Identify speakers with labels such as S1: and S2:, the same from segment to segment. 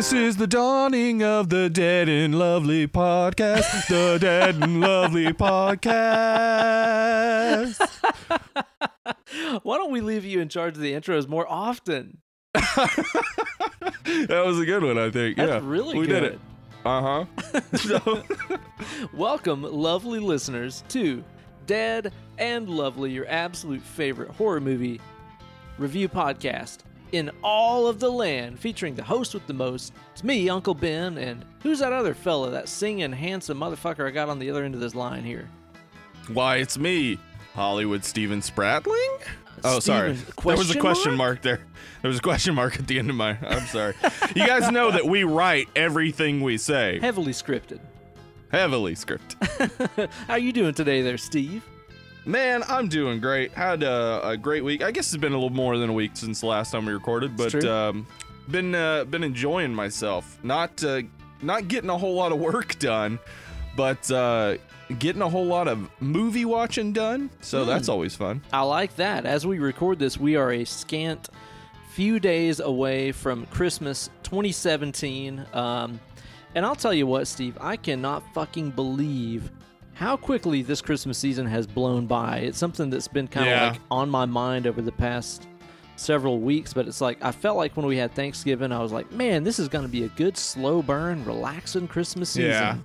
S1: This is the dawning of the Dead and Lovely podcast. The Dead and Lovely podcast.
S2: Why don't we leave you in charge of the intros more often?
S1: That was a good one, I think.
S2: That's
S1: yeah,
S2: really
S1: we
S2: good.
S1: did it. Uh huh. so,
S2: Welcome, lovely listeners, to Dead and Lovely, your absolute favorite horror movie review podcast in all of the land, featuring the host with the most. It's me, Uncle Ben, and who's that other fella, that singing, handsome motherfucker I got on the other end of this line here?
S1: why it's me, Hollywood Steven Spratling. Uh, oh, sorry. There was a
S2: question
S1: question
S2: mark?
S1: mark there. There was a question mark at the end of my. I'm sorry. you guys know that we write everything we say.
S2: Heavily scripted.
S1: Heavily scripted.
S2: How you doing today there, Steve?
S1: Man, I'm doing great. Had a, a great week. I guess it's been a little more than a week since the last time we recorded, but um, been uh, been enjoying myself. Not uh, not getting a whole lot of work done, but uh, getting a whole lot of movie watching done. So that's
S2: Hmm.
S1: always fun.
S2: I like that. As we record this, we are a scant few days away from Christmas 2017. Um, and I'll tell you what, Steve, I cannot fucking believe how quickly this Christmas season has blown by. It's something that's been kind of
S1: Yeah.
S2: like on my mind over the past several weeks, but it's like I felt like when we had Thanksgiving, I was like, man, this is going to be a good slow burn, relaxing Christmas season.
S1: Yeah.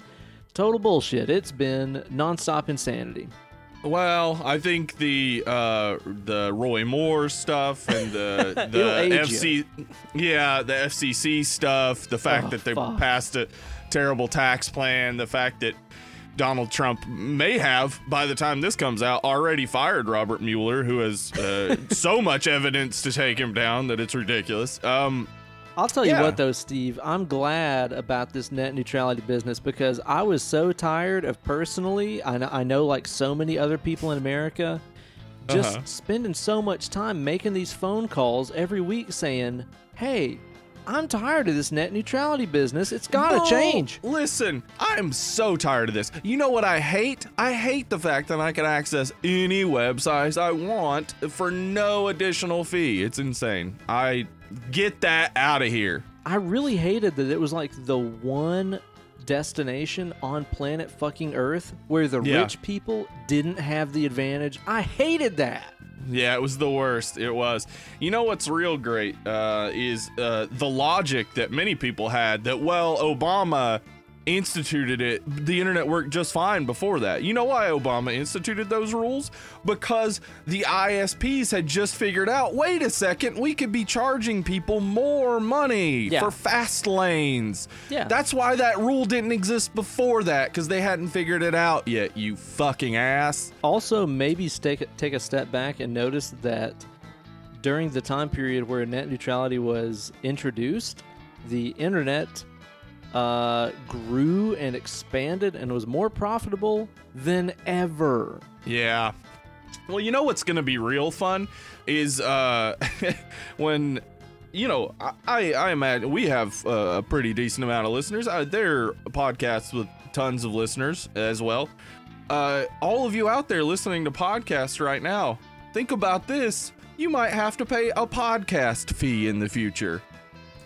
S2: Total bullshit. It's been nonstop insanity.
S1: Well, I think the uh, the Roy Moore stuff and the the FC, yeah, the FCC stuff, the fact
S2: Oh,
S1: that they
S2: fuck.
S1: passed a terrible tax plan, the fact that Donald Trump may have, by the time this comes out, already fired Robert Mueller, who has uh, so much evidence to take him down that it's ridiculous. Um,
S2: I'll tell you what, though, Steve, I'm glad about this net neutrality business because I was so tired of personally, I know, I know like so many other people in America, just
S1: Uh-huh.
S2: spending so much time making these phone calls every week saying, hey, I'm tired of this net neutrality business. It's got to change.
S1: Listen, I'm so tired of this. You know what I hate? I hate the fact that I can access any websites I want for no additional fee. It's insane. I get that out of here.
S2: I really hated that it was like the one destination on planet fucking Earth where the
S1: Yeah.
S2: rich people didn't have the advantage. I hated that.
S1: Yeah, it was the worst. It was. You know what's real great uh, is uh, the logic that many people had that well, Obama instituted it. The internet worked just fine before that. You know why Obama instituted those rules? Because the ISPs had just figured out. Wait a second, we could be charging people more money
S2: Yeah.
S1: for fast lanes.
S2: Yeah.
S1: That's why that rule didn't exist before that because they hadn't figured it out yet. You fucking ass.
S2: Also, maybe take take a step back and notice that during the time period where net neutrality was introduced, the internet uh, grew and expanded and was more profitable than ever.
S1: Yeah. Well, you know what's going to be real fun is uh when you know, I I imagine we have uh, a pretty decent amount of listeners. Uh, they're podcasts with tons of listeners as well. Uh all of you out there listening to podcasts right now, think about this. You might have to pay a podcast fee in the future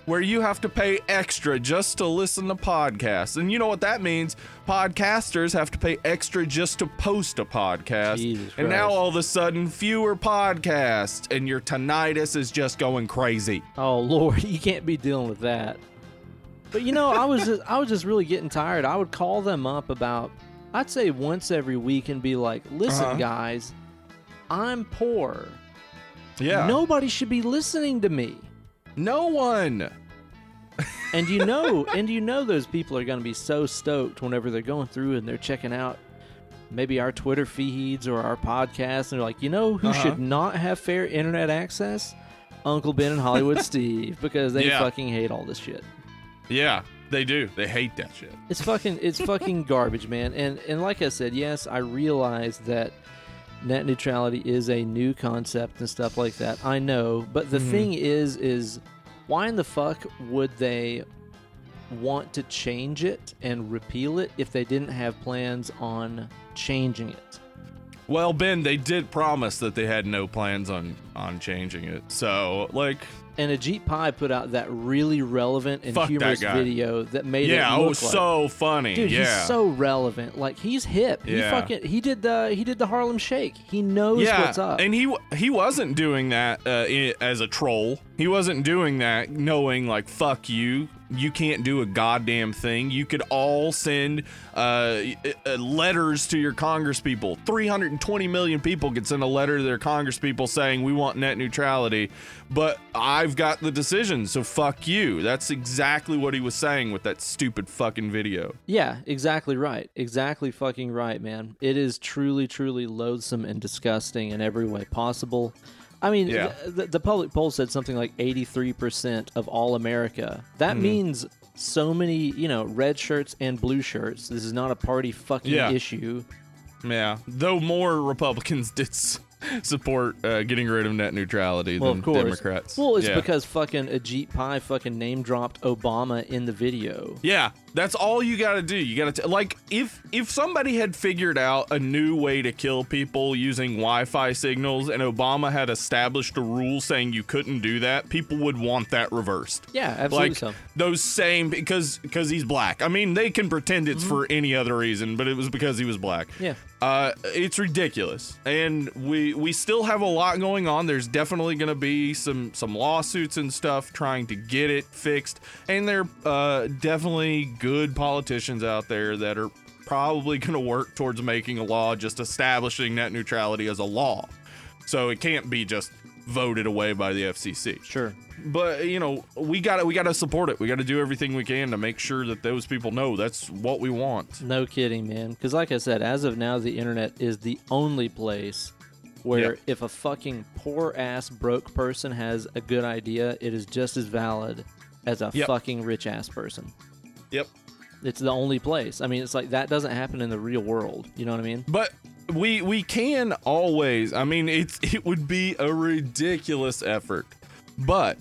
S1: where you have to pay extra just to listen to podcasts. And you know what that means? Podcasters have to pay extra just to post a podcast.
S2: Jesus
S1: and now all of a sudden, fewer podcasts, and your tinnitus is just going crazy.
S2: Oh Lord, you can't be dealing with that. But you know, I was just, I was just really getting tired. I would call them up about I'd say once every week and be like, "Listen,
S1: Uh-huh.
S2: guys, I'm poor.
S1: Yeah.
S2: Nobody should be listening to me."
S1: No one.
S2: And you know, and you know those people are going to be so stoked whenever they're going through and they're checking out maybe our Twitter feeds or our podcast and they're like, "You know who
S1: Uh-huh.
S2: should not have fair internet access? Uncle Ben and Hollywood Steve because they
S1: Yeah.
S2: fucking hate all this shit."
S1: Yeah, they do. They hate that shit.
S2: It's fucking it's fucking garbage, man. And and like I said, yes, I realize that net neutrality is a new concept and stuff like that. I know, but the
S1: Mhm.
S2: thing is is why in the fuck would they want to change it and repeal it if they didn't have plans on changing it?
S1: Well, Ben, they did promise that they had no plans on on changing it. So, like,
S2: And Ajit Pai put out that really relevant and
S1: Fuck
S2: humorous
S1: guy.
S2: video that made
S1: yeah,
S2: it
S1: oh,
S2: look like
S1: so funny.
S2: Dude,
S1: yeah.
S2: he's so relevant. Like he's hip. He
S1: Yeah.
S2: fucking he did the he did the Harlem Shake. He knows
S1: yeah,
S2: what's up.
S1: and he he wasn't doing that uh, as a troll. He wasn't doing that knowing like fuck you. You can't do a goddamn thing. You could all send uh, uh, letters to your congresspeople. 320 million people could send a letter to their congresspeople saying we want net neutrality, but I've got the decision, so fuck you. That's exactly what he was saying with that stupid fucking video.
S2: yeah, exactly right. Exactly fucking right, man. It is truly, truly loathsome and disgusting in every way possible. I mean,
S1: Yeah.
S2: the, the public poll said something like 83% of all America. That
S1: Mm-hmm.
S2: means so many, you know, red shirts and blue shirts. This is not a party fucking
S1: Yeah.
S2: issue.
S1: Yeah, though more Republicans did s- support uh, getting rid of net neutrality
S2: Well,
S1: than
S2: of course.
S1: Democrats.
S2: Well, it's
S1: yeah.
S2: because fucking Ajit Pai fucking name dropped Obama in the video.
S1: yeah, that's all you got to do. You got to like if if somebody had figured out a new way to kill people using Wi-Fi signals and Obama had established a rule saying you couldn't do that, people would want that reversed.
S2: Yeah, absolutely
S1: like
S2: so.
S1: those same because because he's black. I mean, they can pretend it's for any other reason, but it was because he was black.
S2: Mm-hmm. Yeah.
S1: Uh, it's ridiculous, and we we still have a lot going on. There's definitely going to be some some lawsuits and stuff trying to get it fixed, and there uh definitely good politicians out there that are probably going to work towards making a law just establishing net neutrality as a law. So it can't be just voted away by the FCC
S2: Sure.
S1: but you know we got to we got to support it we got to do everything we can to make sure that those people know that's what we want
S2: No kidding, man. Because, like I said, as of now, the internet is the only place where
S1: Yep.
S2: if a fucking poor ass broke person has a good idea, it is just as valid as a
S1: Yep.
S2: fucking rich ass person.
S1: Yep
S2: It's the only place. I mean, it's like that doesn't happen in the real world. You know what I mean?
S1: but we we can always i mean it's it would be a ridiculous effort but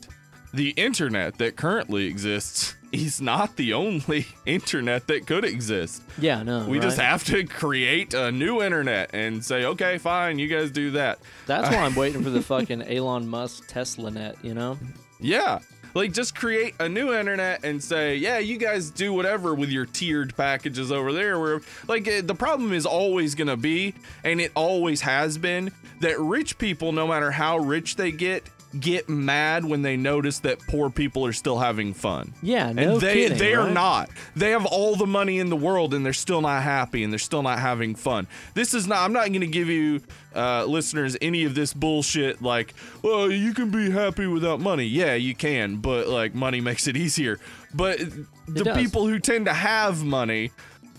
S1: the internet that currently exists is not the only internet that could exist
S2: Yeah, no.
S1: we just have to create a new internet and say okay fine you guys do that
S2: That's why I'm waiting for the fucking Elon Musk Tesla net. You know?
S1: Yeah. Like just create a new internet and say, yeah, you guys do whatever with your tiered packages over there. Where like eh, the problem is always gonna be, and it always has been, that rich people, no matter how rich they get, get mad when they notice that poor people are still having fun.
S2: Yeah, no
S1: and they
S2: kidding,
S1: they are not. They have all the money in the world and they're still not happy and they're still not having fun. This is not. I'm not going to give you uh, listeners any of this bullshit. Like, well, you can be happy without money. Yeah, you can, but like money makes it easier. But the people who tend to have money.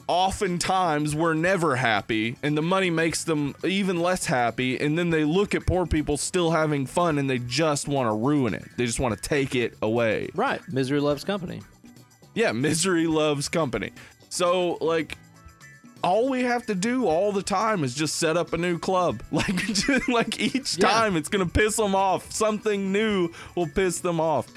S1: Oftentimes, we're never happy, and the money makes them even less happy. And then they look at poor people still having fun, and they just want to ruin it. They just want to take it away.
S2: Right. Misery loves company.
S1: Yeah, misery loves company. So like all we have to do all the time is just set up a new club. Like like each
S2: Yeah.
S1: time it's going to piss them off. Something new will piss them off.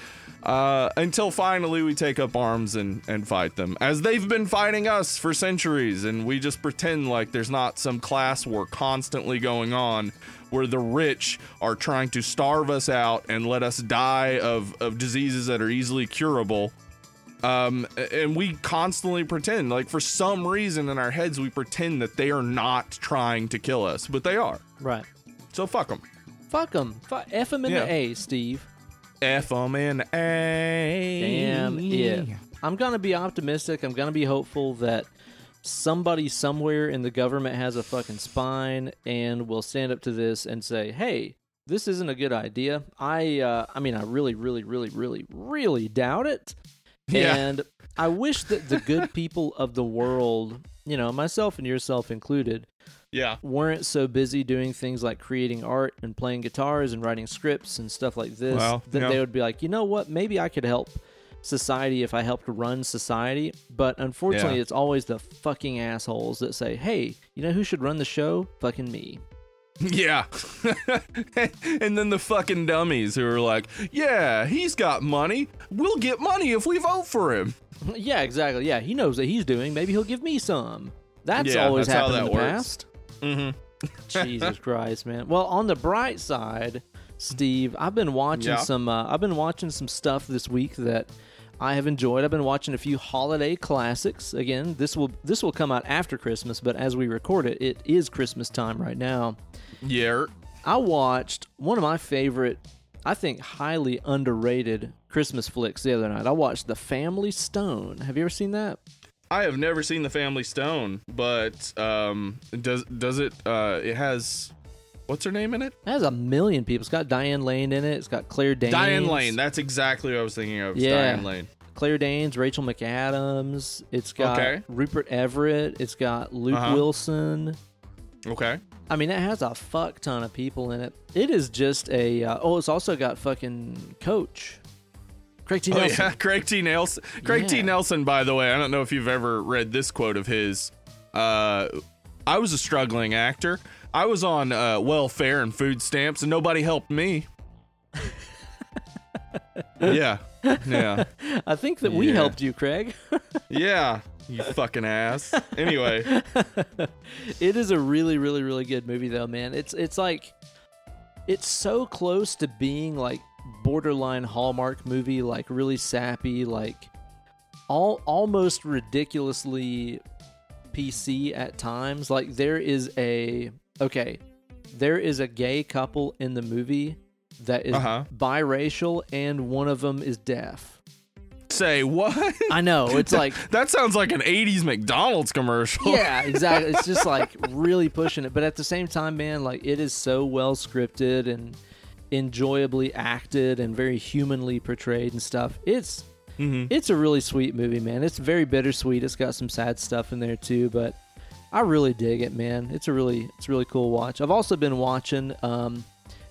S1: Uh, until finally we take up arms and, and fight them as they've been fighting us for centuries and we just pretend like there's not some class war constantly going on where the rich are trying to starve us out and let us die of, of diseases that are easily curable um and we constantly pretend like for some reason in our heads we pretend that they are not trying to kill us but they are
S2: Right.
S1: so fuck them
S2: Fuck them. F them in
S1: Yeah.
S2: the A, Steve.
S1: F them in a
S2: Damn it. I'm going to be optimistic. I'm going to be hopeful that somebody somewhere in the government has a fucking spine and will stand up to this and say, "Hey, this isn't a good idea." I uh I mean, I really really really really really doubt it.
S1: Yeah.
S2: And I wish that the good people of the world, you know, myself and yourself included,
S1: yeah
S2: weren't so busy doing things like creating art and playing guitars and writing scripts and stuff like this
S1: Well,
S2: that
S1: yeah.
S2: they would be like, you know what, maybe I could help society if I helped run society. But unfortunately,
S1: Yeah.
S2: it's always the fucking assholes that say, hey, you know who should run the show? Fucking me.
S1: yeah and then the fucking dummies who are like yeah he's got money we'll get money if we vote for him
S2: yeah, exactly. Yeah, he knows what he's doing. Maybe he'll give me some. That's
S1: Yeah,
S2: always
S1: that's
S2: happened in the
S1: works.
S2: past.
S1: Mm-hmm
S2: Jesus Christ, man. Well, on the bright side, Steve, I've been watching
S1: Yeah.
S2: some. Uh, I've been watching some stuff this week that I have enjoyed. I've been watching a few holiday classics. Again, this will this will come out after Christmas, but as we record it, it is Christmas time right now.
S1: Yeah.
S2: I watched one of my favorite, I think highly underrated Christmas flicks the other night. I watched The Family Stone. Have you ever seen that?
S1: I have never seen the Family Stone, but um, does does it? Uh, it has what's her name in it?
S2: It has a million people. It's got Diane Lane in it. It's got Claire Danes.
S1: Diane Lane. That's exactly what I was thinking of.
S2: Yeah.
S1: Diane Lane.
S2: Claire Danes, Rachel McAdams. It's got
S1: Okay.
S2: Rupert Everett. It's got Luke
S1: Uh-huh.
S2: Wilson.
S1: Okay.
S2: I mean, it has a fuck ton of people in it. It is just a. Uh, oh, it's also got fucking Coach. Craig T.
S1: Oh
S2: Nelson.
S1: yeah, Craig T. Nelson. Craig T. Nelson. By the way, I don't know if you've ever read this quote of his. Uh, I was a struggling actor. I was on uh, welfare and food stamps, and nobody helped me. yeah, yeah,
S2: I think that we
S1: Yeah.
S2: helped you, Craig.
S1: yeah. You fucking ass. Anyway,
S2: it is a really, really, really good movie, though, man. It's it's like it's so close to being like borderline Hallmark movie, like really sappy, like all almost ridiculously PC at times. Like there is a okay, there is a gay couple in the movie that is
S1: Uh-huh.
S2: biracial, and one of them is deaf.
S1: say what?
S2: I know it's like
S1: that sounds like an '80s McDonald's commercial.
S2: yeah, exactly. It's just like really pushing it, but at the same time, man, like it is so well scripted and enjoyably acted and very humanly portrayed and stuff. It's
S1: Mhm.
S2: it's a really sweet movie, man. It's very bittersweet. It's got some sad stuff in there too, but I really dig it, man. It's a really it's a really cool watch. I've also been watching um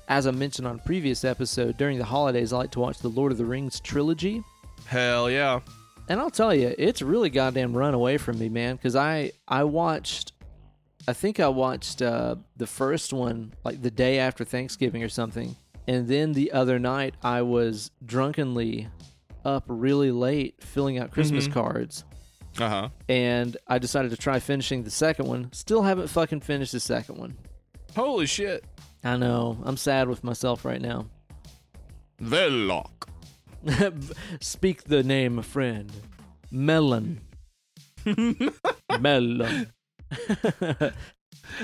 S2: as I mentioned on a previous episode, during the holidays I like to watch the Lord of the Rings trilogy.
S1: Hell yeah.
S2: And I'll tell you, it's really goddamn run away from me, man. Because I I watched, I think I watched uh, the first one like the day after Thanksgiving or something, and then the other night I was drunkenly up really late filling out Christmas
S1: Mhm.
S2: cards,
S1: Uh huh.
S2: and I decided to try finishing the second one. Still haven't fucking finished the second one.
S1: Holy shit.
S2: I know. I'm sad with myself right now.
S1: Veloc.
S2: Speak the name, friend. Mellon. Mellon.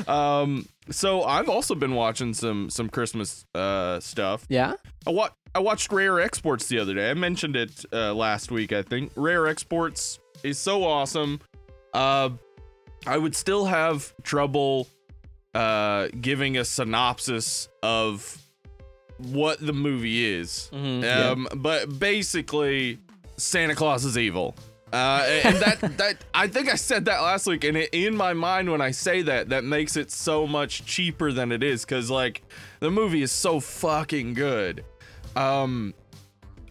S1: Um. So I've also been watching some some Christmas uh stuff.
S2: yeah?
S1: I wa- I watched Rare Exports the other day. I mentioned it uh, last week. I think Rare Exports is so awesome. Uh, I would still have trouble uh giving a synopsis of what the movie is.
S2: Mhm, yeah.
S1: Um, but basically, Santa Claus is evil. Uh, and that that I think I said that last week, and it, in my mind when I say that, that makes it so much cheaper than it is, because like the movie is so fucking good. Um,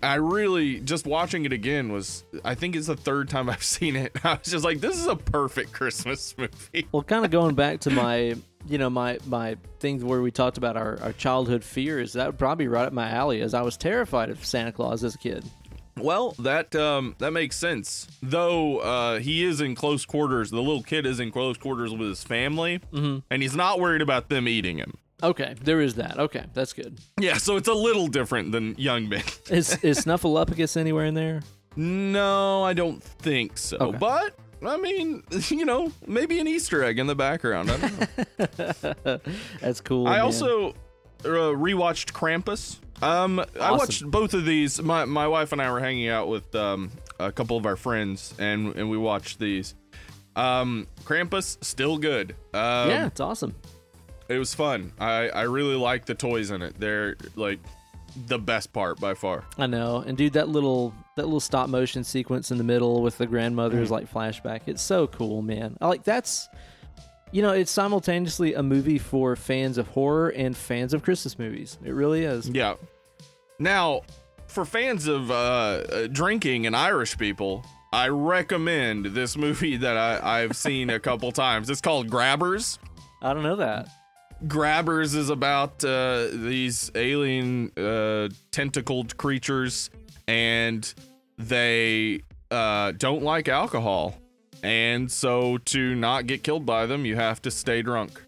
S1: I really just watching it again was I think it's the third time I've seen it. I was just like, this is a perfect Christmas movie.
S2: Well, kind of going back to my, you know, my my things where we talked about our, our childhood fears. That would probably right up my alley, as I was terrified of Santa Claus as a kid.
S1: Well, that um that makes sense. Though uh he is in close quarters, the little kid is in close quarters with his family,
S2: Mhm.
S1: and he's not worried about them eating him.
S2: Okay, there is that. Okay, that's good.
S1: Yeah, so it's a little different than young men.
S2: Is is Snuffleupagus anywhere in there?
S1: no, I don't think so.
S2: Okay.
S1: But I mean, you know, maybe an Easter egg in the background. I don't know.
S2: That's cool.
S1: I
S2: man.
S1: also uh, rewatched Krampus. Um, I watched both of these. My my wife and I were hanging out with um a couple of our friends, and and we watched these. Um, Krampus still good. Um,
S2: yeah, it's awesome.
S1: it was fun. I I really like the toys in it. They're like the best part by far.
S2: I know, and dude, that little that little stop motion sequence in the middle with the grandmother's
S1: Mm.
S2: like flashback, it's so cool, man. I like that's, you know, it's simultaneously a movie for fans of horror and fans of Christmas movies. It really is.
S1: Yeah. Now, for fans of uh, uh, drinking and Irish people, I recommend this movie that I, I've seen a couple times. It's called Grabbers.
S2: I don't know that.
S1: Grabbers is about uh, these alien uh, tentacled creatures, and they uh, don't like alcohol. And so, to not get killed by them, you have to stay drunk.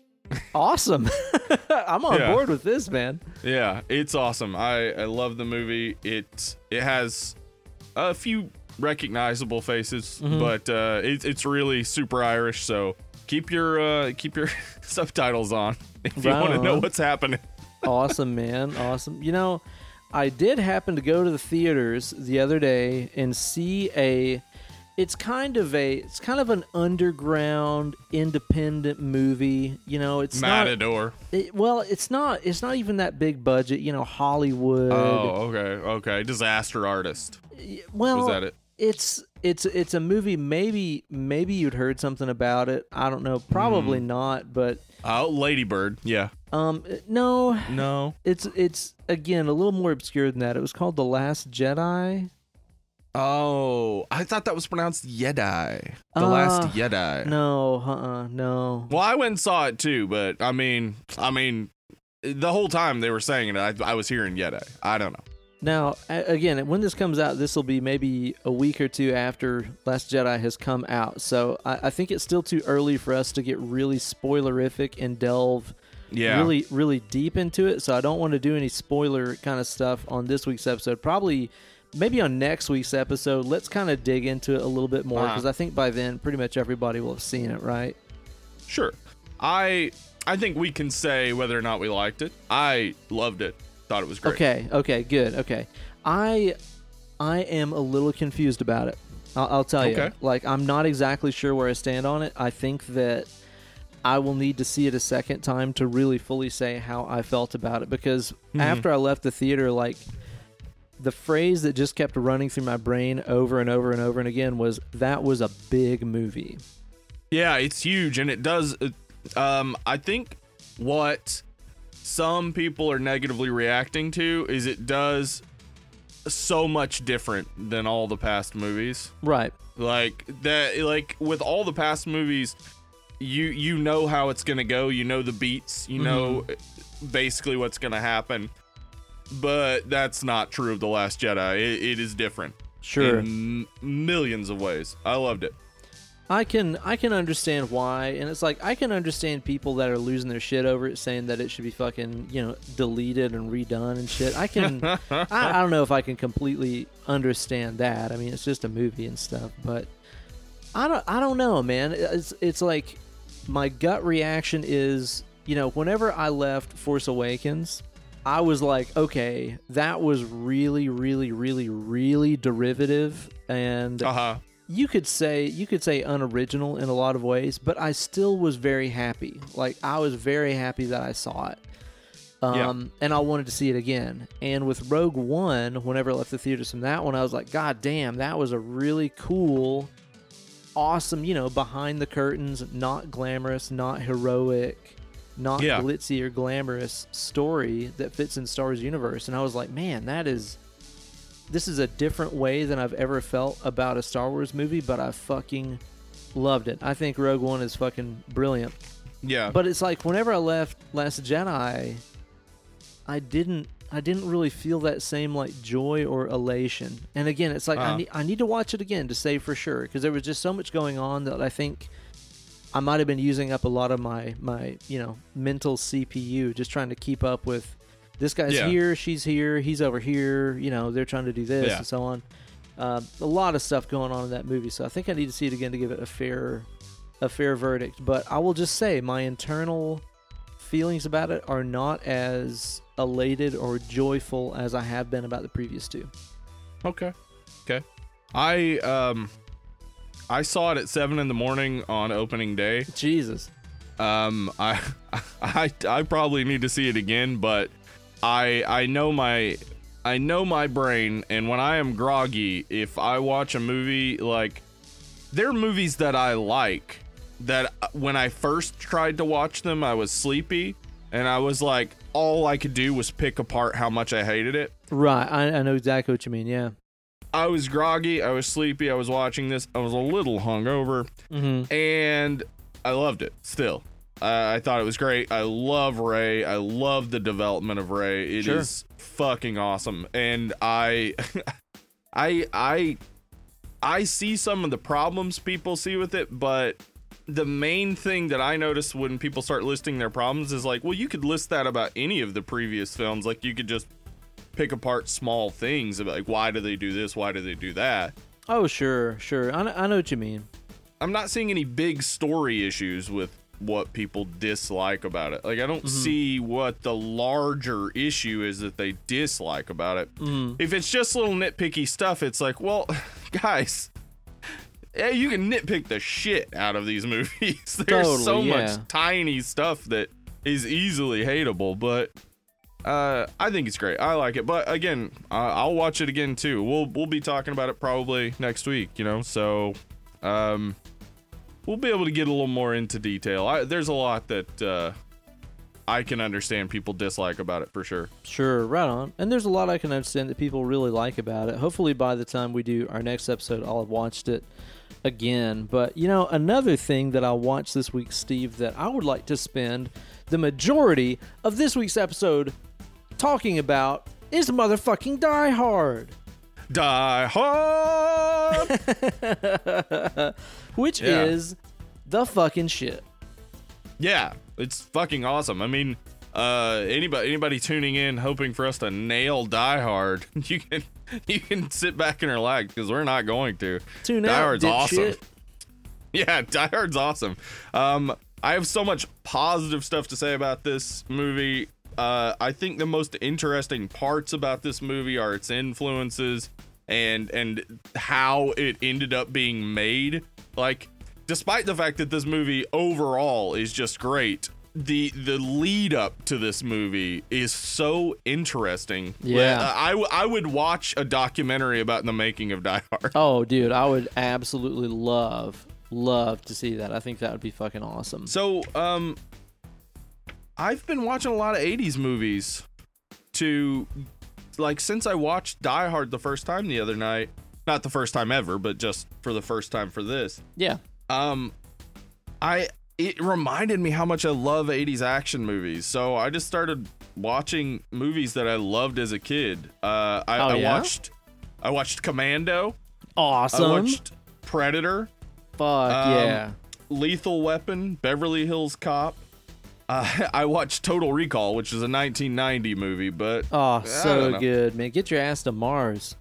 S2: Awesome. I'm on
S1: Yeah.
S2: board with this, man.
S1: Yeah, it's awesome. I I love the movie. It it has a few recognizable faces,
S2: Mm-hmm.
S1: but uh, it, it's really super Irish. So keep your uh, keep your subtitles on if you
S2: Right
S1: want to know what's happening.
S2: awesome, man. Awesome. You know, I did happen to go to the theaters the other day and see a it's kind of a it's kind of an underground independent movie. You know, it's not
S1: Matador.
S2: it, well, it's not it's not even that big budget, you know, Hollywood.
S1: Oh, okay, okay. Disaster artist.
S2: well,
S1: Was that it?
S2: It's it's it's a movie maybe maybe you'd heard something about it. I don't know, probably
S1: Hmm.
S2: not, but
S1: Oh, Ladybird. Yeah.
S2: um no,
S1: No.
S2: It's it's again a little more obscure than that. It was called The Last Jedi.
S1: Oh, I thought that was pronounced Jedi. The
S2: Uh,
S1: last Jedi.
S2: No, uh-uh, no.
S1: Well, I went and saw it too, but I mean, I mean, the whole time they were saying it, I, I was hearing Jedi. I don't know.
S2: Now, again, when this comes out, this will be maybe a week or two after Last Jedi has come out. So I, I think it's still too early for us to get really spoilerific and delve
S1: Yeah.
S2: really, really deep into it. So I don't want to do any spoiler kind of stuff on this week's episode. Probably, maybe on next week's episode, let's kind of dig into it a little bit more
S1: Uh-huh.
S2: because I think by then pretty much everybody will have seen it, right?
S1: Sure. I I think we can say whether or not we liked it. I loved it. Thought it was great.
S2: Okay. Okay. Good. Okay. I I am a little confused about it. I'll, I'll tell you.
S1: Okay.
S2: Like I'm not exactly sure where I stand on it. I think that I will need to see it a second time to really fully say how I felt about it because
S1: Mm-hmm.
S2: after I left the theater, like the phrase that just kept running through my brain over and over and over and again was that was a big movie.
S1: Yeah, it's huge, and it does. uh, Um, I think what some people are negatively reacting to is it does so much different than all the past movies.
S2: Right.
S1: like that like with all the past movies you you know how it's gonna go you know the beats you know basically what's gonna happen but that's not true of the last jedi it, it is different
S2: Sure.
S1: in m- millions of ways i loved it
S2: I can I can understand why, and it's like I can understand people that are losing their shit over it, saying that it should be fucking you know deleted and redone and shit. I can I, I don't know if I can completely understand that. I mean, it's just a movie and stuff, but I don't I don't know, man. It's it's like my gut reaction is you know whenever I left Force Awakens. I was like, okay, that was really, really, really, really derivative, and
S1: uh-huh
S2: you could say you could say unoriginal in a lot of ways, but I still was very happy. Like I was very happy that I saw it. Um, and I wanted to see it again. And with Rogue One, whenever I left the theaters from that one, I was like, God damn, that was a really cool, awesome, you know, behind the curtains, not glamorous, not heroic, not
S1: Yeah.
S2: glitzy or glamorous story that fits in Star Wars universe. And I was like, man, that is this is a different way than I've ever felt about a Star Wars movie, but I fucking loved it. I think Rogue One is fucking brilliant.
S1: yeah
S2: But it's like whenever I left Last Jedi, I didn't I didn't really feel that same like joy or elation. And again, it's like I
S1: Uh-huh.
S2: need I need to watch it again to say for sure because there was just so much going on that I think I might have been using up a lot of my my you know mental CPU just trying to keep up with this guy's
S1: Yeah.
S2: here, she's here, he's over here. You know, they're trying to do this
S1: Yeah.
S2: and so on. Uh, a lot of stuff going on in that movie, so I think I need to see it again to give it a fair a fair verdict. But I will just say my internal feelings about it are not as elated or joyful as I have been about the previous two.
S1: okay okay i um i saw it at seven in the morning on opening day
S2: Jesus.
S1: Um, I, I, I probably need to see it again, but I, I know my, I know my brain, and when I am groggy, if I watch a movie, like, there are movies that I like that uh, when I first tried to watch them, I was sleepy, and I was like, all I could do was pick apart how much I hated it.
S2: Right, I, I know exactly what you mean. Yeah.
S1: I was groggy, I was sleepy, I was watching this, I was a little hungover,
S2: Mm-hmm.
S1: and I loved it still. Uh, I thought it was great. I love Rey. I love the development of Rey. It is
S2: Sure.
S1: fucking awesome. And I I I I see some of the problems people see with it, but the main thing that I notice when people start listing their problems is like, well, you could list that about any of the previous films. Like you could just pick apart small things about like why do they do this, why do they do that.
S2: Oh, sure, sure. I, I know what you mean.
S1: I'm not seeing any big story issues with what people dislike about it. Like I don't mm-hmm. see what the larger issue is that they dislike about it. Mm-hmm. If it's just little nitpicky stuff, it's like, well, guys, yeah, you can nitpick the shit out of these movies. There's so
S2: Totally,
S1: much tiny stuff that is easily hateable, but uh, I think it's great. I like it, but again, I I'll watch it again too. We'll we'll be talking about it probably next week, you know. So, um, we'll be able to get a little more into detail. I, there's a lot that uh, I can understand people dislike about it for sure.
S2: Sure, right on. And there's a lot I can understand that people really like about it. Hopefully, by the time we do our next episode, I'll have watched it again. But, you know, another thing that I watched this week, Steve, that I would like to spend the majority of this week's episode talking about is motherfucking Die Hard,
S1: Die Hard.
S2: which
S1: Yeah.
S2: is the fucking shit.
S1: yeah, it's fucking awesome. I mean, uh, anybody anybody tuning in hoping for us to nail Die Hard, you can you can sit back and relax because we're not going to.
S2: Tune
S1: Die
S2: out,
S1: Hard's awesome.
S2: dipshit.
S1: Yeah, Die Hard's awesome. Um, I have so much positive stuff to say about this movie. Uh, I think the most interesting parts about this movie are its influences and and how it ended up being made. Like, despite the fact that this movie overall is just great, the the lead up to this movie is so interesting.
S2: Yeah.
S1: Uh, I w- I would watch a documentary about the making of Die Hard.
S2: Oh, dude, I would absolutely love, love to see that. I think that would be fucking awesome.
S1: So, um, I've been watching a lot of 80s movies to, like, since I watched Die Hard the first time the other night. Not the first time ever, but just for the first time for this.
S2: Yeah.
S1: Um, I, it reminded me how much I love 80s action movies. So I just started watching movies that I loved as a kid. Uh, I,
S2: Oh,
S1: I
S2: yeah?
S1: watched, I watched Commando.
S2: Awesome.
S1: I watched Predator.
S2: Fuck
S1: Um,
S2: yeah.
S1: Lethal Weapon, Beverly Hills Cop. Uh, I watched Total Recall, which is a 1990 movie, but
S2: Oh, so good, man. Get your ass to Mars.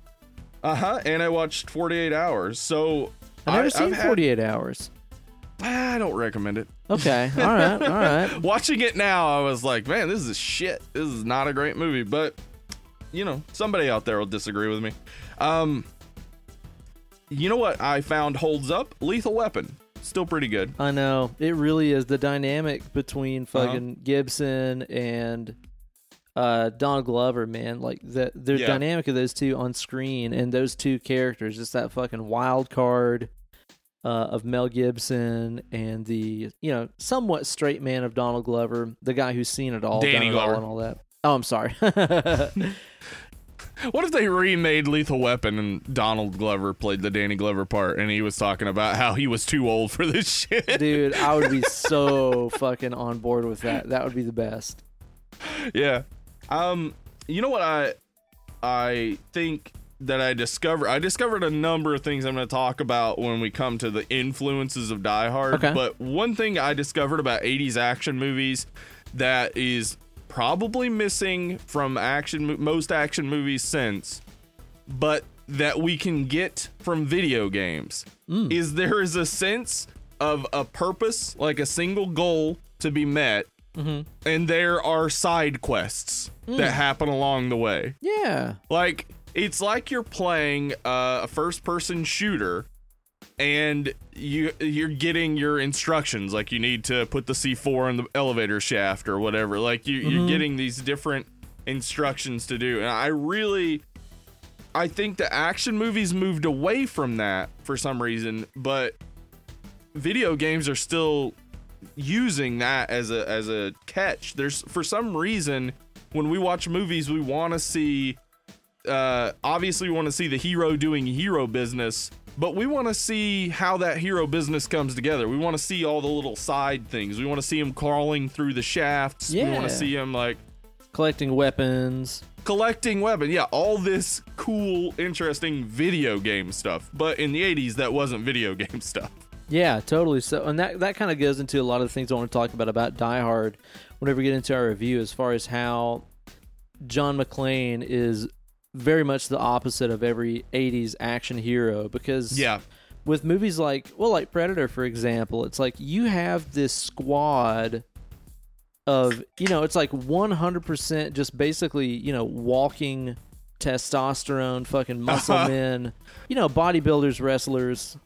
S1: uh huh. And I watched 48 Hours. So
S2: I've never
S1: I,
S2: seen
S1: I've had-
S2: 48 Hours.
S1: I don't recommend it.
S2: Okay. All right. All right.
S1: Watching it now, I was like, man, this is shit. This is not a great movie. But you know, somebody out there will disagree with me. Um, you know what I found holds up? Lethal Weapon, still pretty good.
S2: I know. It really is the dynamic between
S1: Uh-huh.
S2: fucking Gibson and uh Donald Glover, man. Like the the
S1: Yeah.
S2: dynamic of those two on screen and those two characters, just that fucking wild card uh, of Mel Gibson and the you know somewhat straight man of Donald Glover, the guy who's seen it all,
S1: Danny
S2: done it all,
S1: Glover.
S2: and all that. Oh, I'm sorry.
S1: What if they remade Lethal Weapon and Donald Glover played the Danny Glover part and he was talking about how he was too old for this shit?
S2: Dude, I would be so fucking on board with that. That would be the best.
S1: yeah. Um you know what I I think that I discovered I discovered a number of things I'm going to talk about when we come to the influences of Die Hard,
S2: Okay.
S1: but one thing I discovered about 80s action movies that is probably missing from action most action movies since but that we can get from video games hmm. is there is a sense of a purpose, like a single goal to be met, mm-hmm. and there are side quests that hmm. happen along the way.
S2: Yeah.
S1: Like it's like you're playing uh, a first-person shooter, and you you're getting your instructions. Like you need to put the C4 in the elevator shaft or whatever. Like you, you're getting these different instructions to do, and I really. I think the action movies moved away from that for some reason, but video games are still using that as a as a catch. There's for some reason when we watch movies, we want to see. Uh, obviously, we want to see the hero doing hero business, but we want to see how that hero business comes together. We want to see all the little side things. We want to see him crawling through the shafts. Yeah. We want to see him like
S2: Collecting weapons.
S1: collecting weapon. Yeah, all this cool, interesting video game stuff. But in the 80s, that wasn't video game stuff.
S2: Yeah, totally. So, and that that kind of goes into a lot of the things I want to talk about about Die Hard. Whenever we get into our review, as far as how John McClane is very much the opposite of every '80s action hero, because
S1: Yeah.
S2: with movies like well, like Predator, for example, it's like you have this squad of you know, it's like 100% just basically you know walking testosterone, fucking muscle uh-huh. men, you know, bodybuilders, wrestlers.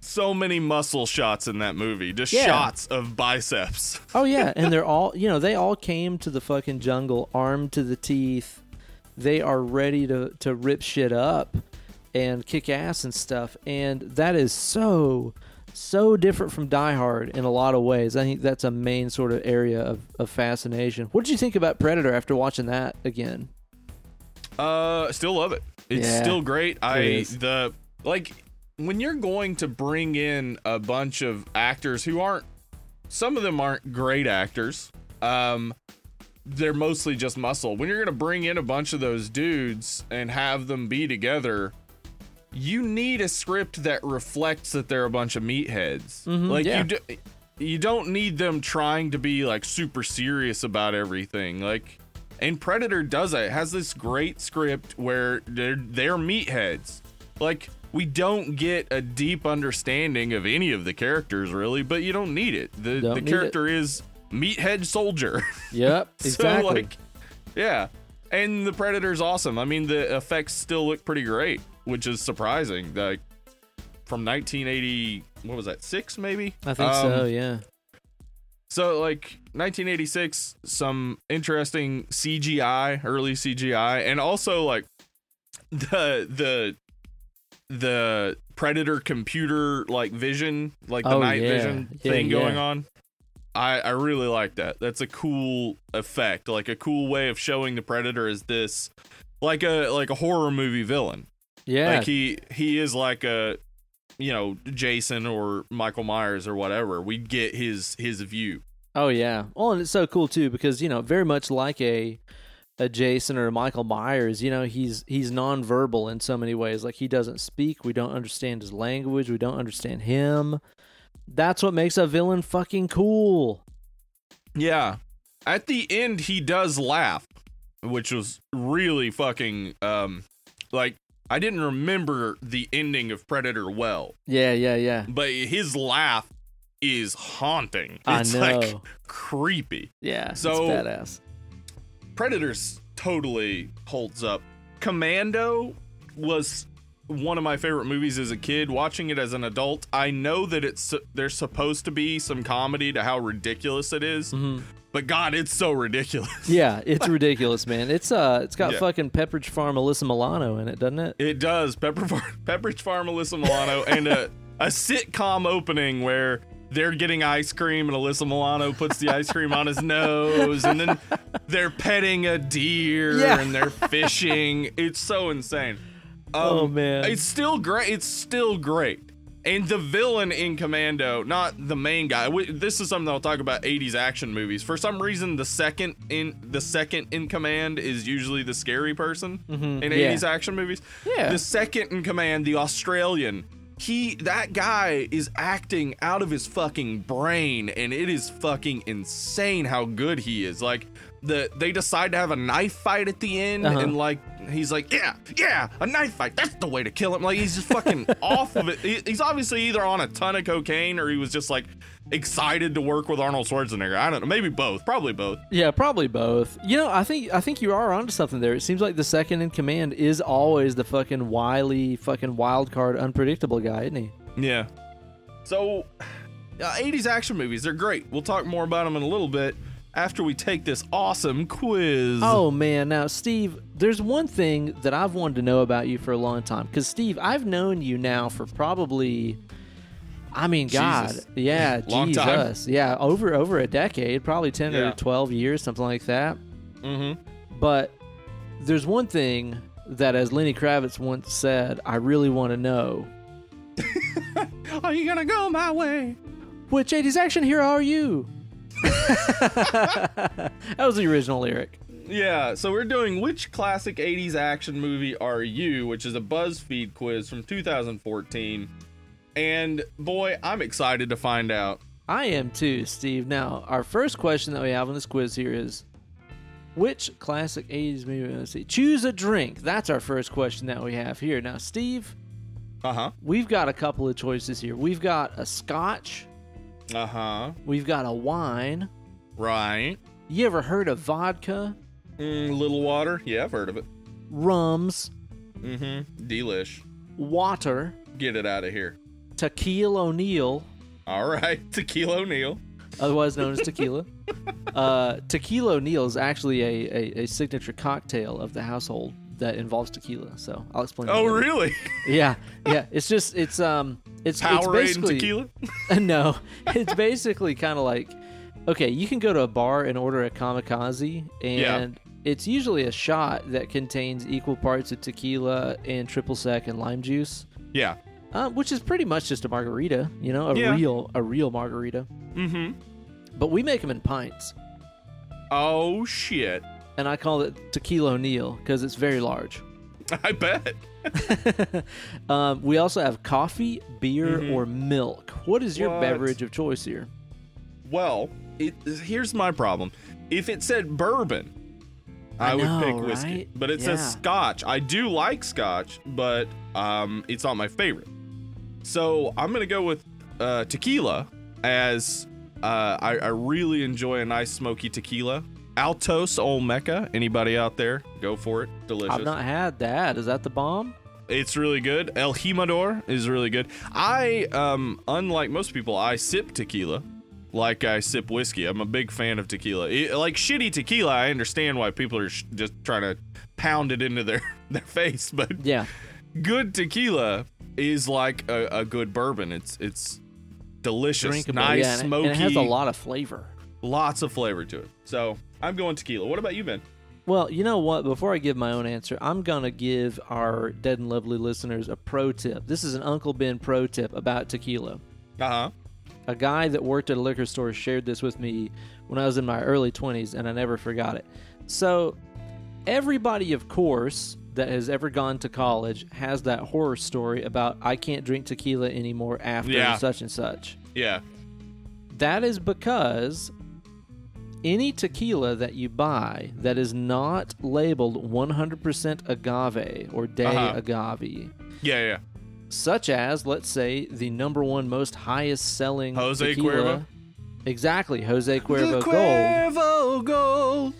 S1: So many muscle shots in that movie. Just
S2: Yeah.
S1: shots of biceps.
S2: Oh yeah, and they're all you know they all came to the fucking jungle armed to the teeth. They are ready to to rip shit up and kick ass and stuff, and that is so so different from Die Hard in a lot of ways. I think that's a main sort of area of, of fascination. What did you think about Predator after watching that again?
S1: Uh, still love it. It's
S2: Yeah,
S1: still great. I the like when you're going to bring in a bunch of actors who aren't some of them aren't great actors. Um they're mostly just muscle. When you're going to bring in a bunch of those dudes and have them be together, you need a script that reflects that they're a bunch of meatheads.
S2: Mhm,
S1: like
S2: yeah.
S1: you do, you don't need them trying to be like super serious about everything. Like and Predator does it. It has this great script where they're they're meatheads. Like we don't get a deep understanding of any of the characters really, but you don't need it. The
S2: Don't
S1: the character is meathead soldier.
S2: Yep,
S1: So,
S2: exactly.
S1: like, yeah. And the Predator's awesome. I mean, the effects still look pretty great, which is surprising. Like from 1980, what was that? Six maybe?
S2: I think
S1: Um,
S2: so. Yeah.
S1: So like 1986, some interesting CGI, early CGI, and also like the the the Predator computer like vision, like the
S2: Oh,
S1: night
S2: yeah.
S1: vision
S2: Yeah,
S1: thing
S2: yeah.
S1: going on. I I really like that. That's a cool effect, like a cool way of showing the Predator as this like a like a horror movie villain.
S2: Yeah.
S1: Like he he is like a you know Jason or Michael Myers or whatever. We get his his view.
S2: Oh yeah. Well, and it's so cool too because you know very much like a a Jason or a Michael Myers, you know he's he's nonverbal in so many ways. Like he doesn't speak, we don't understand his language, we don't understand him. That's what makes a villain fucking cool.
S1: Yeah. At the end he does laugh, which was really fucking um like I didn't remember the ending of Predator well,
S2: Yeah, yeah, yeah.
S1: but his laugh is haunting.
S2: I
S1: It's
S2: know.
S1: like creepy.
S2: yeah,
S1: So-
S2: badass.
S1: Predators totally holds up. Commando was one of my favorite movies as a kid. Watching it as an adult, I know that it's there's supposed to be some comedy to how ridiculous it is,
S2: Mhm.
S1: but God, it's so ridiculous.
S2: Yeah, it's ridiculous, man. It's uh, it's got
S1: Yeah.
S2: fucking Pepperidge Farm Alyssa Milano in it, doesn't it?
S1: It does. Pepper Farm, Pepperidge Farm, Alyssa Milano, and a, a sitcom opening where they're getting ice cream and Alyssa Milano puts the ice cream on his nose, and then they're petting a deer
S2: Yeah.
S1: and they're fishing. It's so insane. Um,
S2: Oh, man.
S1: it's still great. It's still great. And the villain in Commando, not the main guy. This is something I'll talk about. 80s action movies. For some reason, the second in the second in command is usually the scary person
S2: Mhm,
S1: in
S2: yeah.
S1: 80s action movies.
S2: Yeah.
S1: The second in command, the Australian, he that guy is acting out of his fucking brain, and it is fucking insane how good he is. Like the they decide to have a knife fight at the end,
S2: Uh-huh.
S1: and like he's like, yeah, yeah, a knife fight. That's the way to kill him. Like he's just fucking off of it. He- he's obviously either on a ton of cocaine or he was just like excited to work with Arnold Schwarzenegger. I don't know, maybe both, probably both.
S2: Yeah, probably both. You know, I think I think you are onto something there. It seems like the second in command is always the fucking wily, fucking wild card, unpredictable guy, isn't he?
S1: Yeah. So, uh, 80s action movies, they're great. We'll talk more about them in a little bit after we take this awesome quiz.
S2: Oh man, now Steve, there's one thing that I've wanted to know about you for a long time. Because Steve, I've known you now for probably, I mean, God,
S1: Jesus.
S2: yeah,
S1: Long time.
S2: Jesus, yeah, over over a decade, probably ten
S1: Yeah.
S2: or twelve years, something like that.
S1: Mm-hmm.
S2: But there's one thing that, as Lenny Kravitz once said, I really want to know.
S1: Are you gonna go my way?
S2: Which 80s action hero are you? that was the original lyric.
S1: Yeah, so we're doing which classic 80s action movie are you, which is a BuzzFeed quiz from 2014. And boy, I'm excited to find out.
S2: I am too, Steve. Now, our first question that we have on this quiz here is which classic 80s movie? Let's see. Choose a drink. That's our first question that we have here. Now, Steve,
S1: Uh huh.
S2: we've got a couple of choices here. We've got a scotch,
S1: Uh huh.
S2: we've got a wine.
S1: Right.
S2: You ever heard of vodka,
S1: Mm, little water. Yeah, I've heard of it.
S2: rums,
S1: Mm hmm. Delish.
S2: water,
S1: Get it out of here.
S2: tequila O'Neill,
S1: All right. Tequila O'Neill.
S2: otherwise known as tequila. uh, tequila O'Neill is actually a, a, a signature cocktail of the household that involves tequila. So I'll explain.
S1: Oh, really?
S2: Yeah, yeah. It's just it's um it's it's
S1: Powerade and
S2: basically
S1: tequila?
S2: no, it's basically kind of like okay, you can go to a bar and order a kamikaze, and it's usually a shot that contains equal parts of tequila and triple sec and lime juice,
S1: Yeah.
S2: uh, which is pretty much just a margarita, you know, a
S1: Yeah.
S2: real a real margarita.
S1: Mm hmm.
S2: But we make them in pints,
S1: Oh, shit.
S2: and I call it tequila O'Neill because it's very large.
S1: I bet.
S2: um, we also have coffee, beer,
S1: Mhm.
S2: or milk. What is your
S1: What?
S2: beverage of choice here?
S1: Well, it, here's my problem. If it said bourbon, I,
S2: I
S1: would
S2: know,
S1: pick whiskey.
S2: right?
S1: But it says scotch. I do like scotch, but um, it's not my favorite. So I'm gonna go with uh, tequila as uh, I, I really enjoy a nice smoky tequila. Altos Olmeca. Anybody out there? Go for it. Delicious.
S2: I've not had that. Is that the bomb?
S1: It's really good. El Jimador is really good. I, um, unlike most people, I sip tequila like I sip whiskey. I'm a big fan of tequila. It- like shitty tequila, I understand why people are sh- just trying to pound it into their, their face, but
S2: Yeah.
S1: good tequila is like a, a good bourbon. It's it's delicious,
S2: Drinkable.
S1: nice,
S2: yeah, and it-
S1: smoky,
S2: And it has a lot of flavor.
S1: lots of flavor to it. So I'm going tequila. What about you, Ben?
S2: Well, you know what? Before I give my own answer, I'm going to give our dead and lovely listeners a pro tip. This is an Uncle Ben pro tip about tequila.
S1: Uh huh.
S2: A guy that worked at a liquor store shared this with me when I was in my early 20s, and I never forgot it. So, everybody, of course, that has ever gone to college has that horror story about I can't drink tequila anymore after
S1: Yeah.
S2: such and such.
S1: Yeah.
S2: That is because any tequila that you buy that is not labeled 100% agave or day
S1: Uh-huh.
S2: agave,
S1: Yeah. Yeah.
S2: such as, let's say, the number one most highest selling
S1: Jose
S2: tequila.
S1: Cuervo?
S2: Exactly, Jose Cuervo
S1: the
S2: Gold.
S1: Cuervo Gold.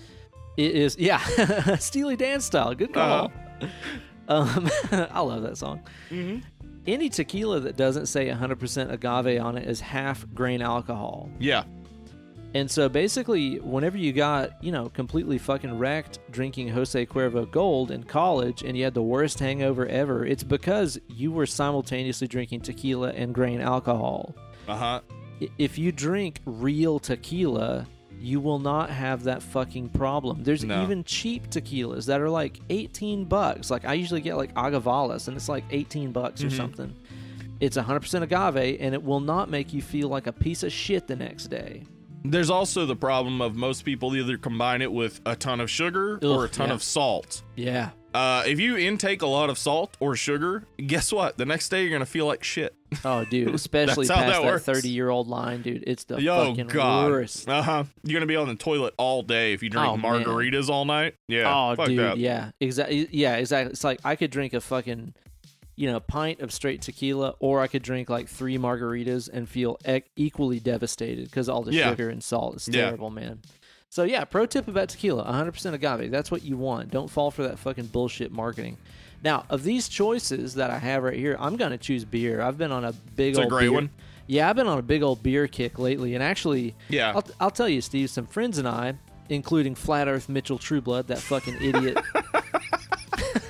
S2: It is, yeah, Steely Dan style. Good call. Um, I love that song.
S1: Mhm.
S2: Any tequila that doesn't say 100% agave on it is half grain alcohol.
S1: Yeah.
S2: And so basically, whenever you got, you know, completely fucking wrecked drinking Jose Cuervo Gold in college and you had the worst hangover ever, it's because you were simultaneously drinking tequila and grain alcohol.
S1: Uh huh.
S2: If you drink real tequila, you will not have that fucking problem. There's
S1: No.
S2: even cheap tequilas that are like 18 bucks. Like I usually get like Agavales and it's like 18 bucks or
S1: Mhm.
S2: something. It's 100% agave and it will not make you feel like a piece of shit the next day.
S1: There's also the problem of most people either combine it with a ton of sugar or a ton
S2: yeah.
S1: of salt.
S2: Yeah.
S1: Uh, if you intake a lot of salt or sugar, guess what? The next day you're gonna feel like shit.
S2: Oh, dude, especially past
S1: that
S2: thirty-year-old line, dude. It's the
S1: Yo,
S2: fucking
S1: God.
S2: worst.
S1: Uh huh. You're gonna be on the toilet all day if you drink
S2: Oh, man.
S1: margaritas all night. Yeah.
S2: oh, dude,
S1: that.
S2: yeah, exactly. Yeah, exactly. It's like I could drink a fucking, you know, a pint of straight tequila, or I could drink like three margaritas and feel e- equally devastated because all the
S1: Yeah.
S2: sugar and salt is
S1: Yeah.
S2: terrible, man. So yeah, pro tip about tequila: 100% agave. That's what you want. Don't fall for that fucking bullshit marketing. Now, of these choices that I have right here, I'm gonna choose beer. I've been on a big
S1: It's a
S2: old
S1: great
S2: beer-
S1: one.
S2: Yeah, I've been on a big old beer kick lately, and actually,
S1: Yeah.
S2: I'll, I'll tell you, Steve. Some friends and I, including Flat Earth Mitchell Trueblood, that fucking idiot.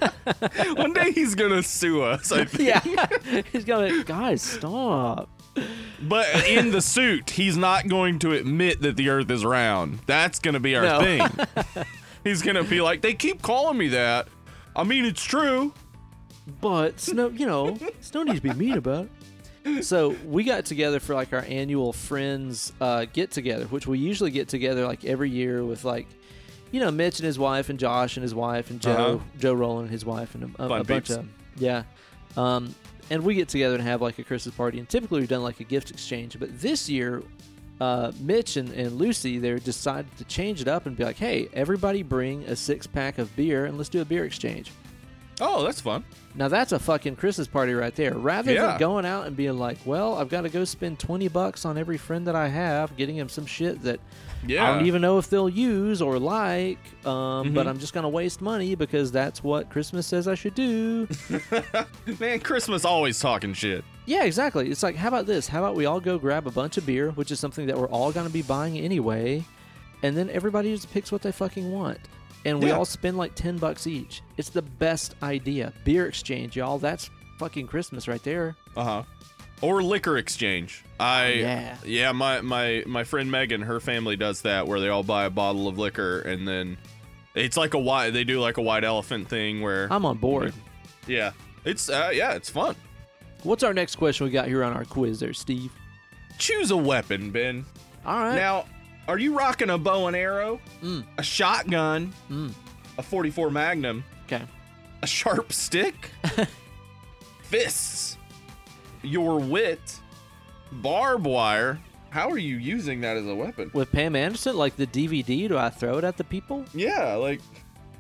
S1: One day he's gonna sue us. I think.
S2: yeah, he's to guys, stop.
S1: But in the suit, he's not going to admit that the Earth is round. That's gonna be our
S2: No.
S1: thing. he's gonna be like, they keep calling me that. I mean, it's true.
S2: But Snow, you know, Snow needs to be mean about it. So we got together for like our annual friends uh, get together, which we usually get together like every year with like, you know, Mitch and his wife and Josh and his wife and Joe,
S1: Uh-huh.
S2: Joe Roland and his wife and a, a, a bunch of yeah. Um, and we get together and have like a Christmas party. And typically we've done like a gift exchange, but this year, uh, Mitch and, and Lucy they decided to change it up and be like, hey, everybody bring a six pack of beer and let's do a beer exchange.
S1: Oh, that's fun.
S2: Now that's a fucking Christmas party right there. Rather
S1: Yeah.
S2: than going out and being like, well, I've got to go spend twenty bucks on every friend that I have, getting them some shit that
S1: Yeah.
S2: I don't even know if they'll use or like, um, but
S1: Mhm.
S2: I'm just gonna waste money because that's what Christmas says I should do.
S1: Man, Christmas always talking shit.
S2: yeah, exactly. It's like, how about this? How about we all go grab a bunch of beer, which is something that we're all gonna be buying anyway, and then everybody just picks what they fucking want. And we
S1: Yeah.
S2: all spend like ten bucks each. It's the best idea. Beer exchange, y'all. That's fucking Christmas right there.
S1: Uh huh. Or liquor exchange. I
S2: yeah.
S1: yeah. My my my friend Megan, her family does that where they all buy a bottle of liquor and then it's like a white. They do like a white elephant thing where
S2: I'm on board.
S1: yeah. It's uh, yeah, it's fun.
S2: What's our next question we got here on our quiz there, Steve?
S1: Choose a weapon, Ben.
S2: All right.
S1: Now, are you rocking a bow and arrow,
S2: Mm.
S1: a shotgun,
S2: Mm.
S1: a 44 Magnum,
S2: Okay.
S1: a sharp stick, fists, your wit, barbed wire? How are you using that as a weapon?
S2: With Pam Anderson, like the DVD, do I throw it at the people?
S1: Yeah, like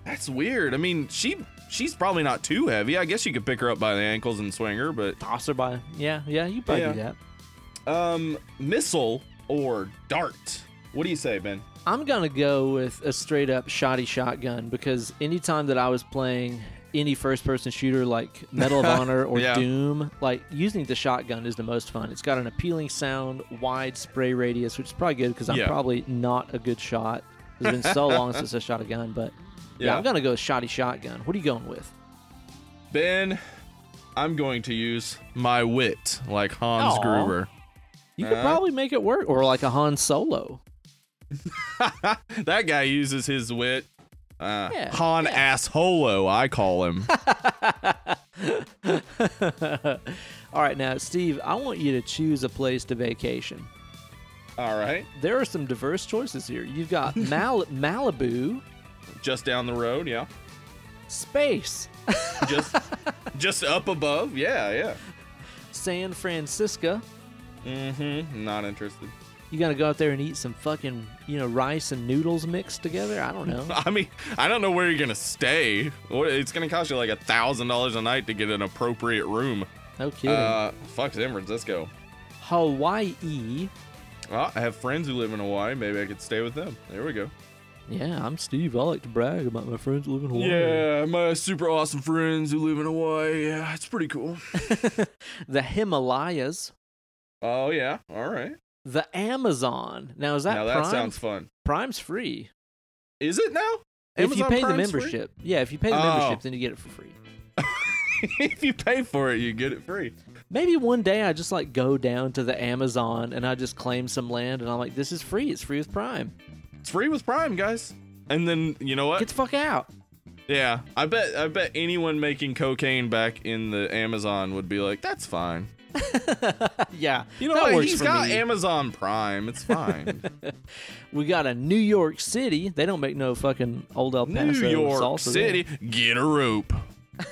S1: that's weird. I mean, she she's probably not too heavy. I guess you could pick her up by the ankles and swing her, but
S2: Toss her by. Yeah, yeah, you probably do
S1: Yeah.
S2: that.
S1: um, missile or dart? What do you say, Ben?
S2: I'm gonna go with a straight up shoddy shotgun because anytime that I was playing any first person shooter like Medal of Honor or
S1: Yeah.
S2: Doom, like using the shotgun is the most fun. It's got an appealing sound, wide spray radius, which is probably good because I'm
S1: Yeah.
S2: probably not a good shot. It's been so long since I shot a gun, but yeah,
S1: Yeah.
S2: I'm gonna go shoddy shotgun. What are you going with?
S1: Ben, I'm going to use my wit like Hans
S2: Aw.
S1: Gruber.
S2: You could
S1: Uh.
S2: probably make it work, or like a Han Solo.
S1: that guy uses his wit. Uh,
S2: Yeah,
S1: Han
S2: yeah.
S1: assholo, I call him.
S2: All right, now Steve, I want you to choose a place to vacation.
S1: All right,
S2: There are some diverse choices here. You've got Mal- Malibu,
S1: just down the road, yeah.
S2: space,
S1: Just, just up above, yeah, yeah.
S2: San Francisco.
S1: Mm-hmm. Not interested.
S2: You gotta go out there and eat some fucking, you know, rice and noodles mixed together. I don't know.
S1: I mean, I don't know where you're gonna stay. It's gonna cost you like a thousand dollars a night to get an appropriate room.
S2: No kidding.
S1: Uh, fuck San Francisco.
S2: Hawaii.
S1: Well, I have friends who live in Hawaii. Maybe I could stay with them. There we go.
S2: Yeah, I'm Steve. I like to brag about my friends who live in Hawaii.
S1: Yeah, my super awesome friends who live in Hawaii. Yeah, it's pretty cool.
S2: the Himalayas.
S1: Oh yeah, all right.
S2: The Amazon. Now is that
S1: now that
S2: Prime?
S1: sounds fun.
S2: Prime's free.
S1: Is it now?
S2: if you
S1: Amazon
S2: pay the
S1: Prime's free?
S2: membership. Yeah, if you pay the
S1: Oh.
S2: membership, then you get it for free.
S1: if you pay for it, you get it free.
S2: Maybe one day I just like go down to the Amazon and I just claim some land and I'm like, this is free. It's free with Prime.
S1: It's free with Prime, guys. And then you know what?
S2: Get the fuck out.
S1: yeah, I bet I bet anyone making cocaine back in the Amazon would be like, "That's fine."
S2: yeah,
S1: You know
S2: that
S1: what? He's got
S2: me.
S1: Amazon Prime. It's fine.
S2: we got a New York City. They don't make no fucking old El Paso
S1: New York
S2: salsa there.
S1: City, get a rope.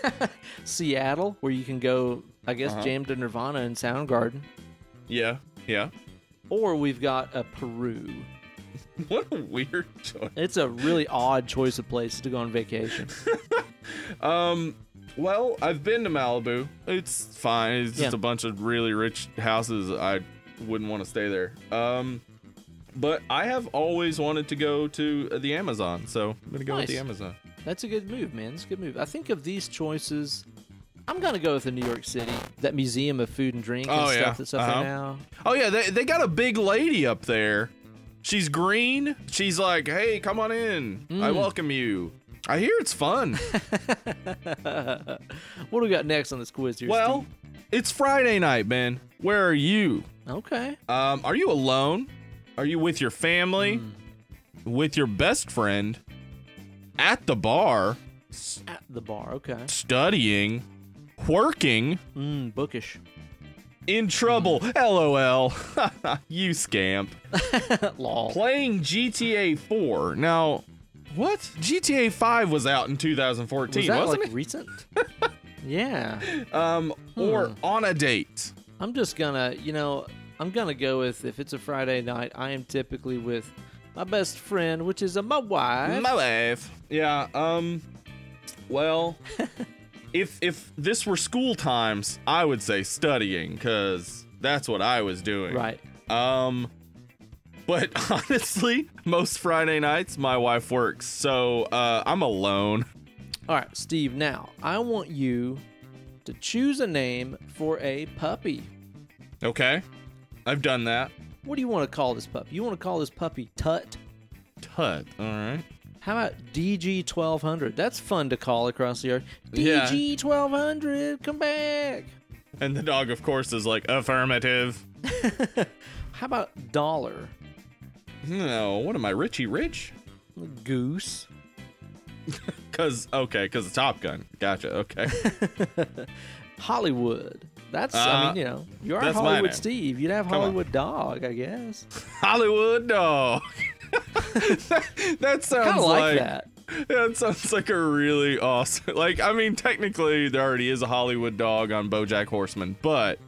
S2: Seattle, where you can go, I guess,
S1: Uh-huh.
S2: jam to Nirvana and Soundgarden.
S1: Yeah, yeah.
S2: Or we've got a Peru.
S1: What a weird choice.
S2: It's a really odd choice of places to go on vacation.
S1: Um, well, I've been to Malibu. It's fine. It's just
S2: Yeah.
S1: a bunch of really rich houses. I wouldn't want to stay there. Um, but I have always wanted to go to the Amazon, so I'm gonna go with the
S2: Nice.
S1: Amazon.
S2: That's a good move, man. It's a good move. I think of these choices. I'm gonna go with the New York City, that museum of food and drink and
S1: Oh, yeah.
S2: stuff that's up
S1: Uh-huh.
S2: there now.
S1: Oh yeah, they they got a big lady up there. She's green. She's like, "Hey, come on in. I
S2: Mm.
S1: welcome you." I hear it's fun.
S2: what do we got next on this quiz here?
S1: well, it's Friday night, man. Where are you?
S2: Okay.
S1: Um, are you alone? Are you with your family?
S2: Mm.
S1: With your best friend? At the bar?
S2: At the bar. Okay.
S1: Studying? Working?
S2: Mm, bookish.
S1: In trouble? LOL. you scamp.
S2: Lol.
S1: Playing GTA 4. Now, what? GTA 5 was out in 2014,
S2: Was that
S1: wasn't
S2: like
S1: it?
S2: recent? Yeah.
S1: Um, or
S2: Hmm.
S1: on a date.
S2: I'm just gonna, you know, I'm gonna go with if it's a Friday night, I am typically with my best friend, which is uh, my wife.
S1: My wife. Yeah. Um. Well, if if this were school times, I would say studying, cause that's what I was doing.
S2: right.
S1: Um. But honestly, most Friday nights my wife works, so uh, I'm alone.
S2: All right, Steve. Now I want you to choose a name for a puppy.
S1: Okay. I've done that.
S2: What do you want to call this puppy? You want to call this puppy Tut?
S1: Tut. All right.
S2: How about DG twelve hundred? That's fun to call across the yard.
S1: Yeah.
S2: DG twelve hundred, come back.
S1: And the dog, of course, is like affirmative.
S2: How about Dollar?
S1: No, what am I, Richie Rich?
S2: Goose.
S1: Cause okay, cause of Top Gun. Gotcha. Okay.
S2: Hollywood. That's I
S1: Uh,
S2: mean, you know, you are Hollywood. Steve. You'd have
S1: Come on.
S2: Hollywood Dog, I guess.
S1: Hollywood dog. that, that sounds
S2: like,
S1: like
S2: that.
S1: that sounds like a really awesome. Like I mean, technically there already is a Hollywood dog on BoJack Horseman, but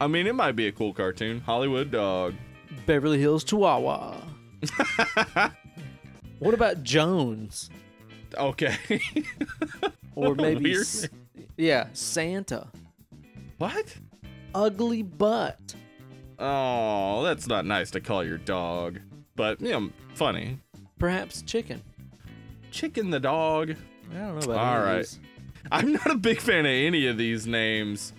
S1: I mean it might be a cool cartoon. Hollywood dog.
S2: Beverly Hills Chihuahua. what about Jones?
S1: Okay.
S2: Or maybe. S- yeah, Santa.
S1: what?
S2: Ugly butt.
S1: Oh, that's not nice to call your dog. But you know, funny.
S2: Perhaps chicken.
S1: Chicken the dog.
S2: I don't know about
S1: All
S2: these.
S1: I'm not a big fan of any of these names.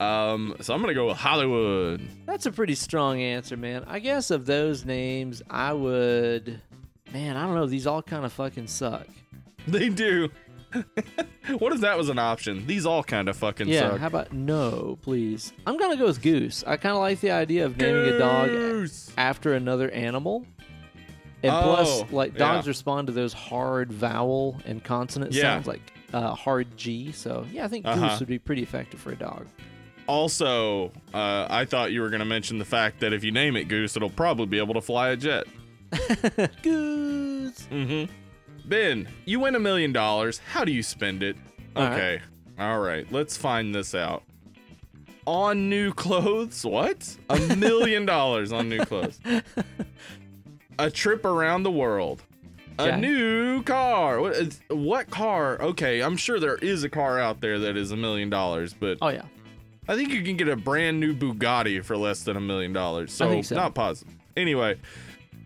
S1: Um, so I'm gonna go with Hollywood.
S2: That's a pretty strong answer, man. I guess of those names, I would. Man, I don't know. These all kind of fucking suck.
S1: They do. what if that was an option? These all kind of fucking
S2: Yeah,
S1: suck.
S2: how about no, please? I'm gonna go with goose. I kind of like the idea of naming a dog
S1: Goose.
S2: after another animal. And
S1: Oh,
S2: plus, like dogs
S1: yeah.
S2: respond to those hard vowel and consonant
S1: Yeah.
S2: sounds, like uh, hard G. So yeah, I think goose
S1: Uh-huh.
S2: would be pretty effective for a dog.
S1: Also, uh, I thought you were gonna mention the fact that if you name it Goose, it'll probably be able to fly a jet.
S2: goose.
S1: Mm-hmm. Ben, you win a million dollars. How do you spend it?
S2: All right.
S1: Okay. All right. Let's find this out. On new clothes? What? A million dollars on new clothes. A trip around the world. A new car. What, is- what car? Okay, I'm sure there is a car out there that is a million dollars, but
S2: Oh yeah,
S1: I think you can get a brand new Bugatti for less than a million dollars. So,
S2: so.
S1: not positive. Anyway,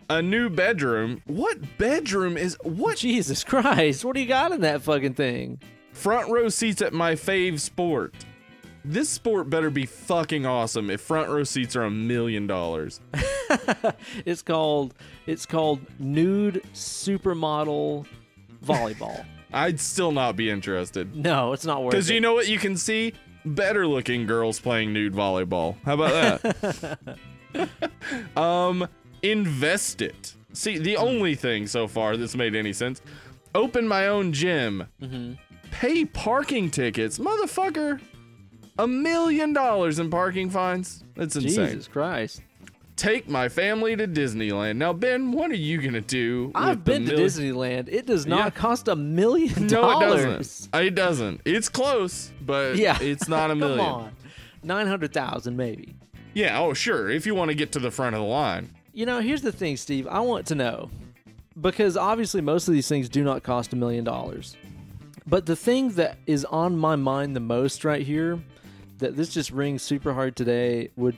S1: a new bedroom. What bedroom is what
S2: Jesus Christ! What do you got in that fucking thing?
S1: front row seats at my fave sport? This sport better be fucking awesome if front row seats are a million dollars.
S2: It's called it's called nude supermodel volleyball.
S1: I'd still not be interested.
S2: no, it's not worth it.
S1: Because you know what you can see? Better looking girls playing nude volleyball. How about that? um, invest it. See, the only thing so far that's made any sense open my own gym,
S2: Mhm.
S1: pay parking tickets. Motherfucker, a million dollars in parking fines? That's insane.
S2: Jesus Christ!
S1: Take my family to Disneyland. Now, Ben, what are you going to do?
S2: I've been to Disneyland. It does not
S1: Yeah.
S2: cost a million
S1: No, it
S2: dollars.
S1: doesn't. It doesn't. It's close, but
S2: Yeah,
S1: it's not a million.
S2: Come on, nine hundred thousand maybe.
S1: Yeah, oh sure. If you want to get to the front of the line.
S2: You know, here's the thing, Steve. I want to know because obviously most of these things do not cost a million dollars. But the thing that is on my mind the most right here, that this just rings super hard today, would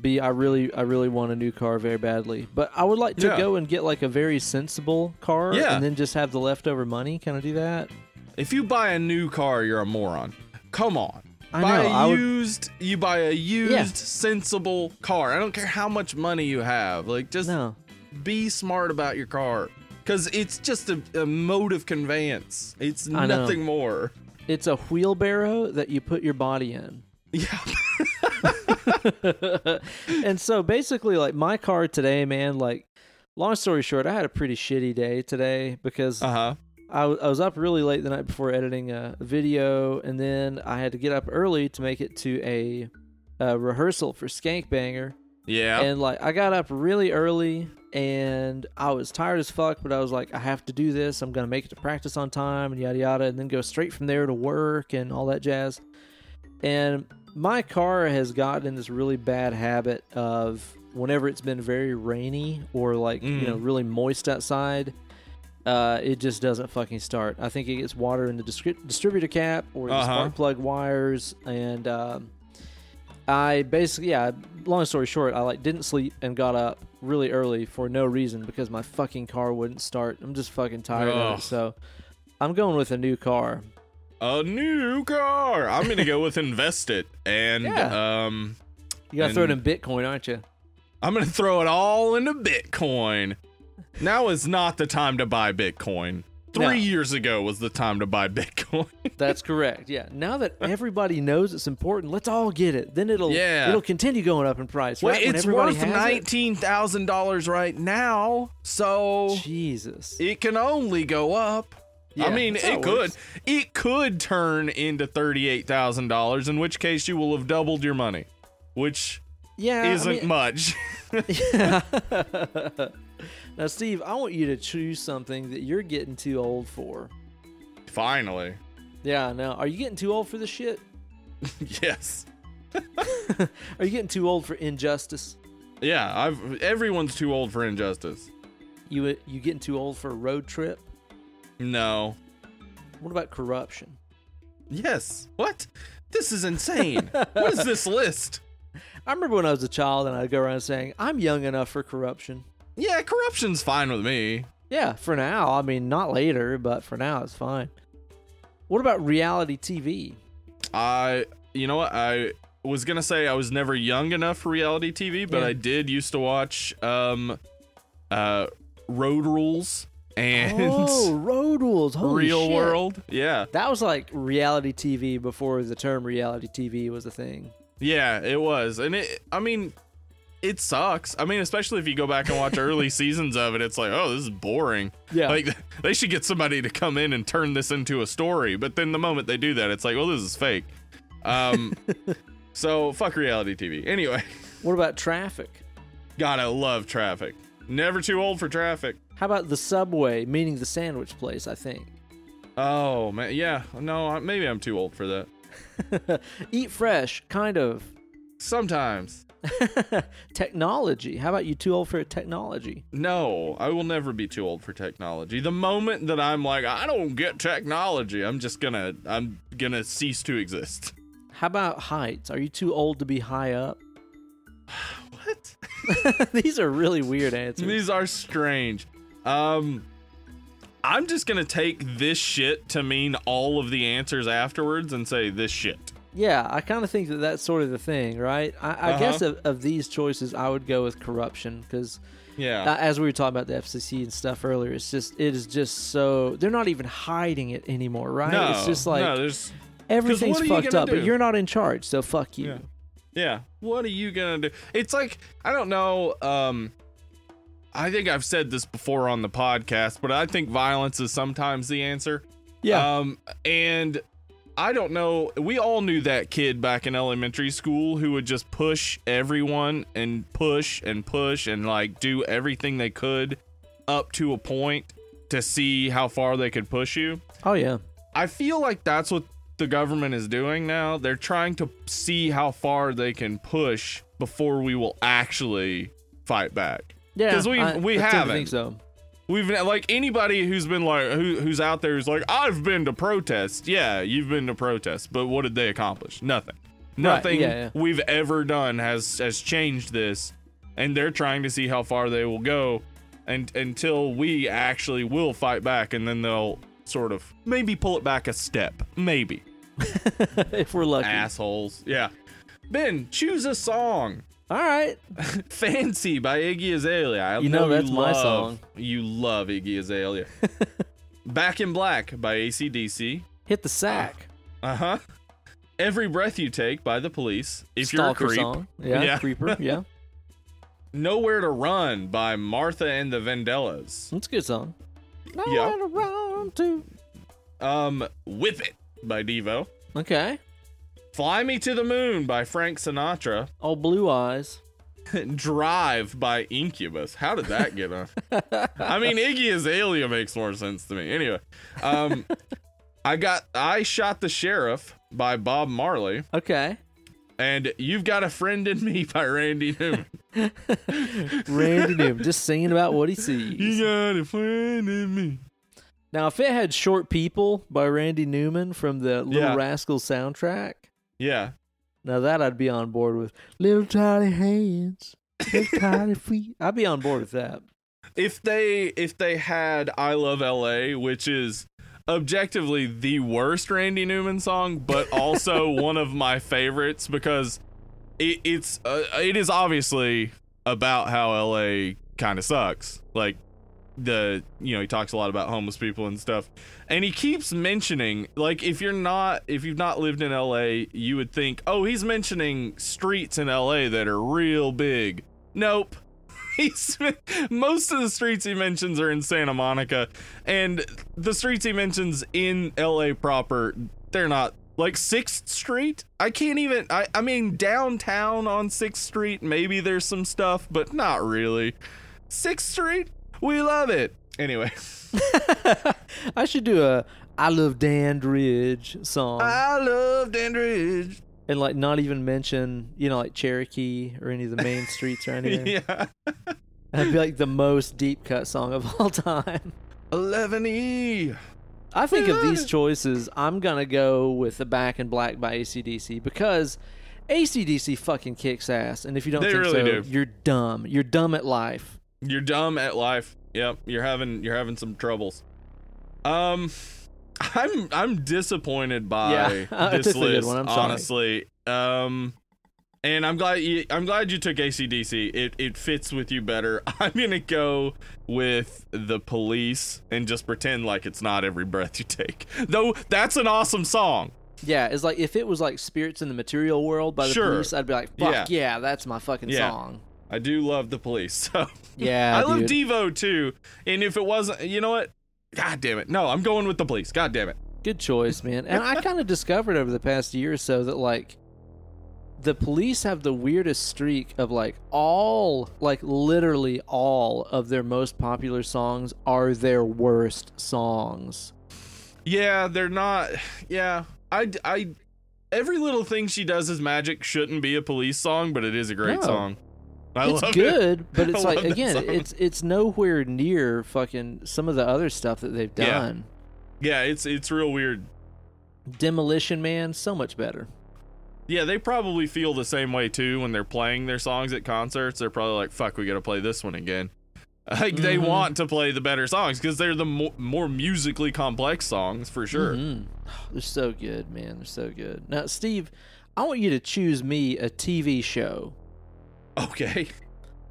S2: be I really, I really want a new car very badly. But I would like to
S1: Yeah.
S2: go and get like a very sensible car,
S1: Yeah.
S2: and then just have the leftover money. Can I do that?
S1: If you buy a new car, you're a moron. Come on.
S2: I
S1: buy
S2: know,
S1: a
S2: I would-
S1: used you buy a used
S2: Yeah.
S1: sensible car. I don't care how much money you have. Like just
S2: No,
S1: be smart about your car. Cause it's just a, a mode of conveyance. It's
S2: I know.
S1: nothing more.
S2: it's a wheelbarrow that you put your body in.
S1: Yeah.
S2: and so basically like my car today man like long story short i had a pretty shitty day today because
S1: Uh-huh.
S2: I, w- I was up really late the night before editing a video and then i had to get up early to make it to a, a rehearsal for skank banger
S1: Yeah.
S2: and like i got up really early and i was tired as fuck but i was like i have to do this i'm gonna make it to practice on time and yada yada and then go straight from there to work and all that jazz And my car has gotten in this really bad habit of whenever it's been very rainy or like, you
S1: Mm.
S2: know, really moist outside, uh, it just doesn't fucking start. I think it gets water in the distri- distributor cap or the
S1: Uh-huh.
S2: spark plug wires. And um, I basically, yeah, long story short, I like didn't sleep and got up really early for no reason because my fucking car wouldn't start. I'm just fucking tired of it. So I'm going with a new car.
S1: A new car. I'm gonna go with invest it, and
S2: Yeah.
S1: um,
S2: You gotta throw it in Bitcoin, aren't you?
S1: I'm gonna throw it all into Bitcoin. Now is not the time to buy Bitcoin. Three
S2: No.
S1: years ago was the time to buy Bitcoin.
S2: That's correct. Yeah. Now that everybody knows it's important, let's all get it. Then it'll
S1: Yeah.
S2: it'll continue going up in price. Right?
S1: It's worth nineteen thousand dollars right now, so
S2: Jesus.
S1: it can only go up.
S2: Yeah,
S1: I mean, it could.
S2: works.
S1: It could turn into thirty-eight thousand dollars, in which case you will have doubled your money, which
S2: Yeah.
S1: Isn't
S2: mean-
S1: much.
S2: now, Steve, I want you to choose something that you're getting too old for.
S1: Finally,
S2: Yeah, I know. Are you getting too old for this shit?
S1: yes,
S2: Are you getting too old for injustice?
S1: yeah. I've everyone's too old for injustice.
S2: You you getting too old for a road trip?
S1: No.
S2: What about corruption?
S1: Yes. What? This is insane. what is this list?
S2: I remember when I was a child and I'd go around saying, I'm young enough for corruption.
S1: Yeah, corruption's fine with me.
S2: Yeah, for now. I mean, not later, but for now, it's fine. What about reality TV?
S1: I, you know what? I was gonna say I was never young enough for reality TV, but
S2: Yeah.
S1: I did used to watch um, uh, Road Rules and
S2: oh, Road Rules. Holy
S1: Real
S2: shit.
S1: World. Yeah,
S2: That was like reality TV before the term reality TV was a thing.
S1: yeah, it was, and it. I mean, it sucks. I mean, especially if you go back and watch early seasons of it, it's like, oh, this is boring.
S2: Yeah.
S1: Like they should get somebody to come in and turn this into a story. But then the moment they do that, it's like, well, this is fake. Um, so fuck reality TV. Anyway,
S2: what about traffic?
S1: God, I love traffic. Never too old for traffic.
S2: How about the subway, meaning the sandwich place, I think?
S1: Oh man, yeah. No, maybe I'm too old for that.
S2: Eat fresh, kind of.
S1: Sometimes.
S2: technology. How about you too old for technology?
S1: No, I will never be too old for technology. The moment that I'm like, I don't get technology, I'm just gonna, I'm gonna cease to exist.
S2: How about heights? Are you too old to be high up?
S1: What?
S2: These are really weird answers.
S1: These are strange. Um, I'm just gonna take this shit to mean all of the answers afterwards and say this shit.
S2: Yeah, I kind of think that that's sort of the thing, right? I, I
S1: Uh-huh.
S2: guess of, of these choices, I would go with corruption because,
S1: Yeah.
S2: uh, as we were talking about the FCC and stuff earlier, it's just it is just so they're not even hiding it anymore, right?
S1: no,
S2: it's just like
S1: no, there's
S2: everything's
S1: what are you
S2: fucked up,
S1: do?
S2: but you're not in charge, so fuck you.
S1: Yeah. Yeah. What are you gonna do? It's like I don't know. Um, I think I've said this before on the podcast, but I think violence is sometimes the answer.
S2: Yeah.
S1: Um, and I don't know. We all knew that kid back in elementary school who would just push everyone and push and push and like do everything they could up to a point to see how far they could push you.
S2: oh yeah.
S1: I feel like that's what the government is doing now. They're trying to see how far they can push before we will actually fight back.
S2: Yeah,
S1: 'Cause we-
S2: I-
S1: we
S2: I
S1: haven't.
S2: think so.
S1: We've like anybody who's been like who, who's out there who's like I've been to protests. Yeah, you've been to protests, but what did they accomplish? Nothing. Nothing
S2: yeah, yeah.
S1: we've ever done has has changed this, and they're trying to see how far they will go, and until we actually will fight back, and then they'll sort of maybe pull it back a step, maybe
S2: if we're lucky.
S1: assholes. Yeah. Ben, choose a song.
S2: All right.
S1: Fancy by Iggy Azalea. I
S2: You know that's my
S1: love-
S2: song.
S1: You love Iggy Azalea. Back in Black by ACDC.
S2: Hit the sack.
S1: Uh huh. Every Breath You Take by The Police. If
S2: Stalker
S1: you're a creep.
S2: song. Yeah,
S1: Yeah.
S2: creeper. Yeah,
S1: Nowhere to Run by Martha and the Vandellas.
S2: that's a good song. Nowhere to run to.
S1: Um, Whip It by Devo.
S2: Okay.
S1: Fly Me to the Moon by Frank Sinatra.
S2: Oh, blue eyes.
S1: Drive by Incubus. How did that get on? I mean, Iggy Azalea makes more sense to me. Anyway, um, I got I shot the sheriff by Bob Marley,
S2: Okay.
S1: and you've got a friend in me by Randy Newman.
S2: Randy Newman just singing about what he sees.
S1: You got a friend in me.
S2: Now, if it had "Short People" by Randy Newman from the Little
S1: Yeah.
S2: Rascals soundtrack,
S1: Yeah,
S2: now that I'd be on board with. Little tiny hands, little tiny feet. I'd be on board with that.
S1: if they if they had I Love L.A., which is objectively the worst Randy Newman song, but also one of my favorites because it, it's uh, it is obviously about how L.A. kind of sucks. Like the you know he talks a lot about homeless people and stuff, and he keeps mentioning like if you're not if you've not lived in L.A., you would think oh he's mentioning streets in L.A. that are real big. Nope. He's most of the streets he mentions are in Santa Monica, and the streets he mentions in LA proper, they're not like Sixth Street. I can't even. I I mean downtown on Sixth Street, maybe there's some stuff, but not really. Sixth Street, we love it. Anyway,
S2: I should do a "I Love Dandridge" song
S1: I love Dandridge.
S2: and like not even mention you know like Cherokee or any of the main streets or anything.
S1: Yeah,
S2: That'd be like the most deep cut song of all time.
S1: eleven E.
S2: I think of these choices, I'm gonna go with the Back in Black by ACDC because ACDC fucking kicks ass, and if you don't
S1: They
S2: think
S1: really
S2: so,
S1: do.
S2: you're dumb. You're dumb at life.
S1: You're dumb at life. Yep, you're having you're having some troubles. Um, I'm I'm disappointed by
S2: Yeah,
S1: this
S2: took the good
S1: list.
S2: one, I'm sorry.
S1: honestly, um, and I'm glad you I'm glad you took ACDC. It it fits with you better. I'm gonna go with the Police and just pretend like it's not every breath you take. Though that's an awesome song.
S2: Yeah, it's like if it was like Spirits in the Material World by the
S1: Sure.
S2: Police, I'd be like, fuck
S1: Yeah.
S2: yeah, that's my fucking
S1: Yeah.
S2: song.
S1: I do love the Police. So
S2: Yeah,
S1: I love
S2: dude.
S1: Devo too. And if it wasn't, you know what? God damn it. No, I'm going with the Police. God damn it.
S2: Good choice, man. And I kind of discovered over the past year or so that like the police have the weirdest streak of like all like literally all of their most popular songs are their worst songs.
S1: Yeah, they're not. Yeah, I, I, every little thing she does is magic. Shouldn't be a police song, but it is a great
S2: No.
S1: song. I
S2: it's
S1: love it.
S2: good, but
S1: I
S2: it's like again, it's it's nowhere near fucking some of the other stuff that they've done.
S1: Yeah, it's it's real weird.
S2: Demolition Man, so much better.
S1: Yeah, they probably feel the same way too when they're playing their songs at concerts. They're probably like, "Fuck, we got to play this one again." Like they
S2: Mhm.
S1: want to play the better songs because they're the mo- more musically complex songs for sure.
S2: Mhm. They're so good, man. They're so good. Now, Steve, I want you to choose me a TV show.
S1: Okay.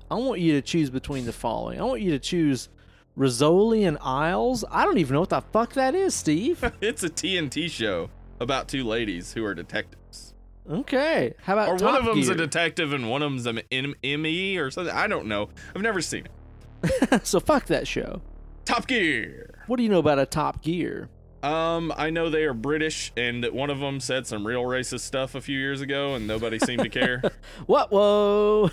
S2: I want you to choose between the following. I want you to choose Rizzoli and Isles. I don't even know what the fuck that is, Steve.
S1: it's a TNT show about two ladies who are detectives.
S2: okay. How about
S1: Or
S2: Top
S1: one of them's
S2: Gear?
S1: a detective and one of them's an M- ME or something. I don't know. I've never seen it.
S2: so fuck that show.
S1: Top Gear.
S2: What do you know about a Top Gear?
S1: Um, I know they are British, and that one of them said some real racist stuff a few years ago, and nobody seemed to care.
S2: What? Whoa.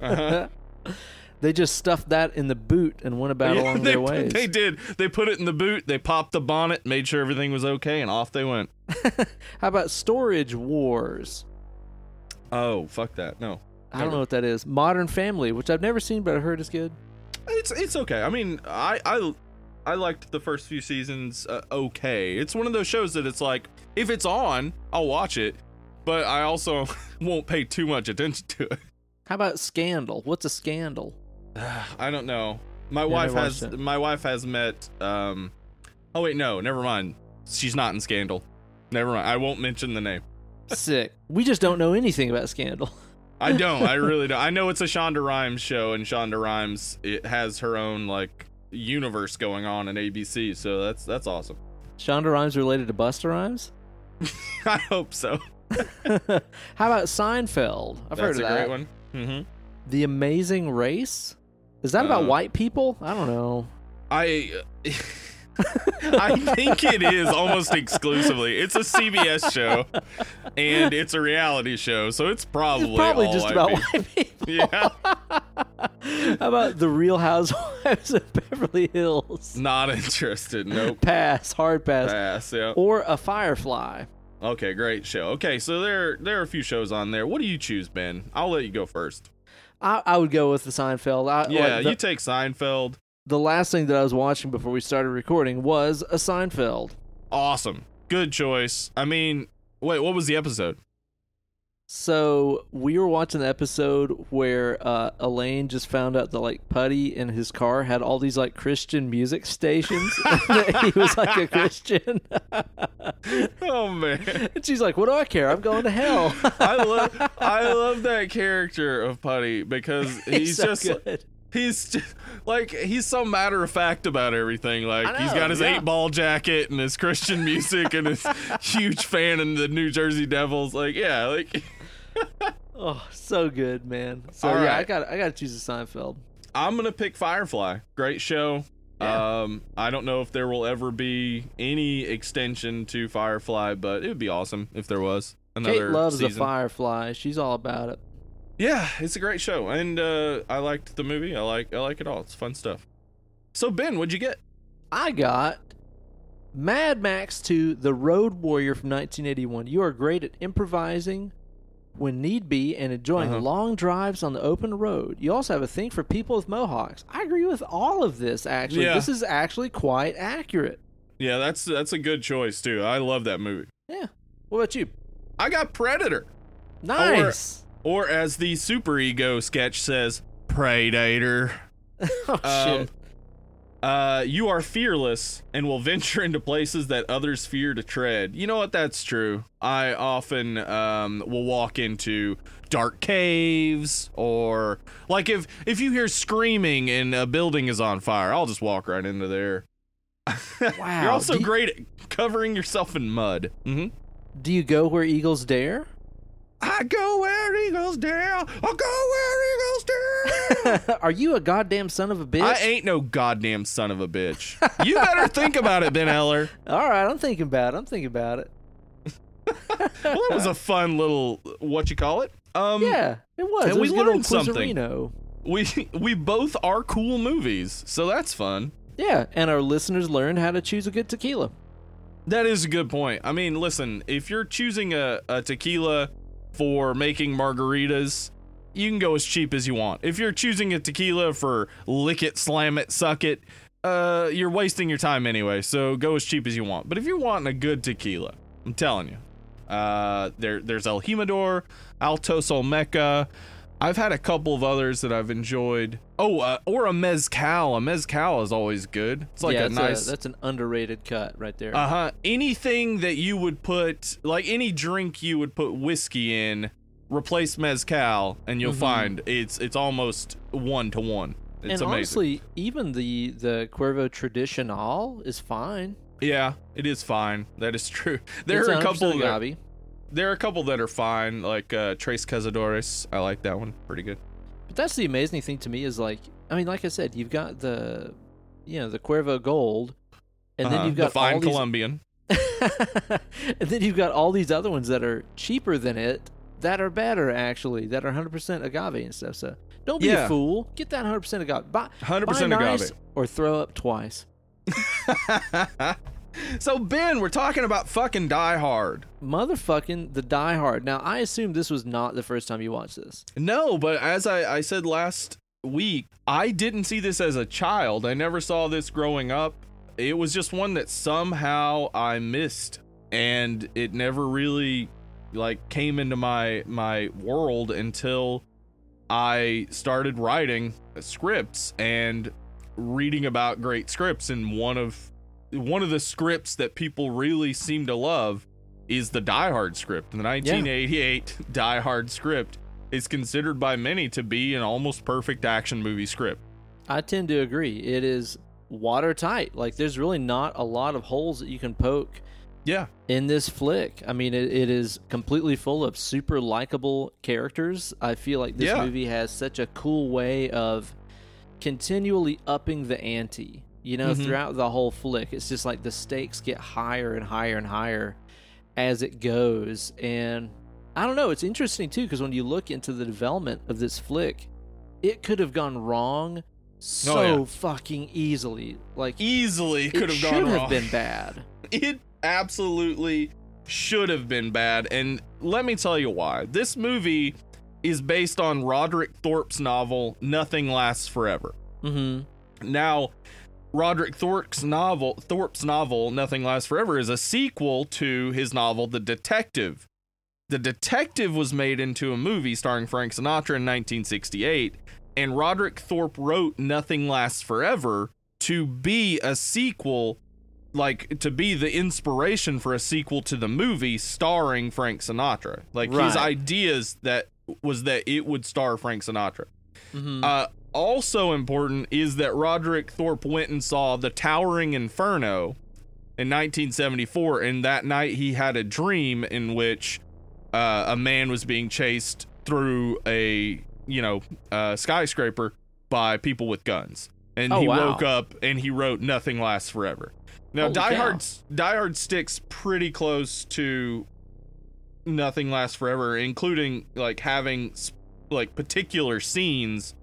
S1: Uh-huh.
S2: they just stuffed that in the boot and went about
S1: Yeah,
S2: along
S1: they,
S2: their ways.
S1: they did. They put it in the boot. They popped the bonnet, made sure everything was okay, and off they went.
S2: How about Storage Wars?
S1: Oh, fuck that. No,
S2: I don't know what that is. Modern Family, which I've never seen, but I heard is good.
S1: it's it's okay. I mean, I I I liked the first few seasons. Uh, okay, it's one of those shows that it's like if it's on, I'll watch it, but I also won't pay too much attention to it.
S2: How about Scandal? What's a scandal?
S1: I don't know. My wife has
S2: it.
S1: my wife has met. Um, oh wait, no, never mind. She's not in Scandal. Never mind. I won't mention the name.
S2: Sick. We just don't know anything about Scandal.
S1: I don't. I really don't. I know it's a Shonda Rhimes show, and Shonda Rhimes it has her own like universe going on in ABC. So that's that's awesome.
S2: Shonda Rhimes related to Busta Rhymes?
S1: I hope so.
S2: How about Seinfeld? I've heard of that.
S1: that's a
S2: that.
S1: great one. Mm-hmm.
S2: The Amazing Race? Is that about
S1: Uh,
S2: white people? I don't know.
S1: I. I think it is almost exclusively. It's a CBS show, and it's a reality show, so it's probably
S2: It's probably just
S1: white
S2: about
S1: people.
S2: white people.
S1: Yeah.
S2: How about The Real Housewives of Beverly Beverly Hills.
S1: Not interested. Nope.
S2: Pass, hard pass.
S1: Pass. Yeah.
S2: Or a Firefly.
S1: Okay, great show. Okay, so there there are a few shows on there. What do you choose, Ben? I'll let you go first.
S2: I, I would go with the Seinfeld. I,
S1: Yeah,
S2: like, the,
S1: you take Seinfeld.
S2: The last thing that I was watching before we started recording was a Seinfeld.
S1: Awesome. Good choice. I mean, wait, what was the episode?
S2: So we were watching the episode where uh, Elaine just found out that like Puddy in his car had all these like Christian music stations. he was like a Christian.
S1: Oh man.
S2: and she's like, "What do I care? I'm going to hell."
S1: I love I love that character of Puddy because he's,
S2: so
S1: just
S2: good.
S1: He's just like he's so matter of fact about everything. Like
S2: I
S1: he's
S2: know,
S1: got his
S2: yeah.
S1: eight ball jacket and his Christian music and his huge fan in the New Jersey Devils. Like yeah, like
S2: Oh, so good, man. So
S1: All
S2: yeah, I
S1: right.
S2: got I got to choose a Seinfeld.
S1: I'm gonna pick Firefly. Great show.
S2: Yeah.
S1: Um, I don't know if there will ever be any extension to Firefly, but it would be awesome if there was another
S2: Kate loves the. Firefly. She's all about it.
S1: Yeah, it's a great show, and uh, I liked the movie. I like I like it all. It's fun stuff. So Ben, what'd you get?
S2: I got Mad Max 2 The Road Warrior from 1981. You are great at improvising when need be and enjoying
S1: Uh-huh.
S2: long drives on the open road. You also have a thing for people with mohawks. I agree with all of this, actually.
S1: Yeah.
S2: This is actually quite accurate.
S1: Yeah, that's that's a good choice too. I love that movie.
S2: Yeah. What about you?
S1: I got Predator,
S2: Nice.
S1: or as the Super Ego sketch says, Predator.
S2: oh,
S1: Um,
S2: shit.
S1: Uh, you are fearless and will venture into places that others fear to tread. You know what? That's true. I often um, will walk into dark caves or like if if you hear screaming and a building is on fire, I'll just walk right into there.
S2: Wow.
S1: You're also
S2: do,
S1: great at covering yourself in mud. Mm-hmm.
S2: do you go where eagles dare?
S1: I go where eagles dare. I go where eagles dare.
S2: are you a goddamn son of a bitch?
S1: I ain't no goddamn son of a bitch. You better think about it, Ben Eller.
S2: All right, I'm thinking about it. I'm thinking about it.
S1: well, that was a fun little what you call it. Um,
S2: Yeah, it was.
S1: and
S2: it
S1: we
S2: was good old
S1: learned something.
S2: Quizzerino.
S1: we we both are cool movies, so that's fun.
S2: Yeah, and our listeners learned how to choose a good tequila.
S1: That is a good point. I mean, listen, if you're choosing a, a tequila for making margaritas, you can go as cheap as you want. If you're choosing a tequila for lick it, slam it, suck it, uh, you're wasting your time anyway. So go as cheap as you want. But if you're wanting a good tequila, I'm telling you, uh, there there's El Jimador, Altos Olmeca. I've had a couple of others that I've enjoyed. Oh, uh, or a mezcal. A mezcal is always good. It's like
S2: yeah,
S1: a nice.
S2: that's an underrated cut right there.
S1: Uh huh. Anything that you would put, like any drink you would put whiskey in, replace mezcal, and you'll
S2: Mhm.
S1: find it's it's almost one to one. It's
S2: and
S1: amazing.
S2: honestly, even the the Cuervo Tradicional is fine.
S1: yeah, it is fine. That is true. There
S2: It's
S1: are a couple. That,
S2: agave.
S1: There are a couple that are fine, like uh, Trace Cazadores. I like that one. Pretty good.
S2: But that's the amazing thing to me is like, I mean, like I said, you've got the, you know, the Cuervo Gold, and then
S1: Uh-huh.
S2: you've got the
S1: fine
S2: all these,
S1: Colombian.
S2: and then you've got all these other ones that are cheaper than it that are better actually that are 100% agave and stuff so don't be
S1: Yeah.
S2: a fool get that 100% agave buy,
S1: 100%
S2: buy
S1: agave.
S2: nice or throw up twice
S1: so Ben, we're talking about fucking Die Hard.
S2: motherfucking the die hard now i assume this was not the first time you watched this
S1: No, but as I, I said last week, I didn't see this as a child. I never saw this growing up. It was just one that somehow I missed and it never really like came into my my world until I started writing scripts and reading about great scripts and one of one of the scripts that people really seem to love is the Die Hard script. The 1988 Die Hard script is considered by many to be an almost perfect action movie script.
S2: i tend to agree it is watertight like there's really not a lot of holes that you can poke
S1: Yeah.
S2: in this flick. I mean, it, it is completely full of super likable characters. I feel like this
S1: Yeah.
S2: movie has such a cool way of continually upping the ante. You know,
S1: Mhm.
S2: throughout the whole flick, it's just like the stakes get higher and higher and higher as it goes. And I don't know, it's interesting too, because when you look into the development of this flick, it could have gone wrong so
S1: Oh, yeah.
S2: fucking easily. Like
S1: Easily could have gone wrong.
S2: should have been bad.
S1: It absolutely should have been bad. And let me tell you why. This movie is based on Roderick Thorpe's novel, Nothing Lasts Forever.
S2: Mm-hmm.
S1: Now, Roderick Thorpe's novel, Thorpe's novel, Nothing Lasts Forever, is a sequel to his novel, The Detective. The Detective was made into a movie starring Frank Sinatra in 1968, and Roderick Thorpe wrote Nothing Lasts Forever to be a sequel, like to be the inspiration for a sequel to the movie starring Frank Sinatra. Like his ideas that was that it would star Frank Sinatra.
S2: Mm-hmm.
S1: Uh, also important is that Roderick Thorpe went and saw The Towering Inferno in 1974, and that night he had a dream in which uh, a man was being chased through a you know uh, skyscraper by people with guns, and
S2: Oh,
S1: he
S2: wow.
S1: woke up and he wrote "Nothing Lasts Forever." Now,
S2: Holy
S1: Die
S2: cow.
S1: Hard, Die Hard sticks pretty close to "Nothing Lasts Forever," including like having like particular scenes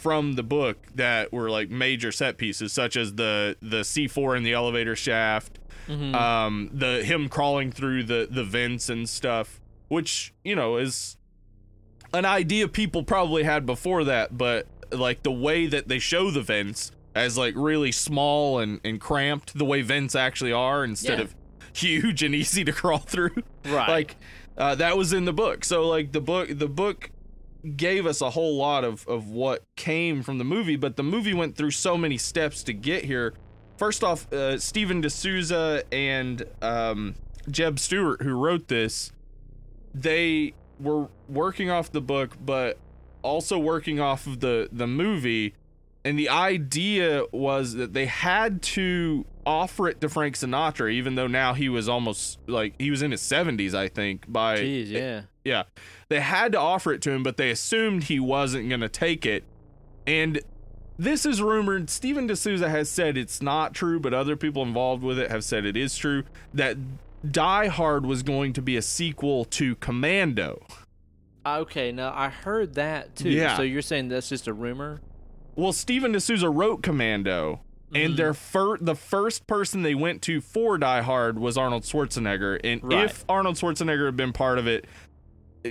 S1: from the book that were like major set pieces, such as the the C4 in the elevator shaft,
S2: Mhm.
S1: um, the him crawling through the the vents and stuff, which you know is an idea people probably had before that, but like the way that they show the vents as like really small and and cramped, the way vents actually are instead
S2: Yeah.
S1: of huge and easy to crawl through
S2: right.
S1: like uh, that was in the book so like the book the book gave us a whole lot of of what came from the movie but the movie went through so many steps to get here first off uh, Steven de Souza and um, Jeb Stuart who wrote this they were working off the book but also working off of the the movie and the idea was that they had to offer it to Frank Sinatra, even though now he was almost like he was in his 70s, I think. By
S2: Jeez, yeah.
S1: Yeah, they had to offer it to him, but they assumed he wasn't going to take it. And this is rumored. Steven de Souza has said it's not true, but other people involved with it have said it is true that Die Hard was going to be a sequel to Commando.
S2: Okay, now I heard that too.
S1: Yeah.
S2: So you're saying that's just a rumor?
S1: Well, Steven de Souza wrote Commando, and their mm-hmm. fir- the first person they went to for Die Hard was Arnold Schwarzenegger. And
S2: Right.
S1: if Arnold Schwarzenegger had been part of it-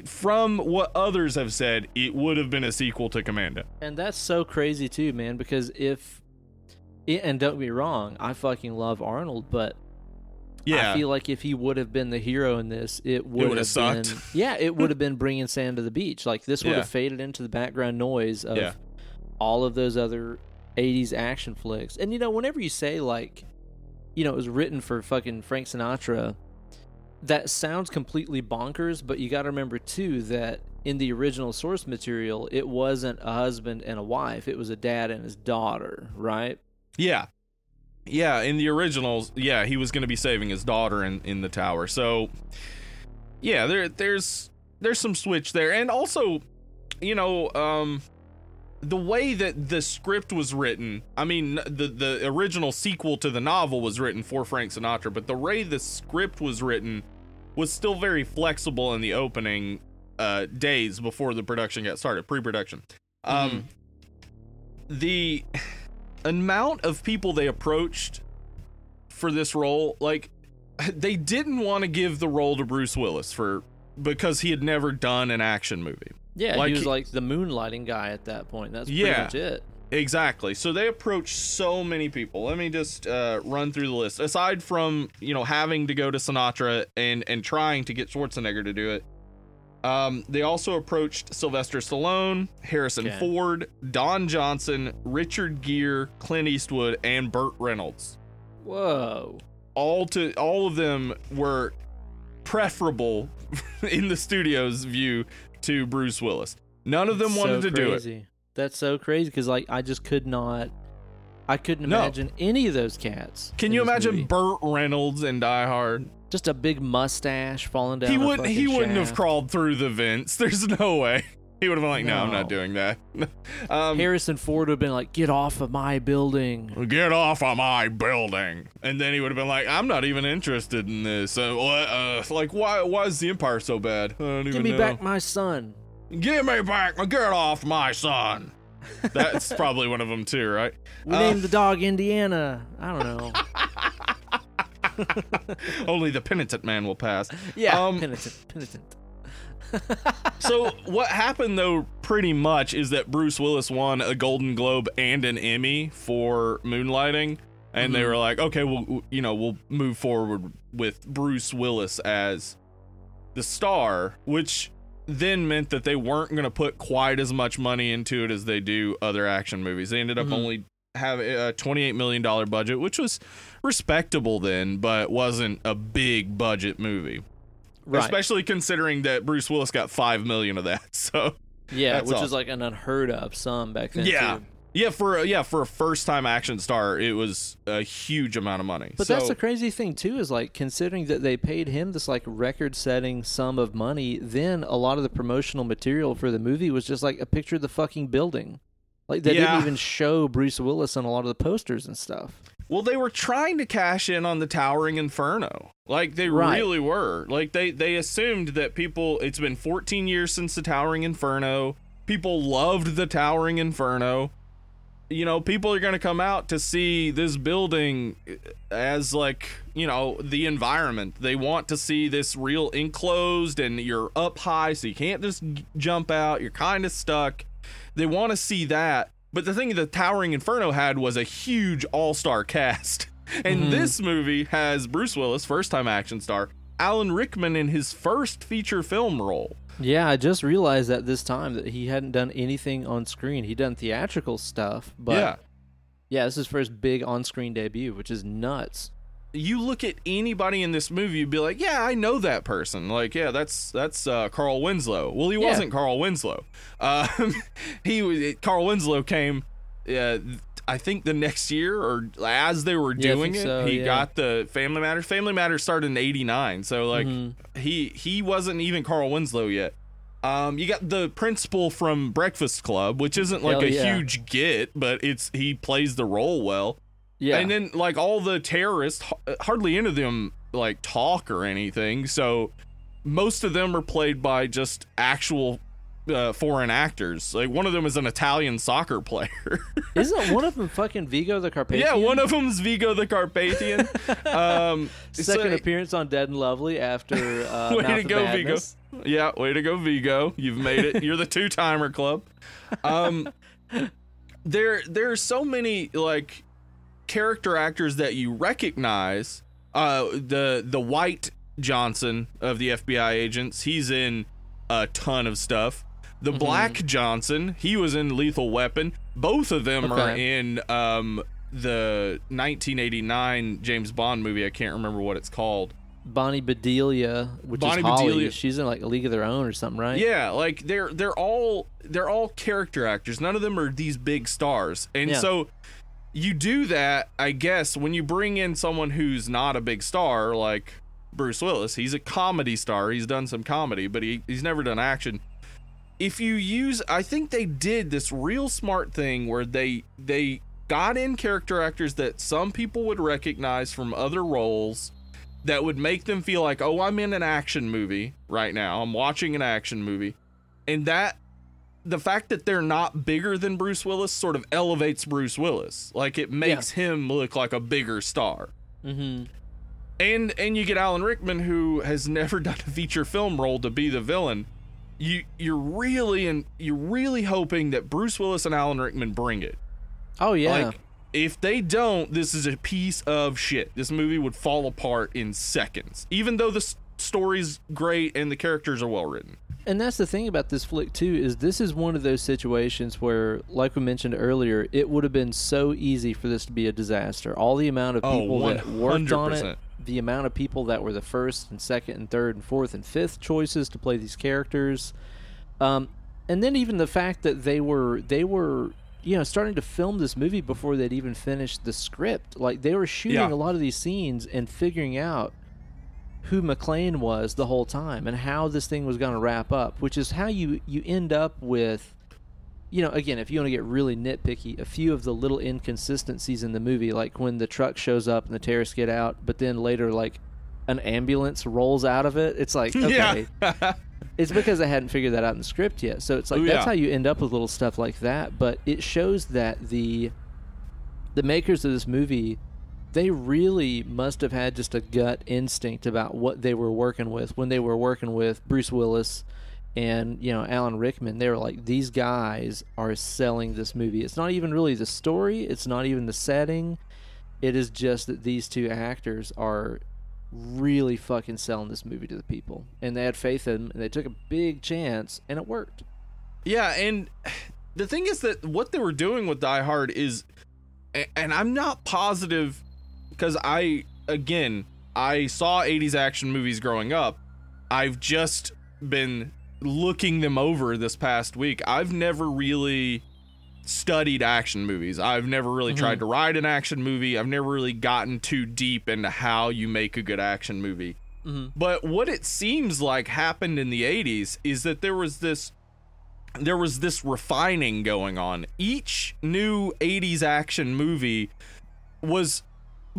S1: from what others have said, it would have been a sequel to Commando.
S2: And that's so crazy too, man. Because if, it, and don't be wrong, I fucking love Arnold, but
S1: Yeah,
S2: I feel like if he would have been the hero in this, it would have
S1: sucked.
S2: been. Yeah, it would have been bringing sand to the beach. Like this would
S1: Yeah.
S2: have faded into the background noise of
S1: Yeah.
S2: all of those other '80s action flicks. And you know, whenever you say like, you know, it was written for fucking Frank Sinatra, that sounds completely bonkers. But you got to remember too that in the original source material, it wasn't a husband and a wife; it was a dad and his daughter, right?
S1: yeah, yeah. In the originals, yeah, he was going to be saving his daughter in in the tower. So, yeah, there there's there's some switch there, and also, you know, um, the way that the script was written. I mean, the the original sequel to the novel was written for Frank Sinatra, but the way the script was written was still very flexible in the opening uh, days before the production got started, pre-production. Um, the amount of people they approached for this role, like they didn't want to give the role to Bruce Willis for because he had never done an action movie.
S2: Yeah,
S1: Like
S2: he was like the moonlighting guy at that point. That's pretty
S1: Yeah.
S2: much it.
S1: Exactly. So they approached so many people. Let me just uh, run through the list. Aside from you know having to go to Sinatra and and trying to get Schwarzenegger to do it, um, they also approached Sylvester Stallone, Harrison
S2: Okay.
S1: Ford, Don Johnson, Richard Gere, Clint Eastwood, and Burt Reynolds.
S2: Whoa.
S1: All to all of them were preferable in the studio's view to Bruce Willis. None of them
S2: So
S1: wanted to do it.
S2: That's so crazy because like I just could not. I couldn't
S1: No.
S2: imagine any of those cats.
S1: Can you imagine
S2: movie.
S1: Burt Reynolds in Die Hard?
S2: just a big mustache falling down?
S1: he wouldn't he wouldn't have crawled through the vents there's no way he would have been like no, i'm not doing that um
S2: Harrison Ford would have been like, "Get off of my building."
S1: get off of my building and then he would have been like i'm not even interested in this uh, uh like why why is the empire so bad i don't
S2: Give me
S1: know
S2: back my son.
S1: give me back my get off my son That's probably one of them too, right?
S2: We
S1: Uh,
S2: named the dog Indiana. I don't know.
S1: Only the penitent man will pass.
S2: Yeah,
S1: Um,
S2: penitent, penitent.
S1: so what happened though pretty much is that Bruce Willis won a Golden Globe and an Emmy for Moonlighting and they
S2: Mhm.
S1: were like okay we'll you know we'll move forward with Bruce Willis as the star which then meant that they weren't going to put quite as much money into it as they do other action movies. They ended up
S2: Mhm.
S1: only have a 28 million dollar budget which was respectable then but wasn't a big budget movie.
S2: Right.
S1: Especially considering that Bruce Willis got five million of that. So
S2: yeah, which is like an unheard of sum back then.
S1: Yeah.
S2: too.
S1: yeah, for yeah for a first time action star, it was a huge amount of money.
S2: But
S1: so,
S2: that's the crazy thing too is like considering that they paid him this like record setting sum of money, then a lot of the promotional material for the movie was just like a picture of the fucking building. Like they
S1: Yeah.
S2: didn't even show Bruce Willis on a lot of the posters and stuff.
S1: Well, they were trying to cash in on the Towering Inferno. Like they
S2: Right.
S1: really were. Like they they assumed that people. It's been 14 years since the Towering Inferno. People loved the Towering Inferno. You know, people are going to come out to see this building as like, you know, the environment. They want to see this real enclosed and you're up high so you can't just jump out. You're kind of stuck. They want to see that. But the thing the Towering Inferno had was a huge all-star cast. And
S2: Mhm.
S1: this movie has Bruce Willis, first-time action star, Alan Rickman in his first feature film role.
S2: Yeah, I just realized that this time that he hadn't done anything on screen. He'd done theatrical stuff, but
S1: yeah.
S2: yeah, this is his first big on screen debut, which is nuts.
S1: You look at anybody in this movie, you'd be like, yeah, I know that person. Like, yeah, that's that's uh, Carl Winslow. Well, he
S2: Yeah.
S1: wasn't Carl Winslow. Um, he was Carl Winslow came, uh, I think the next year or as they were doing
S2: think
S1: it,
S2: so,
S1: he
S2: yeah.
S1: got the Family Matters. Family Matters started in '89, so like
S2: Mhm.
S1: he he wasn't even Carl Winslow yet. Um, you got the principal from Breakfast Club, which isn't like
S2: Hell
S1: a
S2: yeah.
S1: huge get, but it's he plays the role well.
S2: Yeah,
S1: And then like all the terrorists, hardly any of them like talk or anything. So most of them are played by just actual uh, foreign actors. Like one of them is an Italian soccer player.
S2: isn't one of them fucking Vigo the Carpathian?
S1: yeah, one of them's Vigo the Carpathian. um,
S2: second
S1: so-
S2: appearance on Dead and Lovely after uh,
S1: Way
S2: Mouth
S1: to go,
S2: Madness.
S1: Yeah, way to go, Vigo. You've made it. You're the two timer club. Um, there, there are so many like character actors that you recognize. Uh, the the White Johnson of the FBI agents. He's in a ton of stuff. The
S2: Mm-hmm.
S1: Black Johnson. He was in Lethal Weapon. Both of them are in um the 1989 James Bond movie. I can't remember what it's called.
S2: Bonnie Bedelia, which
S1: Bonnie
S2: is Holly.
S1: Bedelia.
S2: She's in like a League of Their Own or something, right?
S1: Yeah, like they're they're all they're all character actors. None of them are these big stars. And
S2: Yeah.
S1: so you do that, I guess, when you bring in someone who's not a big star like Bruce Willis. He's a comedy star. He's done some comedy, but he, he's never done action. If you use I think they did this real smart thing where they they got in character actors that some people would recognize from other roles that would make them feel like, oh, I'm in an action movie right now. I'm watching an action movie. And that, the fact that they're not bigger than Bruce Willis sort of elevates Bruce Willis. Like it makes him look like a bigger star.
S2: Mm-hmm.
S1: And and you get Alan Rickman who has never done a feature film role to be the villain. You you're really and you're really hoping that Bruce Willis and Alan Rickman bring it.
S2: Oh yeah.
S1: Like if they don't, this is a piece of shit. This movie would fall apart in seconds. Even though the s- story's great and the characters are well written.
S2: And that's the thing about this flick too is this is one of those situations where, like we mentioned earlier, it would have been so easy for this to be a disaster. All the amount of
S1: Oh,
S2: people that worked on it, the amount of people that were the first and second and third and fourth and fifth choices to play these characters, um, and then even the fact that they were they were you know starting to film this movie before they'd even finished the script. Like they were shooting
S1: Yeah.
S2: a lot of these scenes and figuring out who McClane was the whole time and how this thing was going to wrap up, which is how you you end up with you know, again, if you want to get really nitpicky, a few of the little inconsistencies in the movie, like when the truck shows up and the terrorists get out, but then later, like an ambulance rolls out of it. It's like okay,
S1: Yeah.
S2: it's because I hadn't figured that out in the script yet. So it's like
S1: Oh,
S2: that's
S1: yeah.
S2: how you end up with little stuff like that. But it shows that the the makers of this movie they really must have had just a gut instinct about what they were working with when they were working with Bruce Willis and you know Alan Rickman. They were like, these guys are selling this movie. It's not even really the story. It's not even the setting. It is just that these two actors are really fucking selling this movie to the people, and they had faith in them, and they took a big chance, and it worked.
S1: Yeah, and the thing is that what they were doing with Die Hard is, and I'm not positive because I, again, I saw 80s action movies growing up. I've just been looking them over this past week. I've never really studied action movies. I've never really mm-hmm. tried to write an action movie. I've never really gotten too deep into how you make a good action movie. Mm-hmm. But what it seems like happened in the 80s is that there was this there was this refining going on. Each new 80s action movie was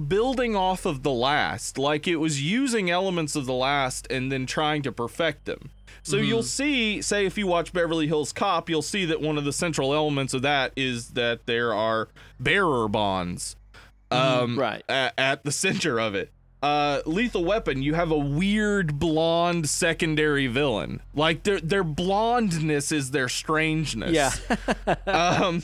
S1: building off of the last, like it was using elements of the last and then trying to perfect them. So you'll see, say, if you watch Beverly Hills Cop, you'll see that one of the central elements of that is that there are bearer bonds um,
S2: Right.
S1: a- at the center of it. Uh, Lethal Weapon, you have a weird blonde secondary villain. Like their their blondness is their strangeness.
S2: Yeah.
S1: um,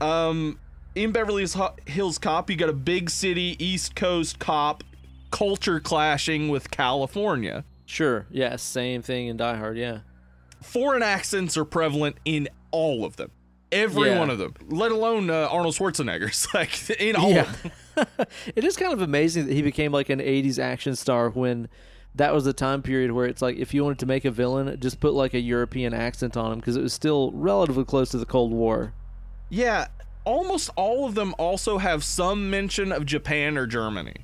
S1: um, in Beverly Hills Cop, you got a big city East Coast cop culture clashing with California.
S2: sure. Yeah. Same thing in Die Hard. Yeah.
S1: Foreign accents are prevalent in all of them. Every
S2: Yeah.
S1: one of them, let alone uh, Arnold Schwarzenegger's. Like in all.
S2: Yeah.
S1: Of them.
S2: it is kind of amazing that he became like an 80s action star when that was the time period where it's like if you wanted to make a villain just put like a european accent on him because it was still relatively close to the cold war
S1: Yeah, almost all of them also have some mention of Japan or Germany.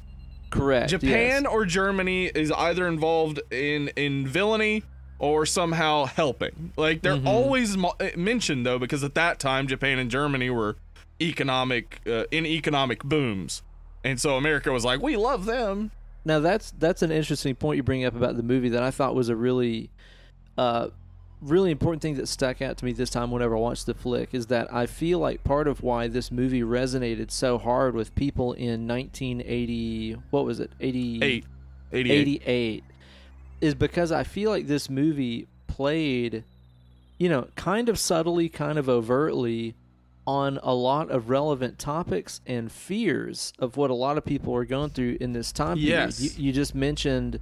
S2: correct
S1: Japan
S2: yes.
S1: or Germany is either involved in in villainy or somehow helping. Like they're
S2: Mm-hmm.
S1: always mo- uh, mentioned though, because at that time Japan and Germany were economic uh, in economic booms, and so America was like, we love them.
S2: now that's that's an interesting point you bring up about the movie that i thought was a really uh really important thing that stuck out to me this time whenever i watched the flick is that i feel like part of why this movie resonated so hard with people in 1980 what was it 80
S1: Eight, 88.
S2: 88 is because I feel like this movie played, you know, kind of subtly, kind of overtly on a lot of relevant topics and fears of what a lot of people are going through in this time period.
S1: Yes.
S2: You, you just mentioned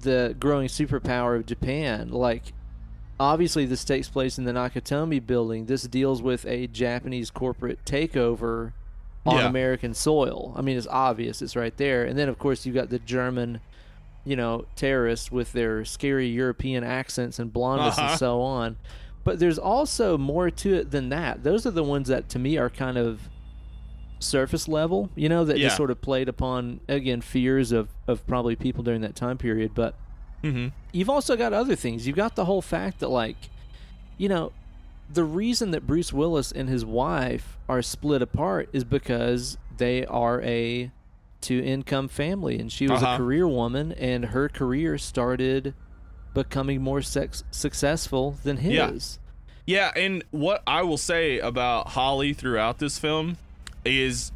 S2: the growing superpower of Japan. Like, obviously, this takes place in the Nakatomi building. This deals with a Japanese corporate takeover on
S1: Yeah.
S2: American soil. I mean, it's obvious, it's right there. And then, of course, you've got the German, you know, terrorists with their scary European accents and blondness
S1: Uh-huh.
S2: and so on. But there's also more to it than that. Those are the ones that, to me, are kind of surface level, you know, that
S1: Yeah.
S2: just sort of played upon, again, fears of, of probably people during that time period. But
S1: Mhm.
S2: you've also got other things. You've got the whole fact that, like, you know, the reason that Bruce Willis and his wife are split apart is because they are a two income family and she was
S1: Uh-huh.
S2: a career woman and her career started becoming more sex- successful than his.
S1: Yeah.
S2: his.
S1: Yeah, and what I will say about Holly throughout this film is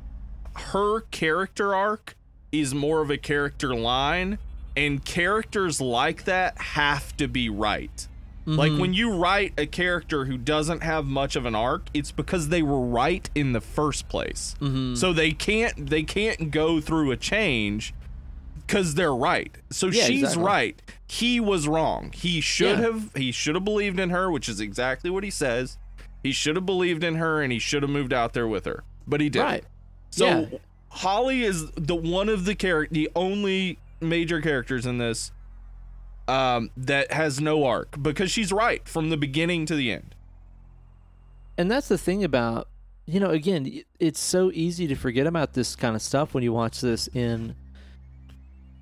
S1: her character arc is more of a character line, and characters like that have to be right. Like when mm-hmm. you write a character who doesn't have much of an arc, it's because they were right in the first place. Mm-hmm. So they can't they can't go through a change because they're right. So
S2: Yeah,
S1: she's
S2: exactly.
S1: right. He was wrong. He should
S2: Yeah.
S1: have he should have believed in her, which is exactly what he says. He should have believed in her and he should have moved out there with her. But he didn't.
S2: Right.
S1: So
S2: Yeah.
S1: Holly is the one of the character the only major characters in this um that has no arc because she's right from the beginning to the end.
S2: And that's the thing about, you know, again, it's so easy to forget about this kind of stuff when you watch this in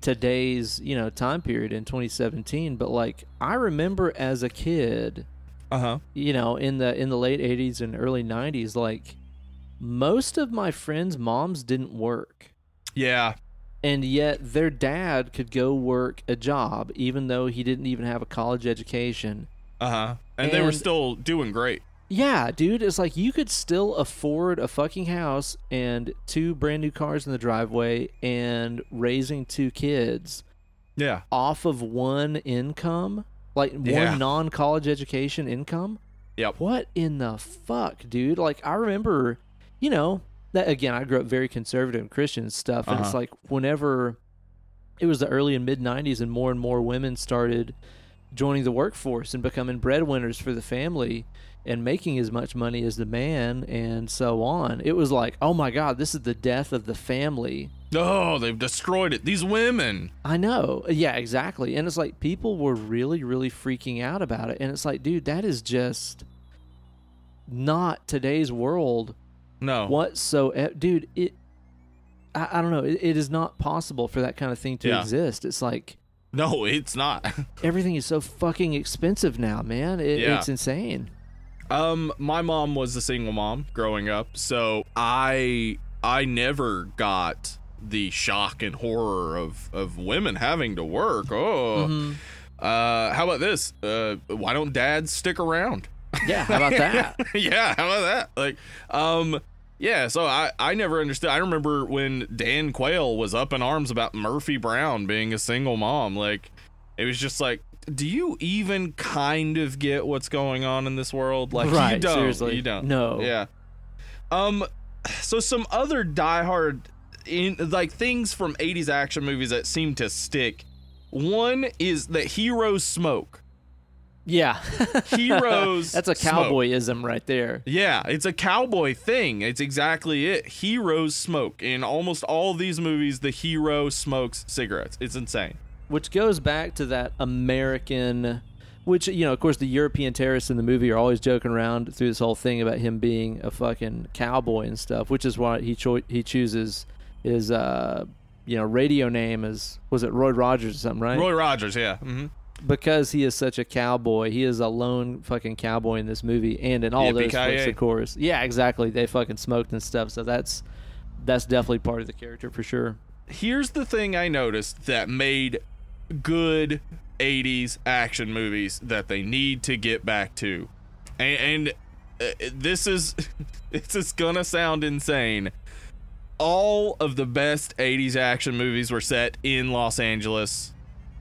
S2: today's, you know, time period in 2017, but like I remember as a kid,
S1: Uh-huh.
S2: you know, in the in the late 80s and early 90s like most of my friends' moms didn't work.
S1: Yeah.
S2: And yet their dad could go work a job even though he didn't even have a college education.
S1: Uh huh. And, they were still doing great.
S2: Yeah, dude, it's like you could still afford a fucking house and two brand new cars in the driveway and raising two kids
S1: Yeah.
S2: off of one income, like
S1: Yeah.
S2: one non-college education income.
S1: Yep.
S2: What in the fuck, dude? Like I remember, you know, that again, I grew up very conservative and Christian stuff, and it's
S1: Uh-huh.
S2: like whenever it was the early and mid '90s, and more and more women started joining the workforce and becoming breadwinners for the family and making as much money as the man and so on. It was like, oh my god, this is the death of the family.
S1: Oh, they've destroyed it. These women.
S2: I know. Yeah, exactly. And it's like people were really, really freaking out about it. And it's like, dude, that is just not today's world
S1: No.
S2: whatsoever. Dude, it, I, I don't know. It, it is not possible for that kind of thing to
S1: Yeah.
S2: exist. It's like
S1: No, it's not.
S2: everything is so fucking expensive now, man. It,
S1: Yeah.
S2: It's insane.
S1: Um, my mom was a single mom growing up, so I I never got the shock and horror of of women having to work. Oh,
S2: Mhm.
S1: uh, how about this? Uh, why don't dads stick around?
S2: Yeah, how about that?
S1: yeah, how about that? Like, um, yeah. So I I never understood. I remember when Dan Quayle was up in arms about Murphy Brown being a single mom. Like, it was just like. Do you even kind of get what's going on in this world? Like you don't.
S2: seriously.
S1: You don't.
S2: No.
S1: Yeah. Um. So some other diehard in like things from '80s action movies that seem to stick. One is that heroes smoke.
S2: Yeah.
S1: Heroes
S2: That's a
S1: smoke.
S2: cowboyism right there.
S1: Yeah, it's a cowboy thing. It's exactly it. Heroes smoke. In almost all these movies, the hero smokes cigarettes. It's insane.
S2: which goes back to that American, which you know, of course, the European terrorists in the movie are always joking around through this whole thing about him being a fucking cowboy and stuff, which is why he cho- he chooses his uh you know radio name is was it Roy Rogers or something, right?
S1: Roy Rogers, yeah. hmm
S2: because he is such a cowboy. He is a lone fucking cowboy in this movie and in all those flicks, of course. Yeah, exactly. They fucking smoked and stuff, so that's that's definitely part of the character for sure.
S1: Here's the thing I noticed that made good 80s action movies that they need to get back to. And, and uh, this is this is gonna sound insane. All of the best 80s action movies were set in Los Angeles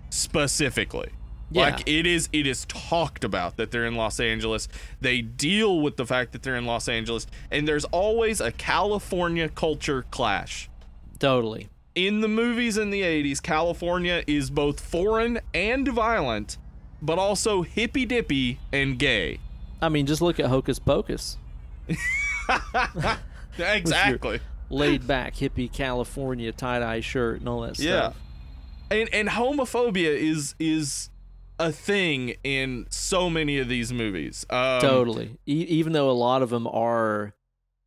S1: specifically.
S2: Yeah.
S1: Like it is it is talked about that they're in Los Angeles. They deal with the fact that they're in Los Angeles and there's always a California culture clash
S2: Totally.
S1: in the movies in the 80s, California is both foreign and violent, but also hippy dippy and gay.
S2: I mean, just look at Hocus Pocus.
S1: Exactly.
S2: laid back hippie California tie dye shirt and all that
S1: Yeah.
S2: stuff.
S1: And and homophobia is is a thing in so many of these movies. Um,
S2: totally. E- even though a lot of them are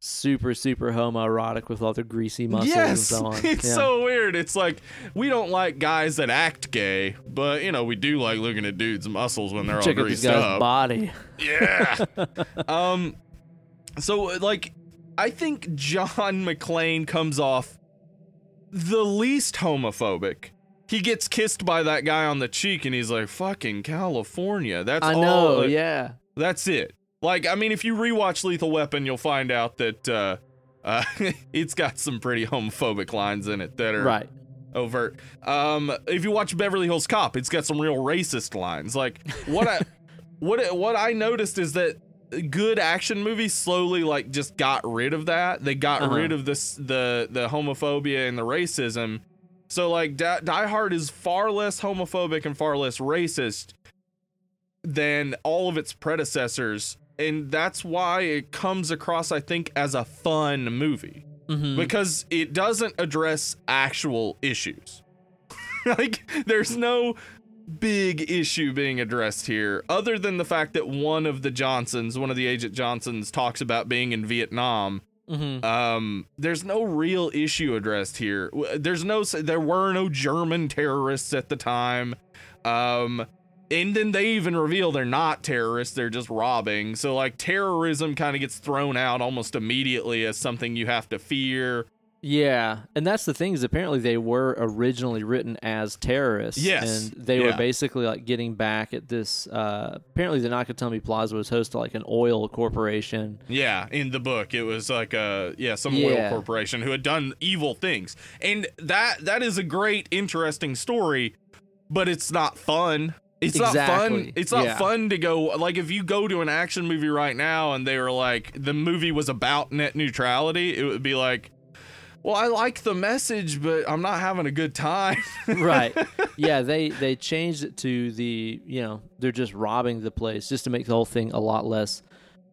S2: super super homoerotic with all their greasy muscles and
S1: Yes,
S2: so on.
S1: it's
S2: Yeah.
S1: so weird. It's like we don't like guys that act gay, but you know we do like looking at dudes' muscles when they're
S2: check
S1: all greased up.
S2: body.
S1: Yeah. um so like I think John McClane comes off the least homophobic. He gets kissed by that guy on the cheek and he's like, fucking California. That's
S2: I
S1: all
S2: know. yeah.
S1: That's it. Like, I mean, if you rewatch Lethal Weapon, you'll find out that uh uh, it's got some pretty homophobic lines in it that are
S2: Right.
S1: overt. Um, if you watch Beverly Hills Cop, it's got some real racist lines. Like what I what what I noticed is that good action movies slowly like just got rid of that. They got
S2: Uh-huh.
S1: rid of this the the homophobia and the racism. So like Die, Die Hard is far less homophobic and far less racist than all of its predecessors. And that's why it comes across, I think, as a fun movie
S2: Mhm.
S1: because it doesn't address actual issues. like, there's no big issue being addressed here, other than the fact that one of the Johnsons, one of the Agent Johnsons, talks about being in Vietnam.
S2: Mhm.
S1: Um, there's no real issue addressed here. There's no, there were no German terrorists at the time. Um, and then they even reveal they're not terrorists, they're just robbing. So, like, terrorism kind of gets thrown out almost immediately as something you have to fear.
S2: Yeah, and that's the thing is apparently they were originally written as terrorists.
S1: Yes,
S2: and they were basically like getting back at this. Uh, apparently, the Nakatomi Plaza was host to like an oil corporation.
S1: Yeah, in the book, it was like a yeah some
S2: Yeah.
S1: oil corporation who had done evil things, and that that is a great, interesting story, but it's not fun. It's not fun. It's not
S2: yeah.
S1: fun to go like if you go to an action movie right now and they were like the movie was about net neutrality, it would be like, well, I like the message, but I'm not having a good time.
S2: right. Yeah, they they changed it to the you know they're just robbing the place just to make the whole thing a lot less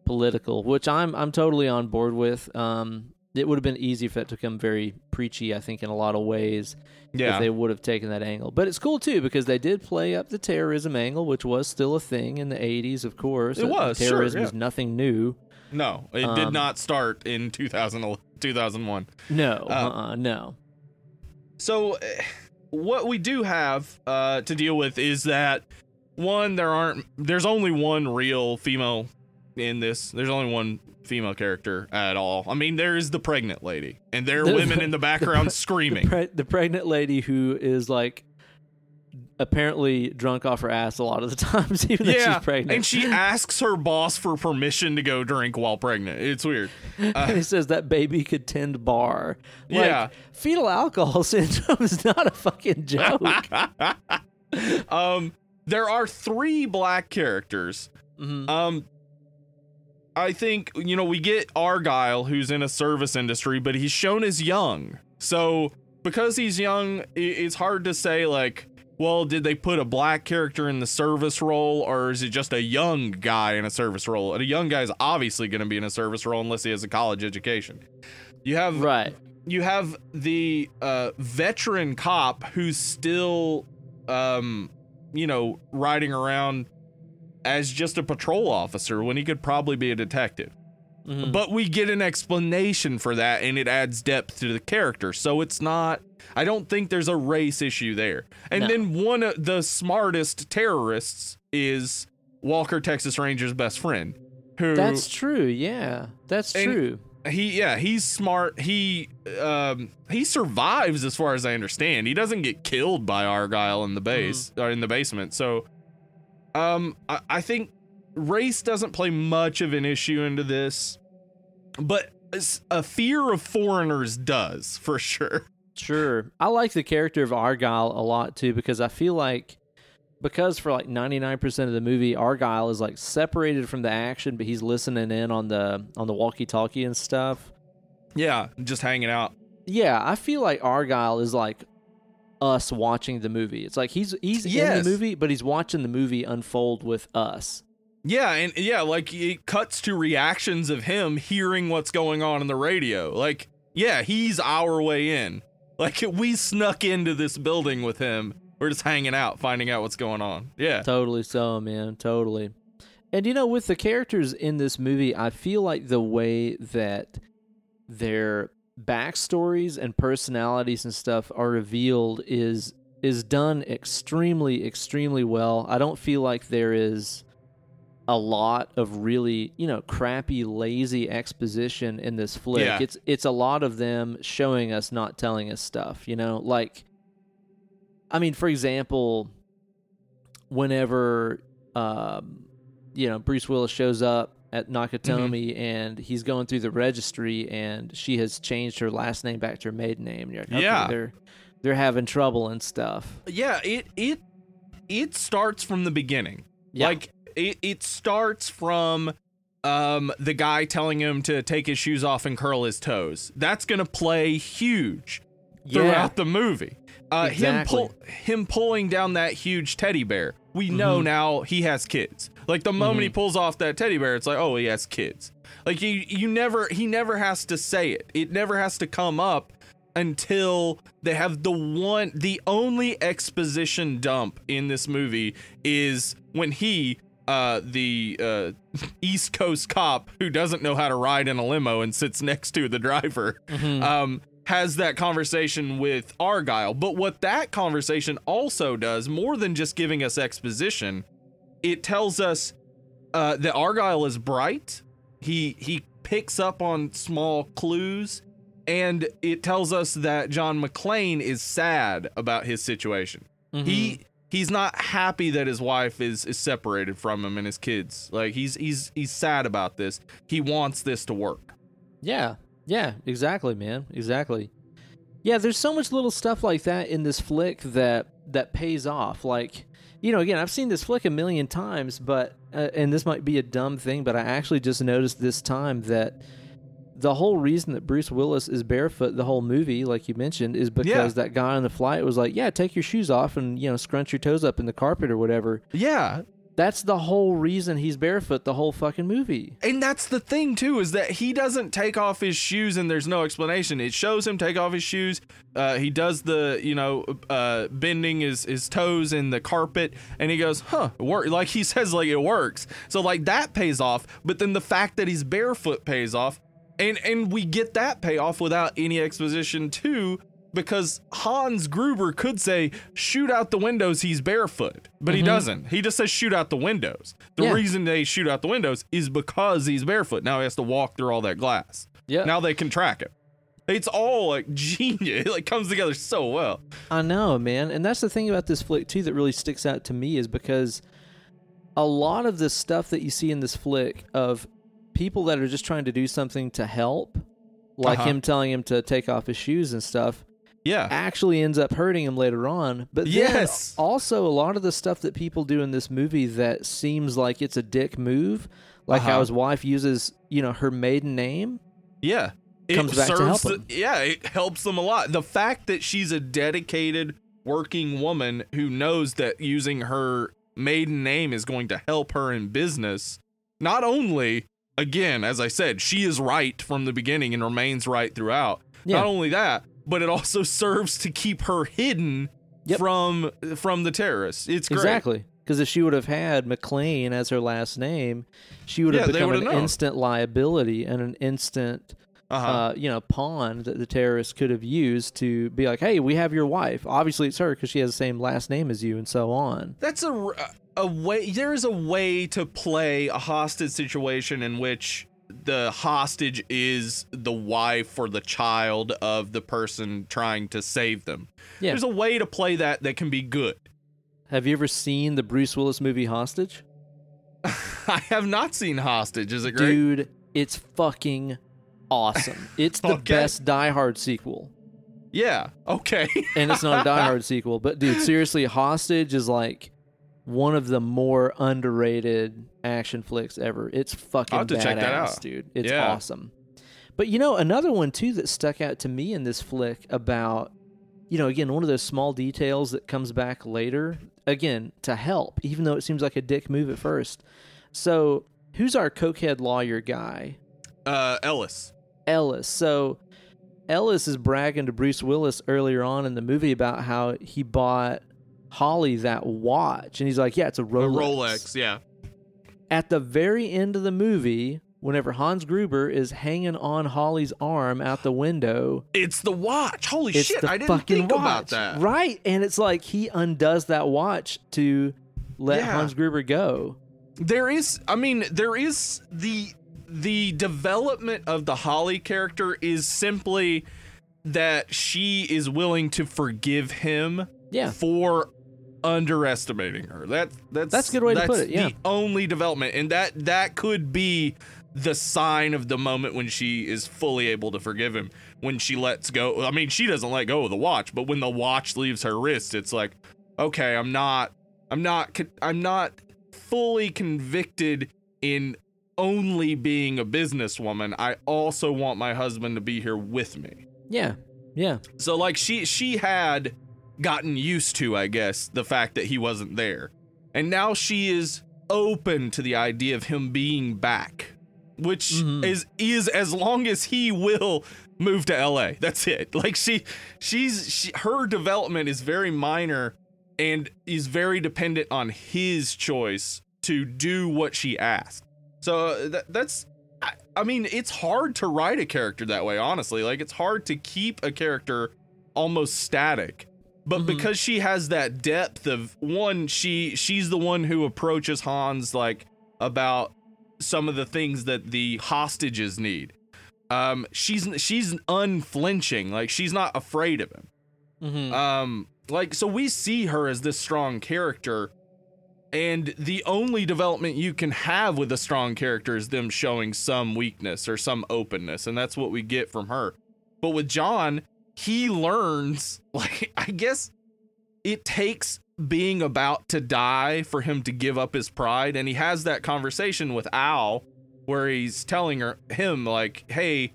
S2: political, which I'm I'm totally on board with. Um, it would have been easy if that to become very preachy. I think in a lot of ways.
S1: yeah,
S2: if they would have taken that angle. But it's cool too because they did play up the terrorism angle, which was still a thing in the 80s, of course.
S1: It
S2: Uh,
S1: was, sure,
S2: Terrorism
S1: yeah.
S2: is nothing new.
S1: No, it
S2: Um,
S1: did not start in 2000, 2001.
S2: No,
S1: Uh,
S2: uh-uh, no.
S1: So, eh, what we do have uh, to deal with is that one, there aren't, there's only one real female in this. There's only one female character at all. I mean, there is the pregnant lady, and there are
S2: The-
S1: women in the background
S2: The,
S1: screaming.
S2: pre- the pregnant lady who is like apparently drunk off her ass a lot of the times, even though she's pregnant.
S1: and she asks her boss for permission to go drink while pregnant. It's weird.
S2: And he says that baby could tend bar. Like,
S1: Yeah.
S2: Fetal alcohol syndrome is not a fucking joke.
S1: um, there are three black characters.
S2: Mhm.
S1: Um, I think you know we get Argyle, who's in a service industry, but he's shown as young. So because he's young, it's hard to say like, well, did they put a black character in the service role, or is it just a young guy in a service role? And a young guy's obviously going to be in a service role unless he has a college education. You have
S2: Right.
S1: you have the uh, veteran cop who's still, um, you know, riding around as just a patrol officer when he could probably be a detective.
S2: Mhm.
S1: But we get an explanation for that, and it adds depth to the character. So it's not. I don't think there's a race issue there. And
S2: No.
S1: then one of the smartest terrorists is Walker Texas Ranger's best friend, who
S2: That's true. Yeah. That's true.
S1: he yeah he's smart he um he survives as far as i understand he doesn't get killed by argyle in the base or in the basement so um I, I think race doesn't play much of an issue into this but a fear of foreigners does for sure
S2: Sure. I like the character of Argyle a lot too because I feel like because for like 99% of the movie Argyle is like separated from the action but he's listening in on the on the walkie-talkie and stuff.
S1: yeah just hanging out
S2: Yeah, I feel like Argyle is like us watching the movie. It's like he's he's in the movie but he's watching the movie unfold with us.
S1: Yeah, and yeah, like it cuts to reactions of him hearing what's going on in the radio. Like, yeah, he's our way in. Like we snuck into this building with him. We're just hanging out, finding out what's going on. Yeah.
S2: Totally so, man. Totally. And you know, with the characters in this movie, I feel like the way that their backstories and personalities and stuff are revealed is is done extremely, extremely well. I don't feel like there is a lot of really, you know, crappy, lazy exposition in this flick.
S1: Yeah.
S2: It's it's a lot of them showing us, not telling us stuff. You know, like, I mean, for example, whenever um, you know Bruce Willis shows up at Nakatomi and he's going through the registry and she has changed her last name back to her maiden name. Like, okay,
S1: Yeah.
S2: they're they're having trouble and stuff.
S1: Yeah, it it it starts from the beginning.
S2: Yeah.
S1: Like it it starts from um the guy telling him to take his shoes off and curl his toes. That's going to play huge throughout the movie. Uh, him pull, him pulling down that huge teddy bear. We know
S2: Mm-hmm.
S1: now he has kids. Like the moment he pulls off that teddy bear, it's like, oh, he has kids. Like you, you never, he never has to say it. It never has to come up until they have the one, the only exposition dump in this movie is when he, uh, the uh, East Coast cop who doesn't know how to ride in a limo and sits next to the driver, um, has that conversation with Argyle. But what that conversation also does, more than just giving us exposition, it tells us uh, that Argyle is bright. He he picks up on small clues, and it tells us that John McClane is sad about his situation.
S2: Mm-hmm.
S1: He he's not happy that his wife is is separated from him and his kids. Like he's he's he's sad about this. He wants this to work.
S2: Yeah. Yeah, exactly, man. Exactly. Yeah, there's so much little stuff like that in this flick that that pays off. Like, you know, again, I've seen this flick a million times, but uh, and this might be a dumb thing, but I actually just noticed this time that the whole reason that Bruce Willis is barefoot the whole movie, like you mentioned, is because
S1: Yeah.
S2: that guy on the flight was like, "Yeah, take your shoes off and you know scrunch your toes up in the carpet or whatever."
S1: Yeah.
S2: That's the whole reason he's barefoot the whole fucking movie.
S1: And that's the thing too is that he doesn't take off his shoes and there's no explanation. It shows him take off his shoes. Uh, he does the you know uh, bending his his toes in the carpet, and he goes, "Huh, it work." Like he says, like it works. So like that pays off. But then the fact that he's barefoot pays off, and and we get that payoff without any exposition too. Because Hans Gruber could say, shoot out the windows, he's barefoot. But he mm-hmm. doesn't. He just says, shoot out the windows. The
S2: Yeah.
S1: reason they shoot out the windows is because he's barefoot. Now he has to walk through all that glass.
S2: Yeah.
S1: Now they can track it. It's all like genius. It like comes together so well.
S2: I know, man. And that's the thing about this flick too that really sticks out to me is because a lot of the stuff that you see in this flick of people that are just trying to do something to help, like
S1: Uh-huh.
S2: him telling him to take off his shoes and stuff,
S1: Yeah.
S2: actually ends up hurting him later on. But
S1: Yes.
S2: also a lot of the stuff that people do in this movie that seems like it's a dick move, like how
S1: Uh-huh.
S2: his wife uses, you know, her maiden name.
S1: Yeah. It
S2: Comes back to help him.
S1: the- yeah, it helps them a lot. The fact that she's a dedicated working woman who knows that using her maiden name is going to help her in business, not only, again, as I said, she is right from the beginning and remains right throughout.
S2: Yeah.
S1: Not only that, but it also serves to keep her hidden
S2: Yep.
S1: from from the terrorists. It's great.
S2: Exactly. Because if she would have had McClane as her last name, she would have
S1: Yeah,
S2: become an
S1: known.
S2: instant liability and an instant,
S1: Uh-huh.
S2: uh, you know, pawn that the terrorists could have used to be like, "Hey, we have your wife. Obviously, it's her because she has the same last name as you, and so on."
S1: That's a a way. There is a way to play a hostage situation in which the hostage is the wife or the child of the person trying to save them.
S2: Yeah.
S1: There's a way to play that that can be good.
S2: Have you ever seen the Bruce Willis movie Hostage?
S1: I have not seen Hostage. Is it great?
S2: Dude, it's fucking awesome. It's the
S1: Okay.
S2: best Die Hard sequel.
S1: Yeah. Okay.
S2: and it's not a Die Hard sequel. But dude, seriously, Hostage is like one of the more underrated action flicks ever. It's fucking
S1: I'll have to
S2: badass,
S1: check that out.
S2: dude. It's
S1: Yeah.
S2: awesome. But you know, another one too that stuck out to me in this flick about, you know, again, one of those small details that comes back later, again, to help, even though it seems like a dick move at first. So, who's our cokehead lawyer guy?
S1: uh, Ellis.
S2: Ellis. So Ellis is bragging to Bruce Willis earlier on in the movie about how he bought Holly that watch, and he's like, "Yeah, it's a
S1: A
S2: Rolex."
S1: Rolex. Yeah.
S2: At the very end of the movie, whenever Hans Gruber is hanging on Holly's arm out the window,
S1: It's the watch. Holy
S2: it's
S1: shit! I didn't think
S2: watch,
S1: about that.
S2: right? And it's like he undoes that watch to let
S1: Yeah.
S2: Hans Gruber go.
S1: there is i mean there is the the development of the holly character is simply that she is willing to forgive him
S2: Yeah.
S1: for underestimating her that that's
S2: That's a good way to put it, yeah.
S1: the only development and that that could be the sign of the moment when she is fully able to forgive him when she lets go i mean she doesn't let go of the watch but when the watch leaves her wrist it's like okay i'm not i'm not i'm not fully convicted in only being a businesswoman i also want my husband to be here with me
S2: Yeah. Yeah.
S1: so like she she had gotten used to i guess the fact that he wasn't there. And now she is open to the idea of him being back which
S2: Mhm.
S1: is is as long as he will move to LA that's it. Like she she's she, her development is very minor and is very dependent on his choice to do what she asked so uh, that, that's I, I mean it's hard to write a character that way honestly. Like it's hard to keep a character almost static but
S2: Mhm.
S1: because she has that depth of one she she's the one who approaches Hans like about some of the things that the hostages need um, she's she's unflinching, like she's not afraid of him.
S2: Mm-hmm.
S1: Um, like so we see her as this strong character, and the only development you can have with a strong character is them showing some weakness or some openness, and that's what we get from her. But with John, he learns like I guess it takes being about to die for him to give up his pride, and he has that conversation with Al where he's telling her him like, "Hey,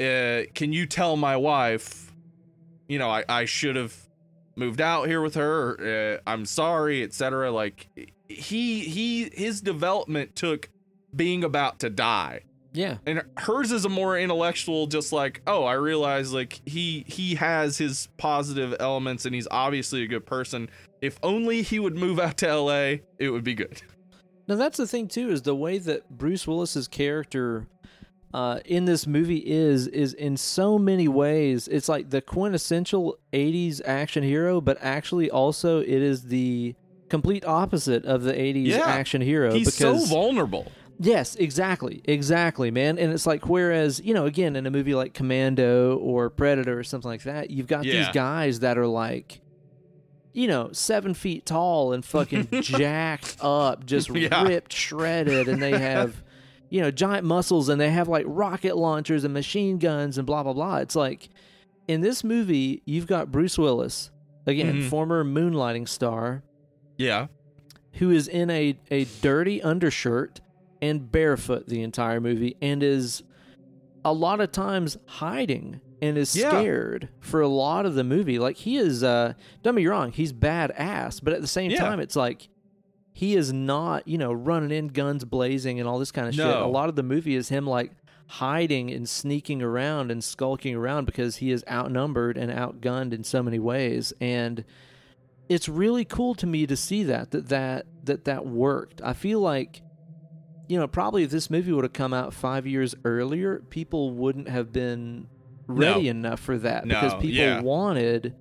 S1: uh, can you tell my wife, you know, I I should have moved out here with her. Uh, I'm sorry, etc." Like he he his development took being about to die.
S2: Yeah.
S1: And hers is a more intellectual just like, "Oh, I realize like he he has his positive elements and he's obviously a good person. If only he would move out to LA, it would be good."
S2: Now that's the thing too is the way that Bruce Willis's character uh, in this movie is is in so many ways it's like the quintessential 80s action hero but actually also it is the complete opposite of the 80s
S1: Yeah.
S2: action hero
S1: He's so vulnerable.
S2: Yes, exactly. Exactly, man. And it's like whereas, you know, again in a movie like Commando or Predator or something like that, you've got these guys that are like you know, seven feet tall and fucking jacked up, just
S1: Yeah.
S2: ripped, shredded, and they have, you know, giant muscles and they have like rocket launchers and machine guns and blah blah blah. It's like in this movie, you've got Bruce Willis, again,
S1: Mhm.
S2: former moonlighting star,
S1: Yeah.
S2: who is in a, a dirty undershirt and barefoot the entire movie and is a lot of times hiding and is
S1: Yeah.
S2: scared for a lot of the movie. Like he is uh don't be wrong, he's badass, but at the same
S1: Yeah.
S2: time it's like he is not, you know, running in guns blazing and all this kind of shit. A lot of the movie is him like hiding and sneaking around and skulking around because he is outnumbered and outgunned in so many ways and it's really cool to me to see that that that that that worked. I feel like you know, probably if this movie would have come out 5 years earlier, people wouldn't have been ready enough for that because people
S1: yeah.
S2: wanted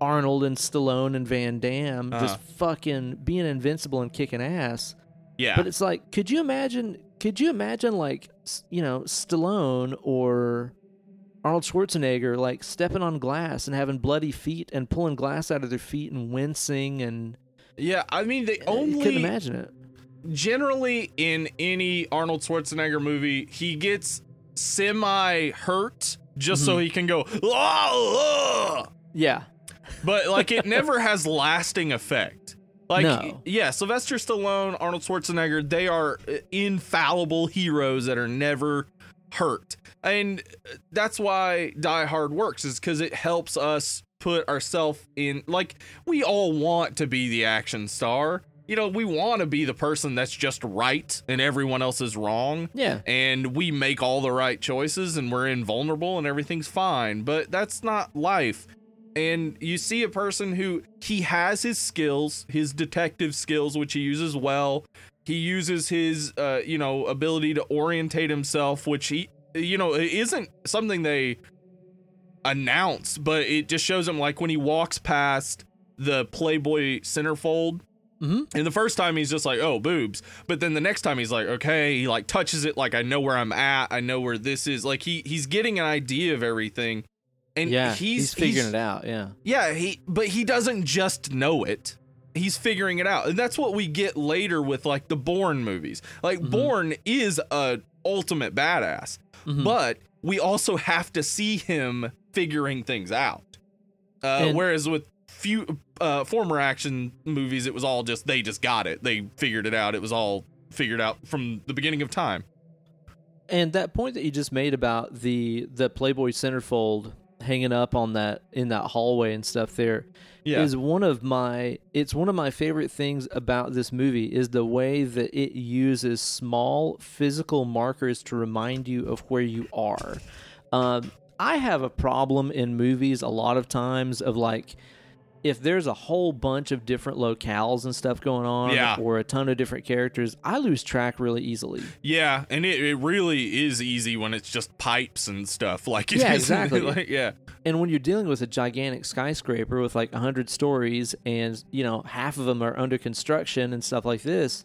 S2: Arnold and Stallone and Van Damme just
S1: Uh-huh.
S2: fucking being invincible and kicking ass.
S1: Yeah.
S2: But it's like, could you imagine? Could you imagine like you know Stallone or Arnold Schwarzenegger like stepping on glass and having bloody feet and pulling glass out of their feet and wincing and
S1: yeah, I mean they
S2: you couldn't imagine it.
S1: Generally in any Arnold Schwarzenegger movie, he gets semi hurt just so he can go "Ah, ah."
S2: Yeah,
S1: but like it never has lasting effect. Like
S2: No.
S1: yeah, Sylvester Stallone, Arnold Schwarzenegger, they are uh, infallible heroes that are never hurt. And uh, that's why Die Hard works is cuz it helps us put ourselves in like we all want to be the action star. You know, we want to be the person that's just right and everyone else is wrong.
S2: Yeah,
S1: and we make all the right choices and we're invulnerable and everything's fine but that's not life. And you see a person who he has his skills his detective skills which he uses well. He uses his uh you know ability to orientate himself which he you know isn't something they announce but it just shows him like when he walks past the playboy centerfold
S2: Mhm.
S1: and the first time he's just like, oh, boobs. But then the next time he's like, okay, he like touches it like I know where I'm at. I know where this is. Like he he's getting an idea of everything. And
S2: yeah.
S1: he's,
S2: figuring it out. Yeah,
S1: Yeah, he but he doesn't just know it. He's figuring it out. And that's what we get later with like the Bourne movies. Like Bourne is a ultimate badass.
S2: Mhm.
S1: But we also have to see him figuring things out. Uh,
S2: And-
S1: whereas with few uh, former action movies, it was all just they just got it. They figured it out. It was all figured out from the beginning of time.
S2: And that point that you just made about the the Playboy centerfold hanging up on that in that hallway and stuff there is
S1: Yeah.
S2: one of my it's one of my favorite things about this movie is the way that it uses small physical markers to remind you of where you are. Um, I have a problem in movies a lot of times of like if there's a whole bunch of different locales and stuff going on
S1: Yeah.
S2: or a ton of different characters, I lose track really easily.
S1: Yeah, and it, it really is easy when it's just pipes and stuff. Like it
S2: Yeah,
S1: is-
S2: exactly.
S1: like, yeah,
S2: And when you're dealing with a gigantic skyscraper with like 100 stories and, you know, half of them are under construction and stuff like this,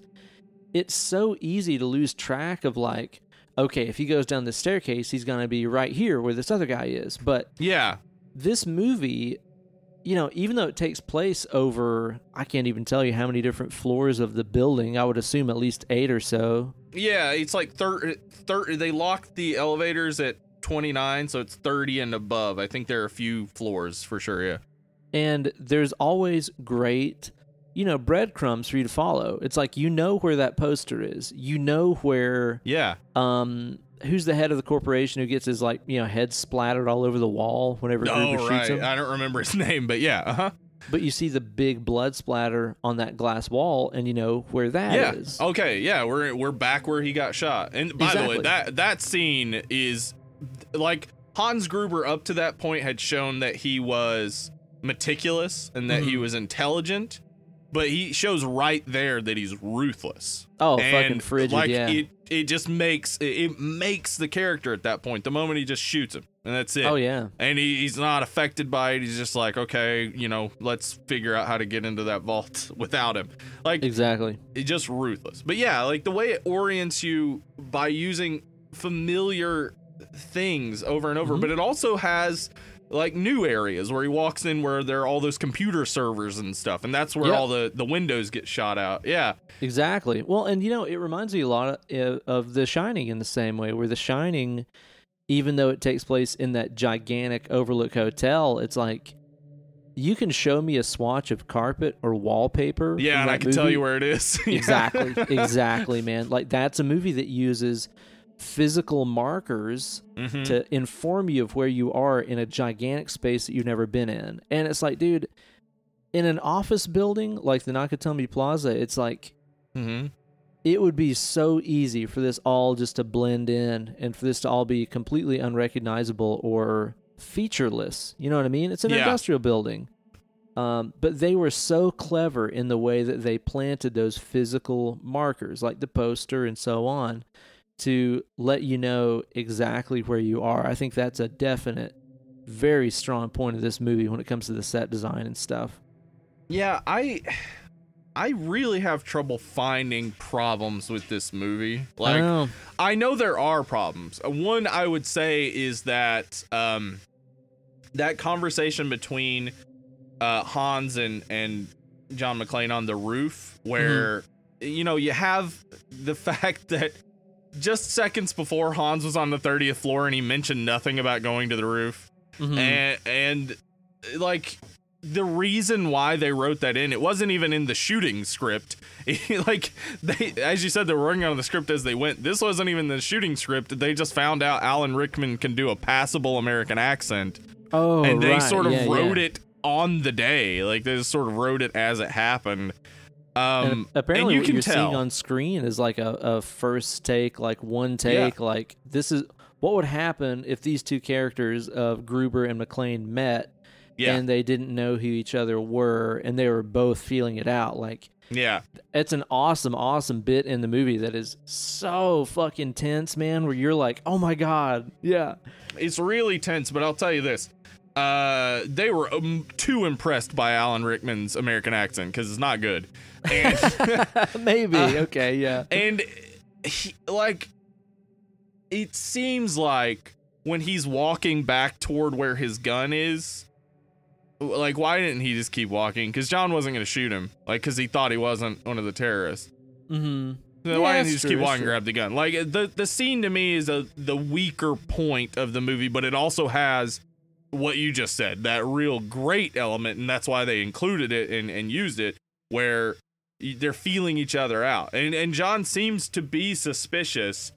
S2: it's so easy to lose track of like, okay, if he goes down the staircase, he's going to be right here where this other guy is. But
S1: Yeah.
S2: this movie, you know, even though it takes place over, I can't even tell you how many different floors of the building. I would assume at least eight or so.
S1: Yeah, it's like 30, 30 they locked the elevators at 29, so it's 30 and above. I think there are a few floors for sure, yeah.
S2: And there's always great, you know, breadcrumbs for you to follow. It's like you know where that poster is. You know where
S1: Yeah.
S2: um who's the head of the corporation who gets his like, you know, head splattered all over the wall whenever Gruber
S1: Oh,
S2: shoots
S1: right.
S2: him.
S1: I don't remember his name, but yeah, uh-huh.
S2: But you see the big blood splatter on that glass wall and you know where that is.
S1: yeah. Okay, yeah, we're we're back where he got shot. And by the way, that that scene is like Hans Gruber up to that point had shown that he was meticulous and that he
S2: Mhm.
S1: was intelligent, but he shows right there that he's ruthless.
S2: Oh,
S1: and
S2: fucking frigid,
S1: like
S2: yeah.
S1: it it just makes it, makes the character at that point the moment he just shoots him and that's it
S2: Oh yeah.
S1: and he, he's not affected by it he's just like okay you know let's figure out how to get into that vault without him like
S2: Exactly.
S1: it's just ruthless but yeah like the way it orients you by using familiar things over and over
S2: Mhm.
S1: but it also has like new areas where he walks in where there are all those computer servers and stuff and that's where
S2: Yep.
S1: all the the windows get shot out yeah
S2: Exactly. Well, and you know, it reminds me a lot of, of The Shining in the same way, where The Shining, even though it takes place in that gigantic Overlook Hotel, it's like you can show me a swatch of carpet or wallpaper.
S1: yeah and i can tell you where it is
S2: exactly, exactly, man. Like that's a movie that uses physical markers
S1: Mhm.
S2: to inform you of where you are in a gigantic space that you've never been in. And it's like, dude, in an office building like the Nakatomi Plaza, it's like
S1: Mm-hmm.
S2: it would be so easy for this all just to blend in and for this to all be completely unrecognizable or featureless. You know what I mean? It's an
S1: Yeah.
S2: industrial building. Um, but they were so clever in the way that they planted those physical markers, like the poster and so on, to let you know exactly where you are. I think that's a definite, very strong point of this movie when it comes to the set design and stuff.
S1: Yeah, I I really have trouble finding problems with this movie.
S2: I
S1: Like
S2: know.
S1: I know there are problems. One I would say is that um that conversation between uh Hans and and John McClane on the roof where you know you have the fact that just seconds before Hans was on the 30th floor and he mentioned nothing about going to the roof.
S2: Mhm.
S1: and and like the reason why they wrote that in it wasn't even in the shooting script. Like they as you said they were working on the script as they went. This wasn't even the shooting script. They just found out alan rickman can do a passable american accent.
S2: Oh,
S1: and they
S2: right.
S1: sort of
S2: Yeah,
S1: wrote
S2: yeah.
S1: it on the day. Like they just sort of wrote it as it happened um
S2: apparently,
S1: you
S2: what you're
S1: tell.
S2: seeing on screen is like a, a first take, like one take. Like this is what would happen if these two characters of Gruber and McClane met,
S1: yeah
S2: and they didn't know who each other were, and they were both feeling it out. Like
S1: yeah
S2: it's an awesome, awesome bit in the movie that is so fucking tense, man. Where you're like, oh my god, yeah,
S1: it's really tense but i'll tell you this uh they were um, too impressed by alan rickman's american accent because it's not good. And
S2: maybe.
S1: Uh,
S2: okay, yeah,
S1: and he, like it seems like when he's walking back toward where his gun is like why didn't he just keep walking? Because john wasn't going to shoot him like because he thought he wasn't one of the terrorists.
S2: Mm-hmm.
S1: So
S2: Yeah,
S1: why didn't he just
S2: true,
S1: keep walking and grab the gun? Like the the scene to me is a the weaker point of the movie, but it also has what you just said, that real great element, and that's why they included it and, and used it, where they're feeling each other out. And and John seems to be suspicious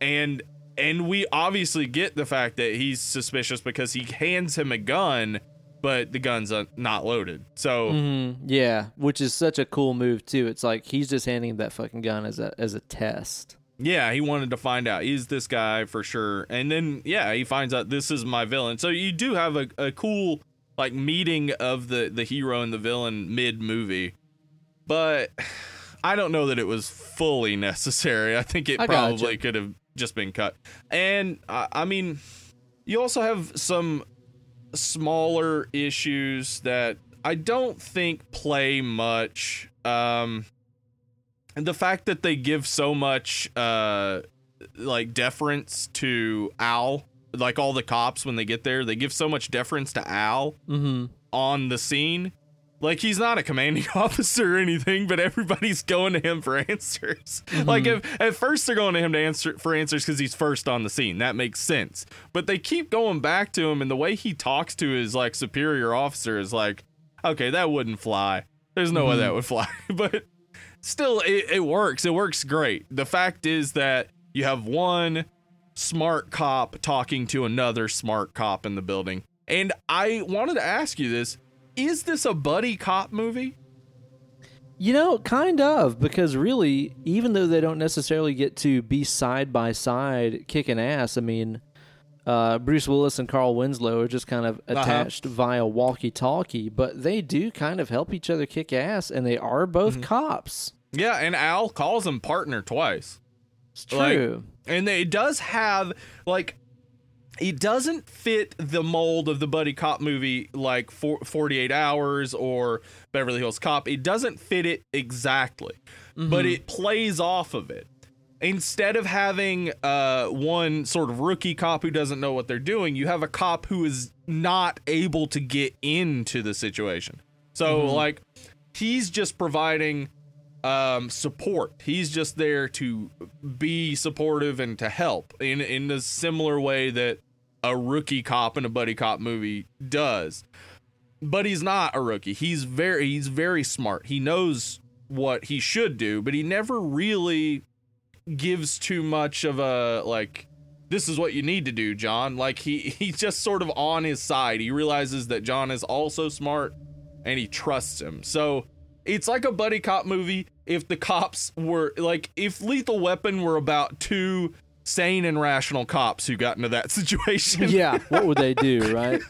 S1: and and we obviously get the fact that he's suspicious because he hands him a gun, but the gun's uh, not loaded. So
S2: hmm Yeah, which is such a cool move too. It's like he's just handing him that fucking gun as a as a test.
S1: Yeah, he wanted to find out is this guy for sure, and then yeah, he finds out this is my villain. So you do have a, a cool like meeting of the the hero and the villain mid movie, but I don't know that it was fully necessary. I think it
S2: I
S1: probably could have just been cut. And I, I mean, you also have some smaller issues that I don't think play much. Um, and the fact that they give so much uh like deference to Al. Like all the cops when they get there, they give so much deference to Al
S2: Mm-hmm.
S1: on the scene. Like he's not a commanding officer or anything, but everybody's going to him for answers. Like if at first they're going to him to answer for answers because he's first on the scene. That makes sense. But they keep going back to him, and the way he talks to his like superior officer is like, okay, that wouldn't fly. There's no way that would fly. but still, it, it works. It works great. The fact is that you have one smart cop talking to another smart cop in the building. And I wanted to ask you this is this a buddy cop movie?
S2: You know, kind of, because really, even though they don't necessarily get to be side by side kicking ass, I mean, uh, Bruce Willis and Carl Winslow are just kind of uh-huh. attached via walkie talkie, but they do kind of help each other kick ass, and they are both mm-hmm. cops.
S1: Yeah, and Al calls him partner twice.
S2: It's
S1: Like-
S2: true.
S1: And it does have like it doesn't fit the mold of the buddy cop movie like for 48 hours or Beverly Hills Cop. It doesn't fit it exactly, but mm-hmm. it plays off of it. Instead of having uh, one sort of rookie cop who doesn't know what they're doing, you have a cop who is not able to get into the situation. So, like, he's just providing um, support. He's just there to be supportive and to help in in a similar way that a rookie cop in a buddy cop movie does. But he's not a rookie. He's very he's very smart. He knows what he should do, but he never really gives too much of a like this is what you need to do, John. Like he he's just sort of on his side. He realizes that John is also smart and he trusts him. So it's like a buddy cop movie if the cops were like if Lethal Weapon were about two sane and rational cops who got into that situation.
S2: yeah, what would they do, right?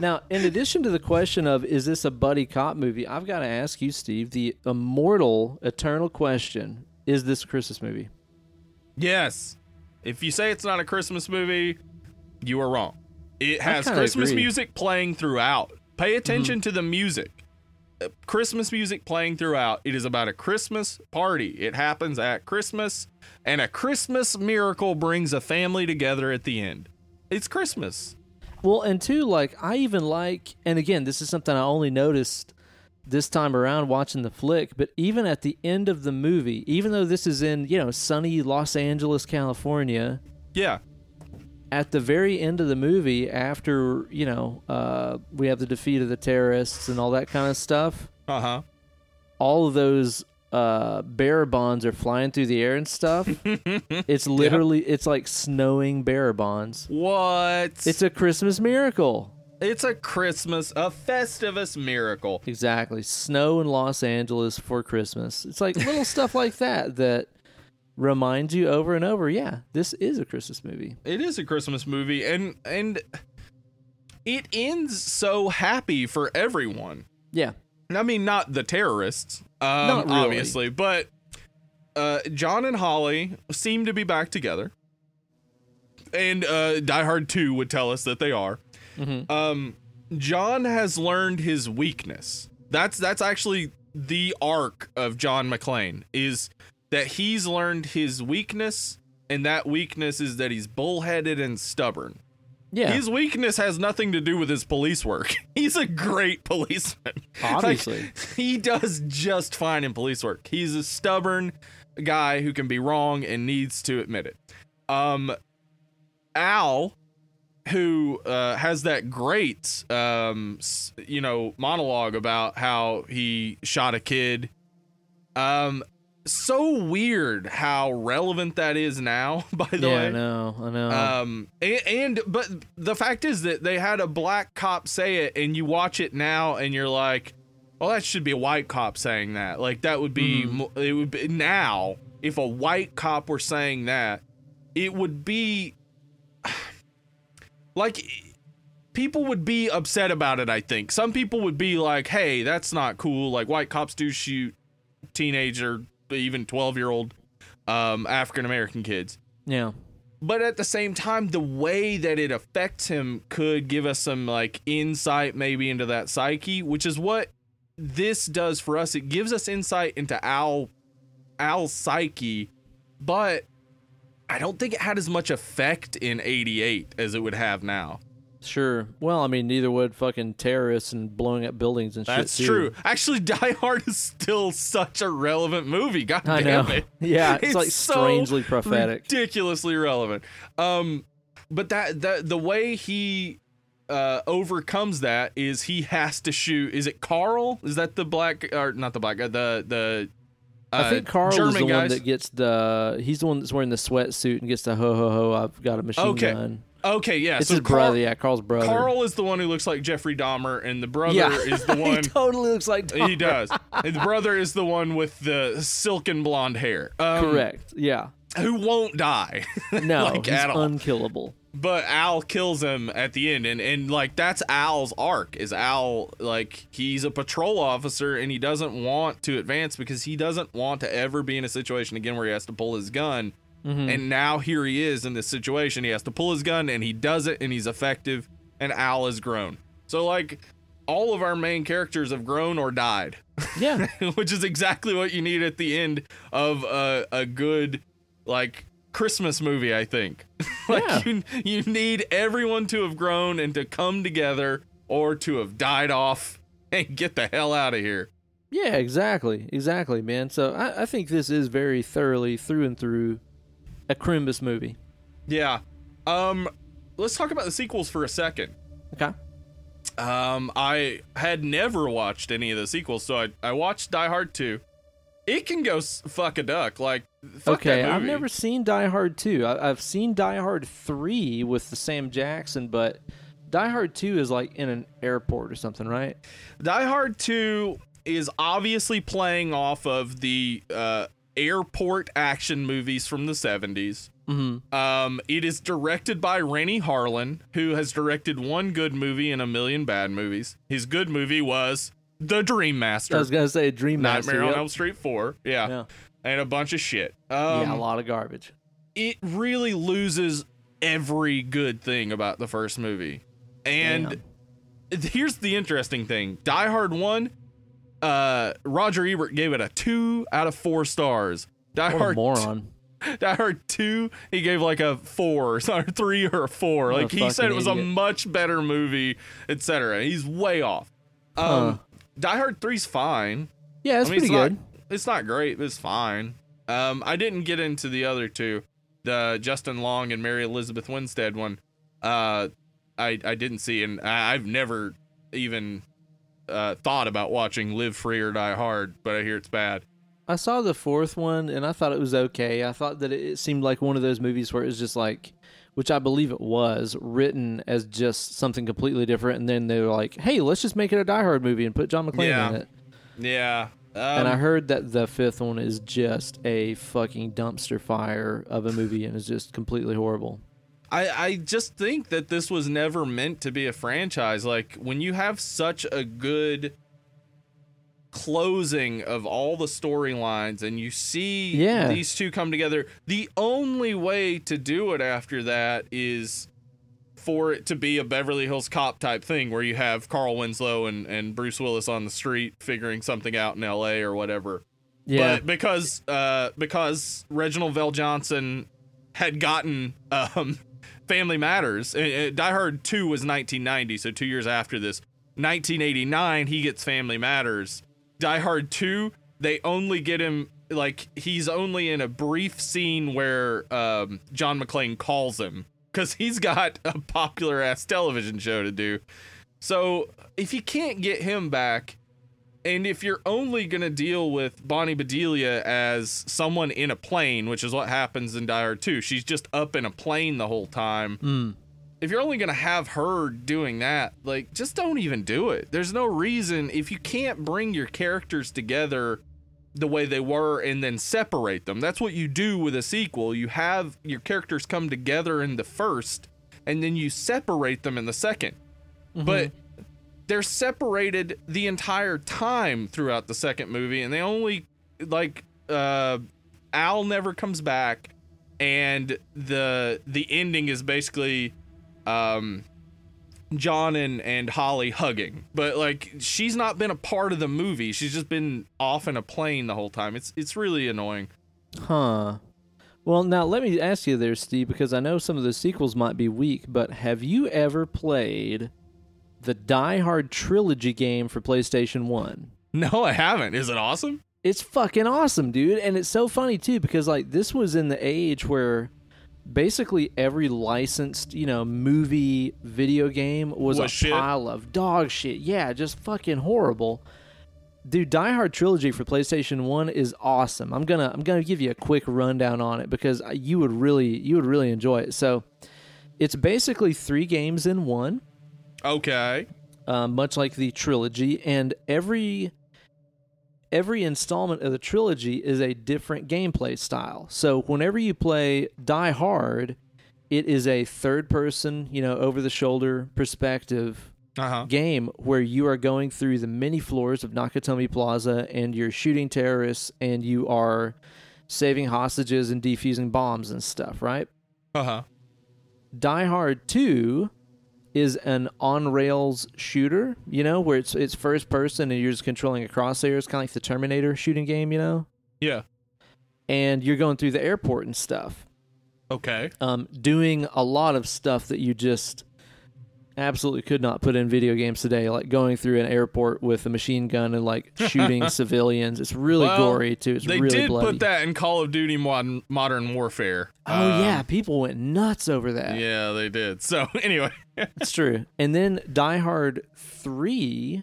S2: Now, in addition to the question of is this a buddy cop movie, I've got to ask you, Steve, the immortal, eternal question: Is this a Christmas movie?
S1: Yes. If you say it's not a Christmas movie, you are wrong. It has Christmas
S2: agree.
S1: music playing throughout. Pay attention to the music. Uh, Christmas music playing throughout. It is about a Christmas party. It happens at Christmas, and a Christmas miracle brings a family together at the end. It's Christmas.
S2: Well, and two, like I even like, and again, this is something I only noticed this time around watching the flick. But even at the end of the movie, even though this is in you know sunny Los Angeles, California,
S1: Yeah.
S2: at the very end of the movie, after you know uh, we have the defeat of the terrorists and all that kind of stuff,
S1: Uh huh.
S2: all of those uh, bearer bonds are flying through the air and stuff. it's literally it's like snowing bearer bonds.
S1: What?
S2: It's a Christmas miracle.
S1: It's a Christmas, a Festivus miracle.
S2: Exactly. Snow in Los Angeles for Christmas. It's like little stuff like that that reminds you over and over, yeah, this is a Christmas movie.
S1: It is a Christmas movie, and and it ends so happy for everyone.
S2: Yeah.
S1: I mean, not the terrorists, um,
S2: Not really.
S1: obviously, but uh, John and Holly seem to be back together, and uh, Die Hard Two would tell us that they are.
S2: Mhm.
S1: Um, John has learned his weakness. That's that's actually the arc of John McClane is that he's learned his weakness, and that weakness is that he's bullheaded and stubborn.
S2: Yeah.
S1: His weakness has nothing to do with his police work. He's a great policeman. Like,
S2: Obviously.
S1: he does just fine in police work. He's a stubborn guy who can be wrong and needs to admit it. Um, Al, who uh, has that great, um, you know, monologue about how he shot a kid. Um, so weird how relevant that is now. By the
S2: yeah,
S1: way,
S2: I know. I know.
S1: um, and, and but the fact is that they had a black cop say it, and you watch it now, and you're like, well, that should be a white cop saying that. Like that would be mo- it would be now if a white cop were saying that, it would be like people would be upset about it. I think some people would be like, hey, that's not cool. Like white cops do shoot teenager, even twelve year old um, African American kids
S2: yeah.
S1: but at the same time the way that it affects him could give us some like insight maybe into that psyche which is what this does for us it gives us insight into al al's psyche but I don't think it had as much effect in 88 as it would have now.
S2: Sure. Well, I mean, neither would fucking terrorists and blowing up buildings and
S1: That's
S2: shit. That's
S1: true. Actually, Die Hard is still such a relevant movie. God
S2: I
S1: damn
S2: know.
S1: it.
S2: Yeah, it's, like
S1: so
S2: strangely prophetic.
S1: ridiculously relevant. Um, but that that the way he uh overcomes that is he has to shoot. Is it Carl? Is that the black or not the black guy? The the
S2: I think Carl
S1: German
S2: is the one that gets the. He's the one that's wearing the sweatsuit and gets the ho ho ho. I've got a machine
S1: Okay.
S2: gun.
S1: Okay, yeah.
S2: It's
S1: so
S2: his
S1: Carl,
S2: brother. Yeah, Carl's brother.
S1: Carl is the one who looks like Jeffrey Dahmer, and the brother
S2: yeah,
S1: is the one.
S2: he totally looks like.
S1: he does. And the brother is the one with the silken blonde hair. Um,
S2: Correct. Yeah.
S1: Who won't die.
S2: No,
S1: like,
S2: he's
S1: at all.
S2: unkillable.
S1: But Al kills him at the end, and and like that's Al's arc. Is Al like he's a patrol officer and he doesn't want to advance because he doesn't want to ever be in a situation again where he has to pull his gun.
S2: Mm-hmm.
S1: And now here he is in this situation. He has to pull his gun and he does it and he's effective. And Al has grown. So like all of our main characters have grown or died,
S2: Yeah.
S1: which is exactly what you need at the end of a, a good like Christmas movie, I think. like
S2: Yeah.
S1: you you need everyone to have grown and to come together or to have died off and get the hell out of here.
S2: Yeah, exactly, exactly, man. So I, I think this is very thoroughly through and through a Crimbus movie.
S1: Yeah. Um let's talk about the sequels for a second.
S2: Okay.
S1: Um, I had never watched any of the sequels, so I, I watched Die Hard 2. It can go s- fuck a duck. Like, fuck
S2: okay, I've never seen Die Hard 2. I, I've seen Die Hard 3 with the Sam Jackson, but Die Hard 2 is like in an airport or something, right?
S1: Die Hard 2 is obviously playing off of the uh, airport action movies from the 70s.
S2: Mm-hmm.
S1: Um, it is directed by Renny Harlin, who has directed one good movie and a million bad movies. His good movie was The Dream Master,
S2: I was gonna say Dream Master.
S1: Nightmare on. Elm Street 4. Yeah.
S2: Yeah.
S1: And a bunch of shit. Um,
S2: yeah, a lot of garbage.
S1: it really loses every good thing about the first movie. And here's the interesting thing Die Hard 1, uh, Roger Ebert gave it a 2 out of 4 stars. Die
S2: What a
S1: Hard,
S2: moron.
S1: Die Hard 2, he gave like a 4 or 3 or a 4.
S2: What a
S1: Like he said it was a much better movie, etc. He's way off. Um,
S2: Huh.
S1: Die Hard 3's fine.
S2: Yeah, it's
S1: I mean,
S2: pretty
S1: it's
S2: good.
S1: Not, it's not great, but it's fine. Um, I didn't get into the other two, the Justin Long and Mary Elizabeth Winstead one. Uh, I I didn't see, and I, I've never even uh, thought about watching Live Free or Die Hard, but I hear it's bad.
S2: I saw the fourth one and I thought it was okay. I thought that it seemed like one of those movies where it was just like, which I believe it was, written as just something completely different. And then they were like, hey, let's just make it a Die Hard movie and put John McClane
S1: Yeah.
S2: in it.
S1: Yeah. Um,
S2: and I heard that the fifth one is just a fucking dumpster fire of a movie and is just completely horrible.
S1: I, I just think that this was never meant to be a franchise. Like when you have such a good closing of all the storylines and you see
S2: Yeah.
S1: these two come together, the only way to do it after that is for it to be a Beverly Hills cop type thing where you have Carl Winslow and, and Bruce Willis on the street figuring something out in LA or whatever.
S2: Yeah.
S1: But because uh because Reginald VelJohnson had gotten um Family Matters, uh, uh, Die Hard 2 was 1990, so 2 years after this. 1989 he gets Family Matters. Die Hard 2 they only get him like he's only in a brief scene where um John McClane calls him cuz he's got a popular ass television show to do. So, if you can't get him back, and if you're only going to deal with Bonnie Bedelia as someone in a plane, which is what happens in Hard 2, she's just up in a plane the whole time.
S2: Mm.
S1: If you're only going to have her doing that, like, just don't even do it. There's no reason, if you can't bring your characters together the way they were and then separate them, that's what you do with a sequel. You have your characters come together in the first, and then you separate them in the 2nd But they're separated the entire time throughout the second movie and they only like uh Al never comes back and the the ending is basically um John and and Holly hugging but like she's not been a part of the movie she's just been off in a plane the whole time it's it's really annoying
S2: Huh. Well, now let me ask you there, Steve, because I know some of the sequels might be weak, but have you ever played the Die Hard trilogy game for PlayStation 1?
S1: No, I haven't. Is it awesome?
S2: It's fucking awesome, dude. And it's so funny, too, because, like, this was in the age where basically every licensed, you know, movie, video game was,
S1: Was
S2: a
S1: shit.
S2: pile of dog shit. Yeah, just fucking horrible. Dude, Die Hard trilogy for PlayStation 1 is awesome. I'm going to I'm going to give you a quick rundown on it because you would really you would really enjoy it. So, it's basically 3 games in one
S1: Okay.
S2: uh, much like the trilogy, and every every installment of the trilogy is a different gameplay style. So whenever you play Die Hard, it is a third person, you know, over the shoulder perspective
S1: Uh huh.
S2: game where you are going through the many floors of Nakatomi Plaza and you're shooting terrorists and you are saving hostages and defusing bombs and stuff, right?
S1: Uh huh.
S2: Die Hard 2 is an on rails shooter, you know, where it's it's first person and you're just controlling a crosshair. It's kind of like the Terminator shooting game, you know,
S1: Yeah.
S2: and you're going through the airport and stuff,
S1: Okay.
S2: um, doing a lot of stuff that you just absolutely could not put in video games today, like going through an airport with a machine gun and like shooting civilians. It's really
S1: Well,
S2: gory too. It's
S1: They
S2: really
S1: did
S2: bloody.
S1: put that in Call of Duty Modern Modern Warfare.
S2: oh
S1: Um,
S2: yeah, people went nuts over that.
S1: Yeah, they did. So anyway,
S2: It's true. And then Die Hard 3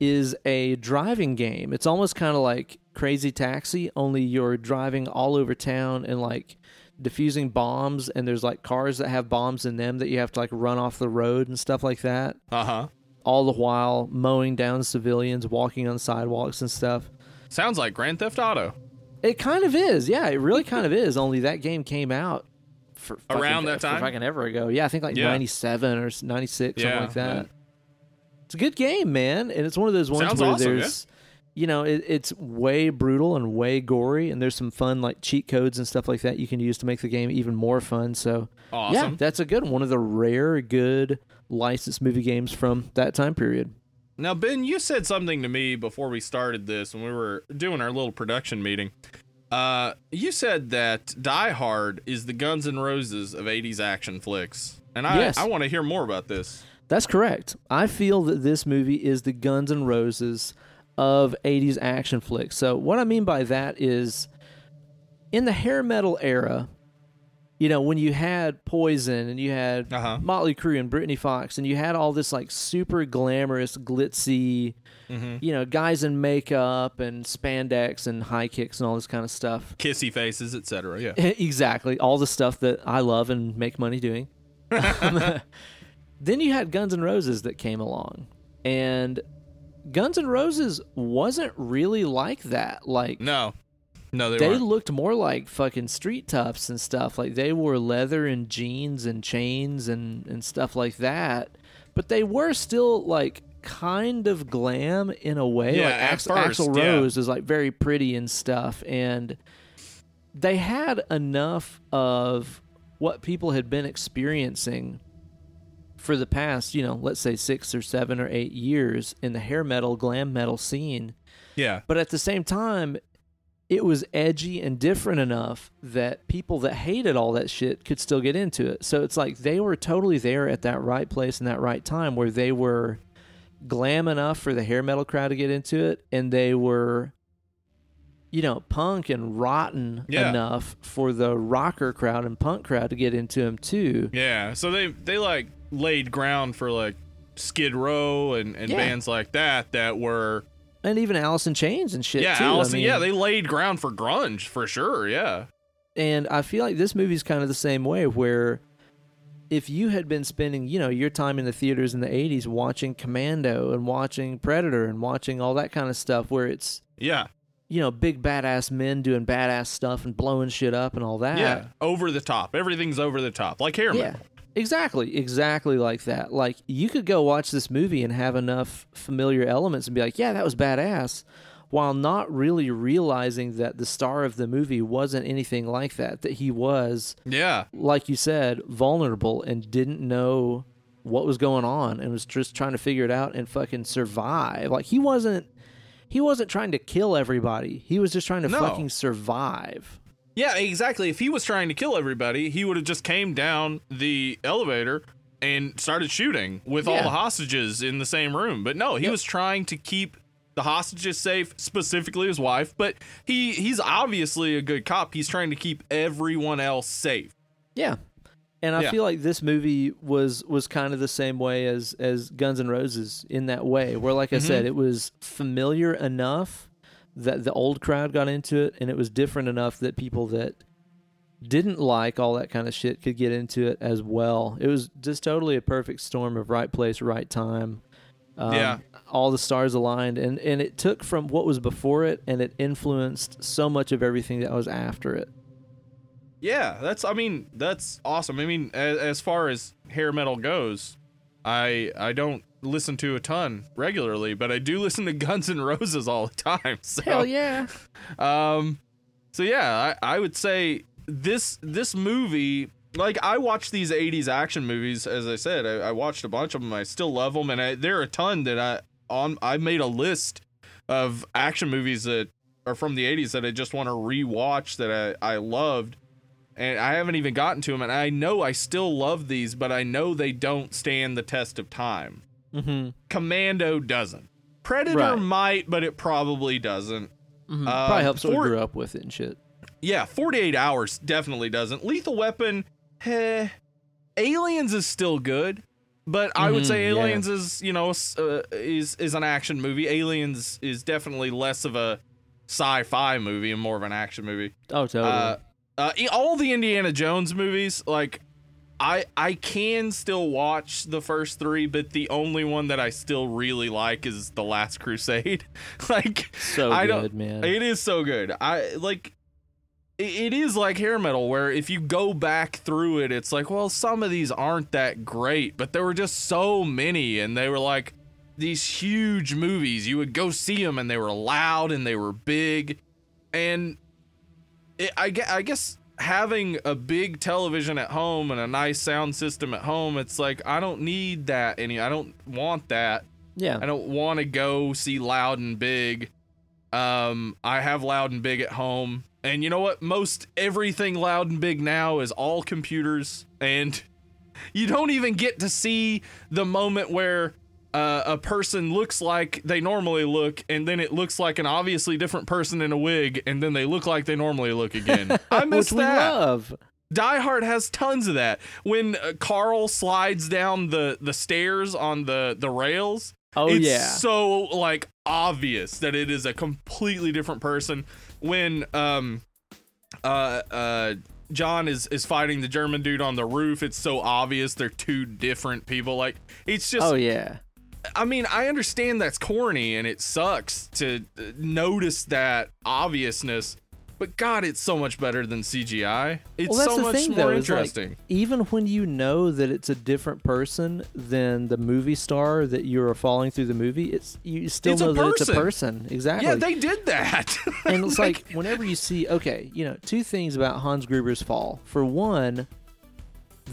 S2: is a driving game. It's almost kind of like Crazy Taxi, only you're driving all over town and like defusing bombs and there's like cars that have bombs in them that you have to like run off the road and stuff like that.
S1: uh huh.
S2: All the while mowing down civilians, walking on sidewalks and stuff.
S1: Sounds like Grand Theft Auto.
S2: It kind of is. Yeah, it really kind of is. Only that game came out for fucking-
S1: Around that time?
S2: fucking ever ago. Yeah, I think like
S1: Yeah.
S2: 97 or 96 something
S1: Yeah,
S2: like that.
S1: yeah.
S2: It's a good game, man, and it's one of those ones
S1: Sounds
S2: where
S1: awesome,
S2: there's you know, it, it's way brutal and way gory and there's some fun like cheat codes and stuff like that you can use to make the game even more fun. So, yeah, that's a good. One of the rare good licensed movie games from that time period.
S1: Now, Ben, you said something to me before we started this when we were doing our little production meeting. Uh, you said that Die Hard is the Guns N' Roses of 80s action flicks. And I,
S2: Yes.
S1: I want to hear more about this.
S2: That's correct. I feel that this movie is the Guns N' Roses of 80s action flicks. So, what I mean by that is in the hair metal era, you know, when you had Poison and you had
S1: Uh-huh.
S2: Motley Crue and Britney Fox and you had all this like super glamorous, glitzy,
S1: Mm-hmm.
S2: you know, guys in makeup and spandex and high kicks and all this kind of stuff.
S1: Kissy faces, etc. Yeah.
S2: exactly. All the stuff that I love and make money doing. Then you had Guns N' Roses that came along. And Guns N' Roses wasn't really like that. Like
S1: No. No, they,
S2: they
S1: weren't.
S2: looked more like fucking street toughs and stuff. Like they wore leather and jeans and chains and, and stuff like that. But they were still like kind of glam in a way.
S1: Yeah,
S2: like Ax-
S1: first,
S2: Axl
S1: yeah.
S2: Rose is like very pretty and stuff. And they had enough of what people had been experiencing for the past, you know, let's say six or seven or eight years in the hair metal, glam metal scene.
S1: Yeah.
S2: But at the same time, it was edgy and different enough that people that hated all that shit could still get into it. So it's like they were totally there at that right place and that right time where they were glam enough for the hair metal crowd to get into it and they were you know punk and rotten
S1: Yeah.
S2: enough for the rocker crowd and punk crowd to get into them too.
S1: Yeah. So they they like laid ground for like Skid Row and, and
S2: Yeah.
S1: bands like that that were
S2: And even Alice in Chains and shit
S1: yeah,
S2: too. I
S1: Allison, yeah, they laid ground for grunge for sure. Yeah.
S2: And I feel like this movie's kind of the same way where if you had been spending, you know, your time in the theaters in the 80s watching Commando and watching Predator and watching all that kind of stuff where it's,
S1: Yeah.
S2: you know, big badass men doing badass stuff and blowing shit up and all that.
S1: Yeah. Over the top. Everything's over the top. Like hair
S2: Yeah. Exactly, exactly like that. Like you could go watch this movie and have enough familiar elements and be like, "Yeah, that was badass," while not really realizing that the star of the movie wasn't anything like that. That he was
S1: Yeah.
S2: like you said, vulnerable and didn't know what was going on and was just trying to figure it out and fucking survive. Like he wasn't he wasn't trying to kill everybody. He was just trying to
S1: No.
S2: fucking survive.
S1: Yeah, exactly. If he was trying to kill everybody, he would have just came down the elevator and started shooting with all the hostages in the same room. But no, he
S2: Yep.
S1: was trying to keep the hostages safe, specifically his wife. But he he's obviously a good cop. He's trying to keep everyone else safe.
S2: Yeah. And I
S1: Yeah.
S2: feel like this movie was was kind of the same way as as Guns N' Roses in that way, where like I
S1: Mm-hmm.
S2: said, it was familiar enough that the old crowd got into it, and it was different enough that people that didn't like all that kind of shit could get into it as well. It was just totally a perfect storm of right place, right time. Um,
S1: Yeah.
S2: all the stars aligned, and and it took from what was before it, and it influenced so much of everything that was after it.
S1: Yeah, that's. I mean, that's awesome. I mean, as, as far as hair metal goes, I I don't listen to a ton regularly, but I do listen to Guns N' Roses all the time. So,
S2: Hell yeah!
S1: Um, so yeah, I, I would say this this movie. Like I watched these '80s action movies, as I said, I, I watched a bunch of them. I still love them, and I, there are a ton that I on. I made a list of action movies that are from the '80s that I just want to rewatch that I I loved, and I haven't even gotten to them. And I know I still love these, but I know they don't stand the test of time.
S2: Mm-hmm.
S1: Commando doesn't. Predator
S2: Right.
S1: might, but it probably doesn't.
S2: Mm-hmm.
S1: Um,
S2: Probably helps that we grew up with it and shit.
S1: Yeah, 48 hours definitely doesn't. Lethal Weapon, eh, Aliens is still good, but I would
S2: Mhm,
S1: say
S2: yeah.
S1: Aliens is, you know, uh, is is an action movie. Aliens is definitely less of a sci-fi movie and more of an action movie.
S2: Oh, totally.
S1: Uh, uh, all the Indiana Jones movies, like I I can still watch the first three, but the only one that I still really like is The Last Crusade. like
S2: so
S1: I
S2: good,
S1: don't-
S2: man.
S1: it is so good. I like it, it is like hair metal where if you go back through it it's like well some of these aren't that great but there were just so many and they were like these huge movies you would go see them and they were loud and they were big and it, I, I guess having a big television at home and a nice sound system at home it's like i don't need that any i don't want that
S2: yeah.
S1: I don't want to go see Loud and Big. Um, I have Loud and Big at home, and you know what? Most everything Loud and Big now is all computers, and you don't even get to see the moment where uh, a person looks like they normally look, and then it looks like an obviously different person in a wig, and then they look like they normally look again. I miss
S2: Which we
S1: that.
S2: love.
S1: Die Hard has tons of that. When uh, Carl slides down the the stairs on the the rails,
S2: Oh
S1: it's
S2: yeah.
S1: so like obvious that it is a completely different person. When um uh uh John is is fighting the German dude on the roof, it's so obvious they're two different people. Like it's just
S2: oh yeah.
S1: I mean, I understand that's corny and it sucks to uh, notice that obviousness, but God, it's so much better than CGI. It's
S2: Well,
S1: so much
S2: thing,
S1: more
S2: though, is, like,
S1: interesting.
S2: Even when you know that it's a different person than the movie star that you're following through the movie, it's you still
S1: It's
S2: know that it's a
S1: person.
S2: person. Exactly.
S1: yeah, they did that.
S2: and it's like whenever you see okay you know two things about hans gruber's fall for one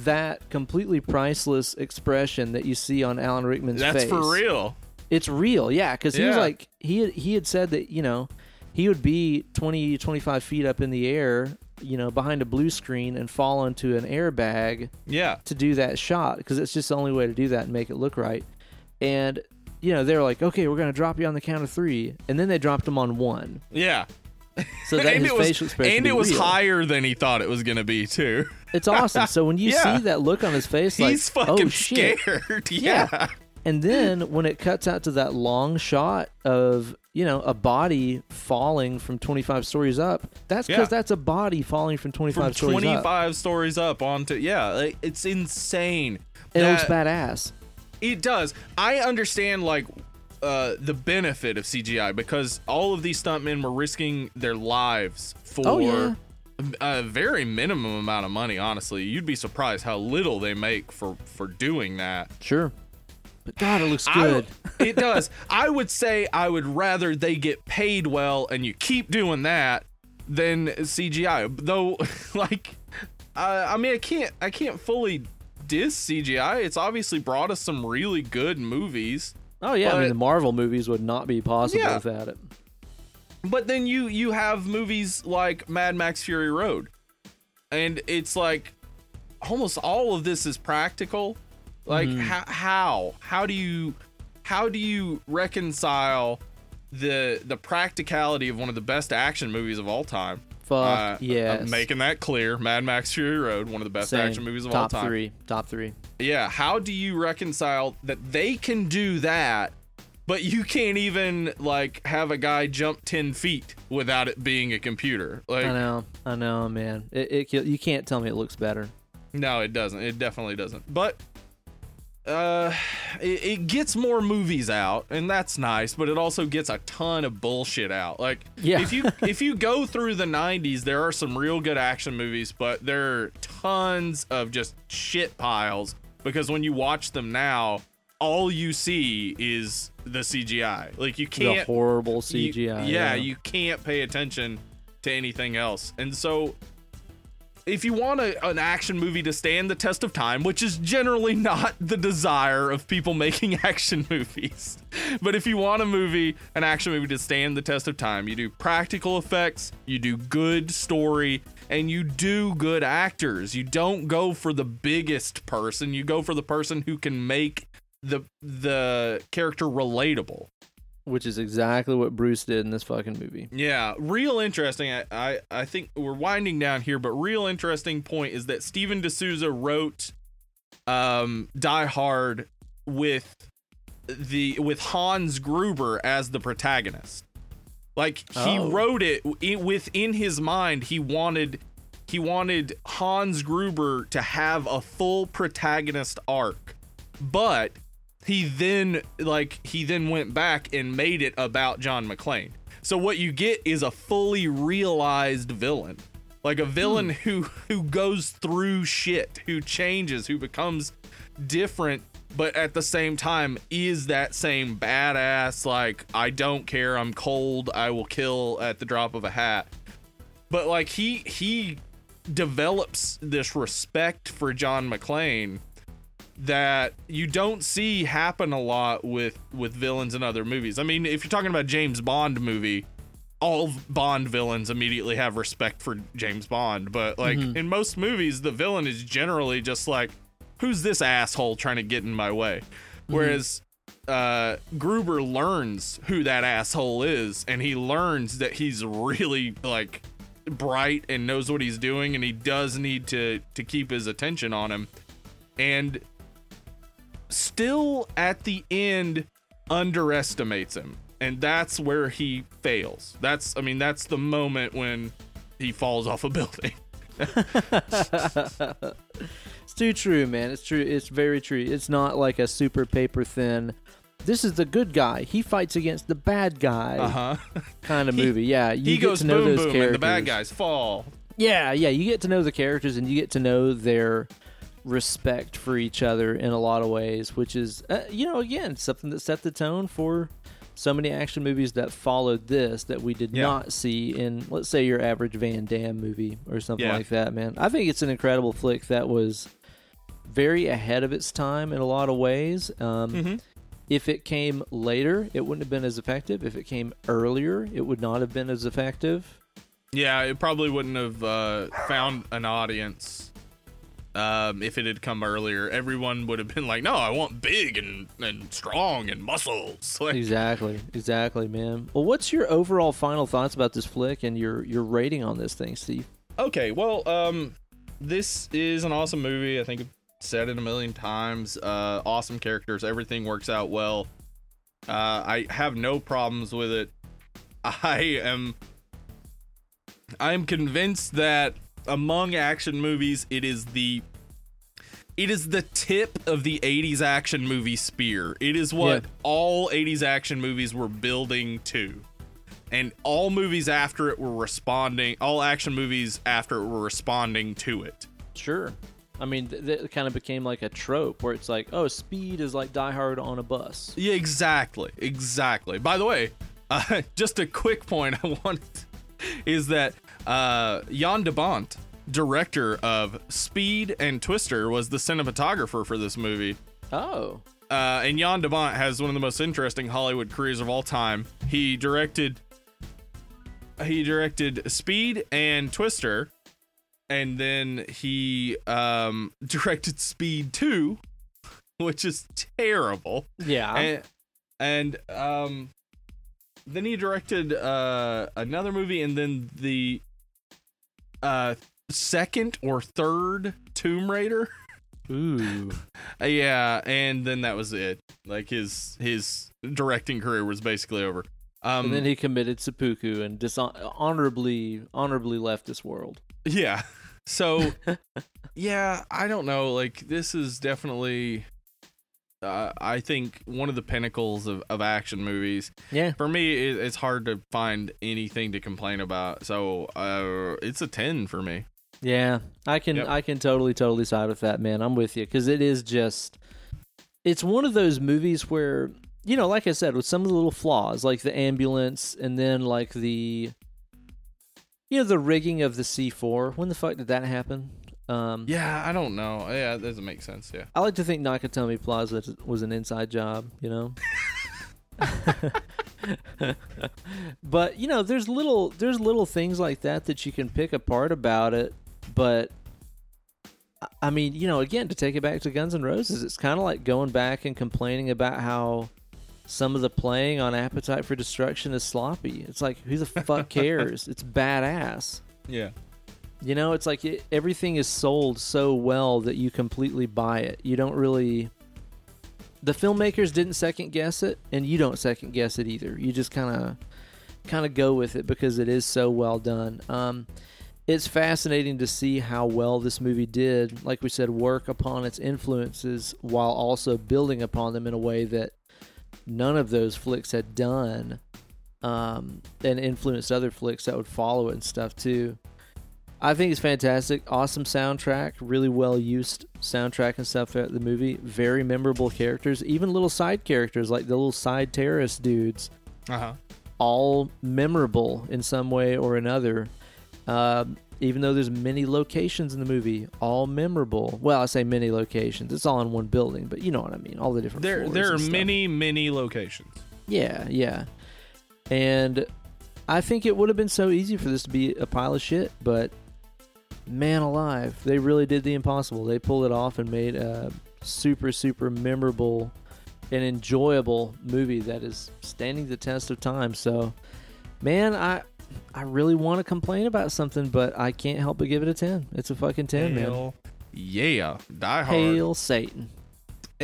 S2: that completely priceless expression that you see on alan rickman's face.
S1: that's
S2: face
S1: for real.
S2: it's real yeah because he was
S1: Yeah.
S2: like he had, he had said that you know he would be 20 25 feet up in the air you know behind a blue screen and fall into an airbag
S1: Yeah.
S2: to do that shot because it's just the only way to do that and make it look right and you know they were like okay we're gonna drop you on the count of three and then they dropped him on one
S1: Yeah.
S2: so that
S1: and
S2: his
S1: it was,
S2: facial expression
S1: and it was
S2: real.
S1: higher than he thought it was going to be, too.
S2: It's awesome. So when you
S1: Yeah.
S2: see that look on his face, like,
S1: He's fucking
S2: oh shit.
S1: scared.
S2: Yeah.
S1: yeah.
S2: And then when it cuts out to that long shot of you know a body falling from 25 stories up, that's because
S1: Yeah.
S2: that's a body falling from 25
S1: From
S2: stories up.
S1: 25 stories up onto, yeah, like, it's insane.
S2: It looks badass.
S1: It does. I understand like uh, the benefit of CGI because all of these stuntmen were risking their lives for
S2: Oh, yeah.
S1: A very minimum amount of money. Honestly, you'd be surprised how little they make for for doing that.
S2: Sure. But God, it looks good.
S1: w- it does. I would say I would rather they get paid well and you keep doing that than CGI. Though, like, uh, I mean, I can't I can't fully diss CGI. It's obviously brought us some really good movies.
S2: oh yeah, I mean the Marvel movies would not be possible
S1: Yeah.
S2: without it.
S1: But then you you have movies like Mad Max Fury Road. And it's like almost all of this is practical. Like
S2: Mhm.
S1: ho- how how do you how do you reconcile the the practicality of one of the best action movies of all time?
S2: Fuck
S1: Uh. I'm making that clear. Mad Max Fury Road, one of the best
S2: Same.
S1: action movies of
S2: Top
S1: all time.
S2: Top three. Top three.
S1: Yeah, how do you reconcile that they can do that, but you can't even like have a guy jump ten feet without it being a computer? Like,
S2: I know. I know, man. It, it you can't tell me it looks better.
S1: no, it doesn't. It definitely doesn't. But uh, it, it gets more movies out, and that's nice. But it also gets a ton of bullshit out. Like,
S2: Yeah.
S1: if you if you go through the '90s, there are some real good action movies, but there are tons of just shit piles. Because when you watch them now, all you see is the CGI. Like you can't the
S2: horrible
S1: you-
S2: CGI.
S1: yeah, you can't pay attention to anything else. And so if you want a, an action movie to stand the test of time, which is generally not the desire of people making action movies, but if you want a movie, an action movie to stand the test of time, you do practical effects, you do good story, and you do good actors. You don't go for the biggest person, you go for the person who can make the the character relatable.
S2: Which is exactly what Bruce did in this fucking movie.
S1: Yeah, real interesting. I, I I think we're winding down here, but real interesting point is that Steven de Souza wrote um Die Hard with the with Hans Gruber as the protagonist. Like he
S2: Oh.
S1: wrote it i- within his mind. He wanted he wanted Hans Gruber to have a full protagonist arc, but he then like he then went back and made it about John McClane. So what you get is a fully realized villain. Like a villain hmm. who who goes through shit, who changes, who becomes different but at the same time is that same badass like I don't care, I'm cold, I will kill at the drop of a hat. But like he he develops this respect for John McClane that you don't see happen a lot with with villains in other movies. I mean, if you're talking about James Bond movie, all Bond villains immediately have respect for James Bond, but like in most movies the villain is generally just like who's this asshole trying to get in my way? Whereas uh Gruber learns who that asshole is and he learns that he's really like bright and knows what he's doing and he does need to to keep his attention on him and still at the end underestimates him and that's where he fails that's i mean that's the moment when he falls off a building
S2: It's too true, man. It's true. It's very true. It's not like a super paper thin. This is the good guy. He fights against the bad guy
S1: uh-huh
S2: kind of
S1: He-
S2: movie. Yeah, you
S1: he
S2: get
S1: goes
S2: to know
S1: boom
S2: those
S1: boom
S2: characters.
S1: and the bad guys fall
S2: Yeah, yeah, you get to know the characters and you get to know their respect for each other in a lot of ways, which is, uh, you know, again, something that set the tone for so many action movies that followed this that we did
S1: Yeah.
S2: not see in, let's say, your average Van Damme movie or something
S1: Yeah.
S2: like that, man. I think it's an incredible flick that was very ahead of its time in a lot of ways. Um,
S1: Mhm.
S2: If it came later, it wouldn't have been as effective. If it came earlier, it would not have been as effective.
S1: yeah it probably wouldn't have uh found an audience um if it had come earlier everyone would have been like no i want big and and strong and muscles like
S2: exactly exactly man well what's your overall final thoughts about this flick and your your rating on this thing steve
S1: Okay, well, um, this is an awesome movie. I think I've said it a million times. Uh, awesome characters, everything works out well. Uh, I have no problems with it. I am, I am convinced that among action movies, it is the, it is the tip of the '80s action movie spear. It is what
S2: Yeah.
S1: all '80s action movies were building to. And all movies after it were responding all action movies after it were responding to it.
S2: Sure. I mean th- that kind of became like a trope where it's like oh speed is like die hard on a bus.
S1: Yeah exactly exactly. By the way uh, just a quick point i want is that uh jan de bont director of speed and twister was the cinematographer for this movie
S2: oh
S1: uh, and Jan de Bont has one of the most interesting Hollywood careers of all time. He directed he directed Speed and Twister, and then he um directed Speed Two, which is terrible.
S2: Yeah.
S1: and, and um then he directed uh another movie and then the uh second or third tomb raider.
S2: Ooh.
S1: Yeah and then that was it. Like his his directing career was basically over. Um
S2: and then he committed seppuku and dishon- honorably honorably left this world.
S1: yeah. So yeah i don't know. Like this is definitely uh, i think one of the pinnacles of, of action movies
S2: Yeah.
S1: for me it, it's hard to find anything to complain about so uh it's a 10 for me
S2: Yeah, I can
S1: Yep.
S2: I can totally totally side with that, man. I'm with you because it is just it's one of those movies where you know, like I said, with some of the little flaws, like the ambulance, and then like the you know the rigging of the C4. When the fuck did that happen? Um,
S1: yeah i don't know yeah it doesn't make sense yeah
S2: I like to think Nakatomi Plaza was an inside job, you know. but you know, there's little there's little things like that that you can pick apart about it. But I- I mean, you know, again, to take it back to Guns N' Roses, it's kind of like going back and complaining about how some of the playing on Appetite for Destruction is sloppy. It's like, who the fuck cares? it's badass.
S1: yeah
S2: You know, it's like it, everything is sold so well that you completely buy it. You don't really. The filmmakers didn't second guess it, and you don't second guess it either. You just kind of, kind of go with it because it is so well done. Um, it's fascinating to see how well this movie did, like we said, work upon its influences while also building upon them in a way that none of those flicks had done, um, and influenced other flicks that would follow it and stuff too. I think it's fantastic. Awesome soundtrack, really well used soundtrack and stuff throughout the movie. Very memorable characters, even little side characters like the little side terrorist dudes,
S1: uh-huh
S2: all memorable in some way or another. Um, even though there's many locations in the movie, all memorable. Well, I say many locations. It's all in one building, but you know what I mean. All the different.
S1: there there are many many locations
S2: Yeah, yeah. And I think it would have been so easy for this to be a pile of shit, but man alive, they really did the impossible. They pulled it off and made a super, super memorable and enjoyable movie that is standing the test of time. So, man, I I really want to complain about something, but I can't help but give it a 10. It's a fucking 10, man.
S1: Yeah die hard
S2: Hail Satan.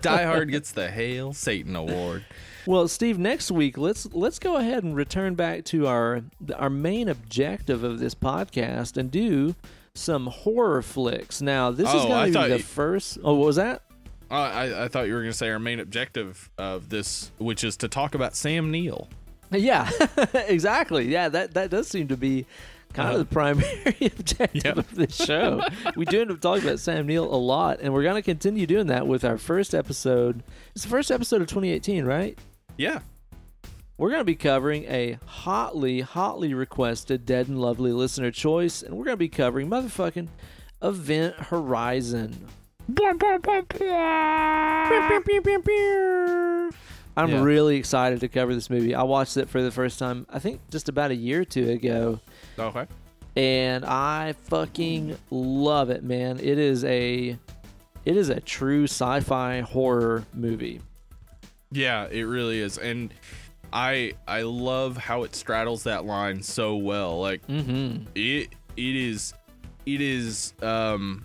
S1: die hard gets the hail satan award
S2: Well, Steve, next week let's let's go ahead and return back to our our main objective of this podcast and do some horror flicks. Now, this is
S1: Oh, I
S2: going to be the
S1: you-
S2: first. Oh, what was that?
S1: uh, I, I thought you were going to say our main objective of this which is to talk about sam neill
S2: Yeah, exactly. Yeah, that that does seem to be kind
S1: Uh-huh.
S2: of the primary objective
S1: Yep.
S2: of this show. we do end up talking about Sam Neill a lot, and we're going to continue doing that with our first episode. It's the first episode of 2018, right?
S1: Yeah
S2: We're going to be covering a hotly, hotly requested Dead and Lovely listener choice, and we're going to be covering motherfucking Event Horizon. I'm
S1: Yeah.
S2: really excited to cover this movie. I watched it for the first time, I think just about a year or two ago,
S1: okay
S2: and I fucking love it, man. It is a it is a true sci-fi horror movie.
S1: Yeah, it really is. And I I love how it straddles that line so well. Like
S2: Mm-hmm.
S1: it it is it is um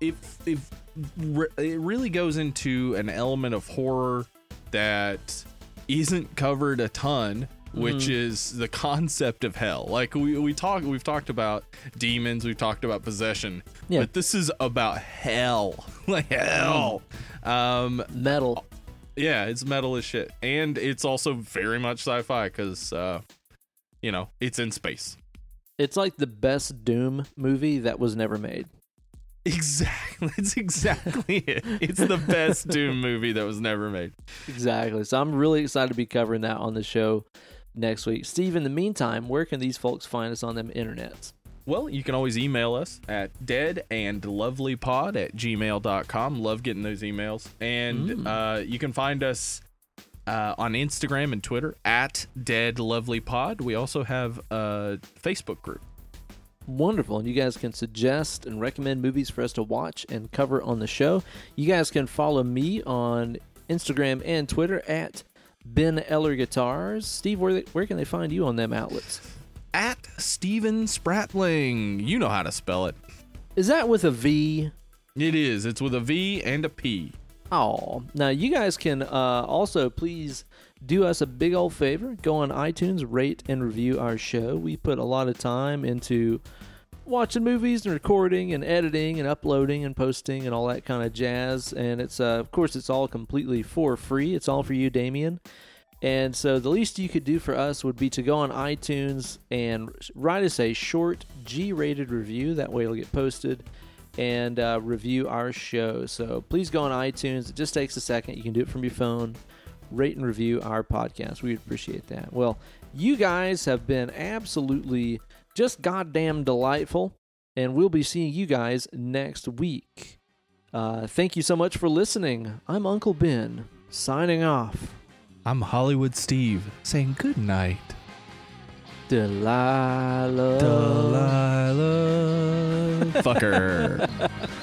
S1: if if re- it really goes into an element of horror that isn't covered a ton which
S2: Mhm.
S1: is the concept of hell like we we talk we've talked about demons we've talked about possession
S2: Yeah.
S1: but this is about hell like hell um
S2: Metal.
S1: Yeah, it's metal as shit, and it's also very much sci-fi because, uh, you know, it's in space.
S2: It's like the best Doom movie that was never made.
S1: Exactly, it's exactly it. It's the best Doom movie that was never made.
S2: Exactly. So I'm really excited to be covering that on the show next week. Steve, in the meantime, where can these folks find us on them internets?
S1: Well, you can always email us at deadandlovelypod at gmail.com. Love getting those emails. And
S2: Mm.
S1: uh, you can find us uh, on Instagram and Twitter at Dead Lovely Pod. We also have a Facebook group.
S2: Wonderful. And you guys can suggest and recommend movies for us to watch and cover on the show. You guys can follow me on Instagram and Twitter at Ben Eller Guitars. Steve, where, they, where can they find you on them outlets?
S1: At Steven Spratling. You know how to spell it.
S2: Is that with a V?
S1: It is. It's with a V and a P.
S2: Oh, now you guys can uh, also please do us a big old favor. Go on iTunes, rate and review our show. We put a lot of time into watching movies and recording and editing and uploading and posting and all that kind of jazz. And it's uh, of course it's all completely for free. It's all for you, Damien. And so the least you could do for us would be to go on iTunes and write us a short G-rated review. That way it'll get posted and uh, review our show. So please go on iTunes. It just takes a second. You can do it from your phone. Rate and review our podcast. We'd appreciate that. Well, you guys have been absolutely just goddamn delightful, and we'll be seeing you guys next week. Uh, thank you so much for listening. I'm Uncle Ben, signing off.
S1: I'm Hollywood Steve saying good night.
S2: Delilah.
S1: Delilah. Fucker.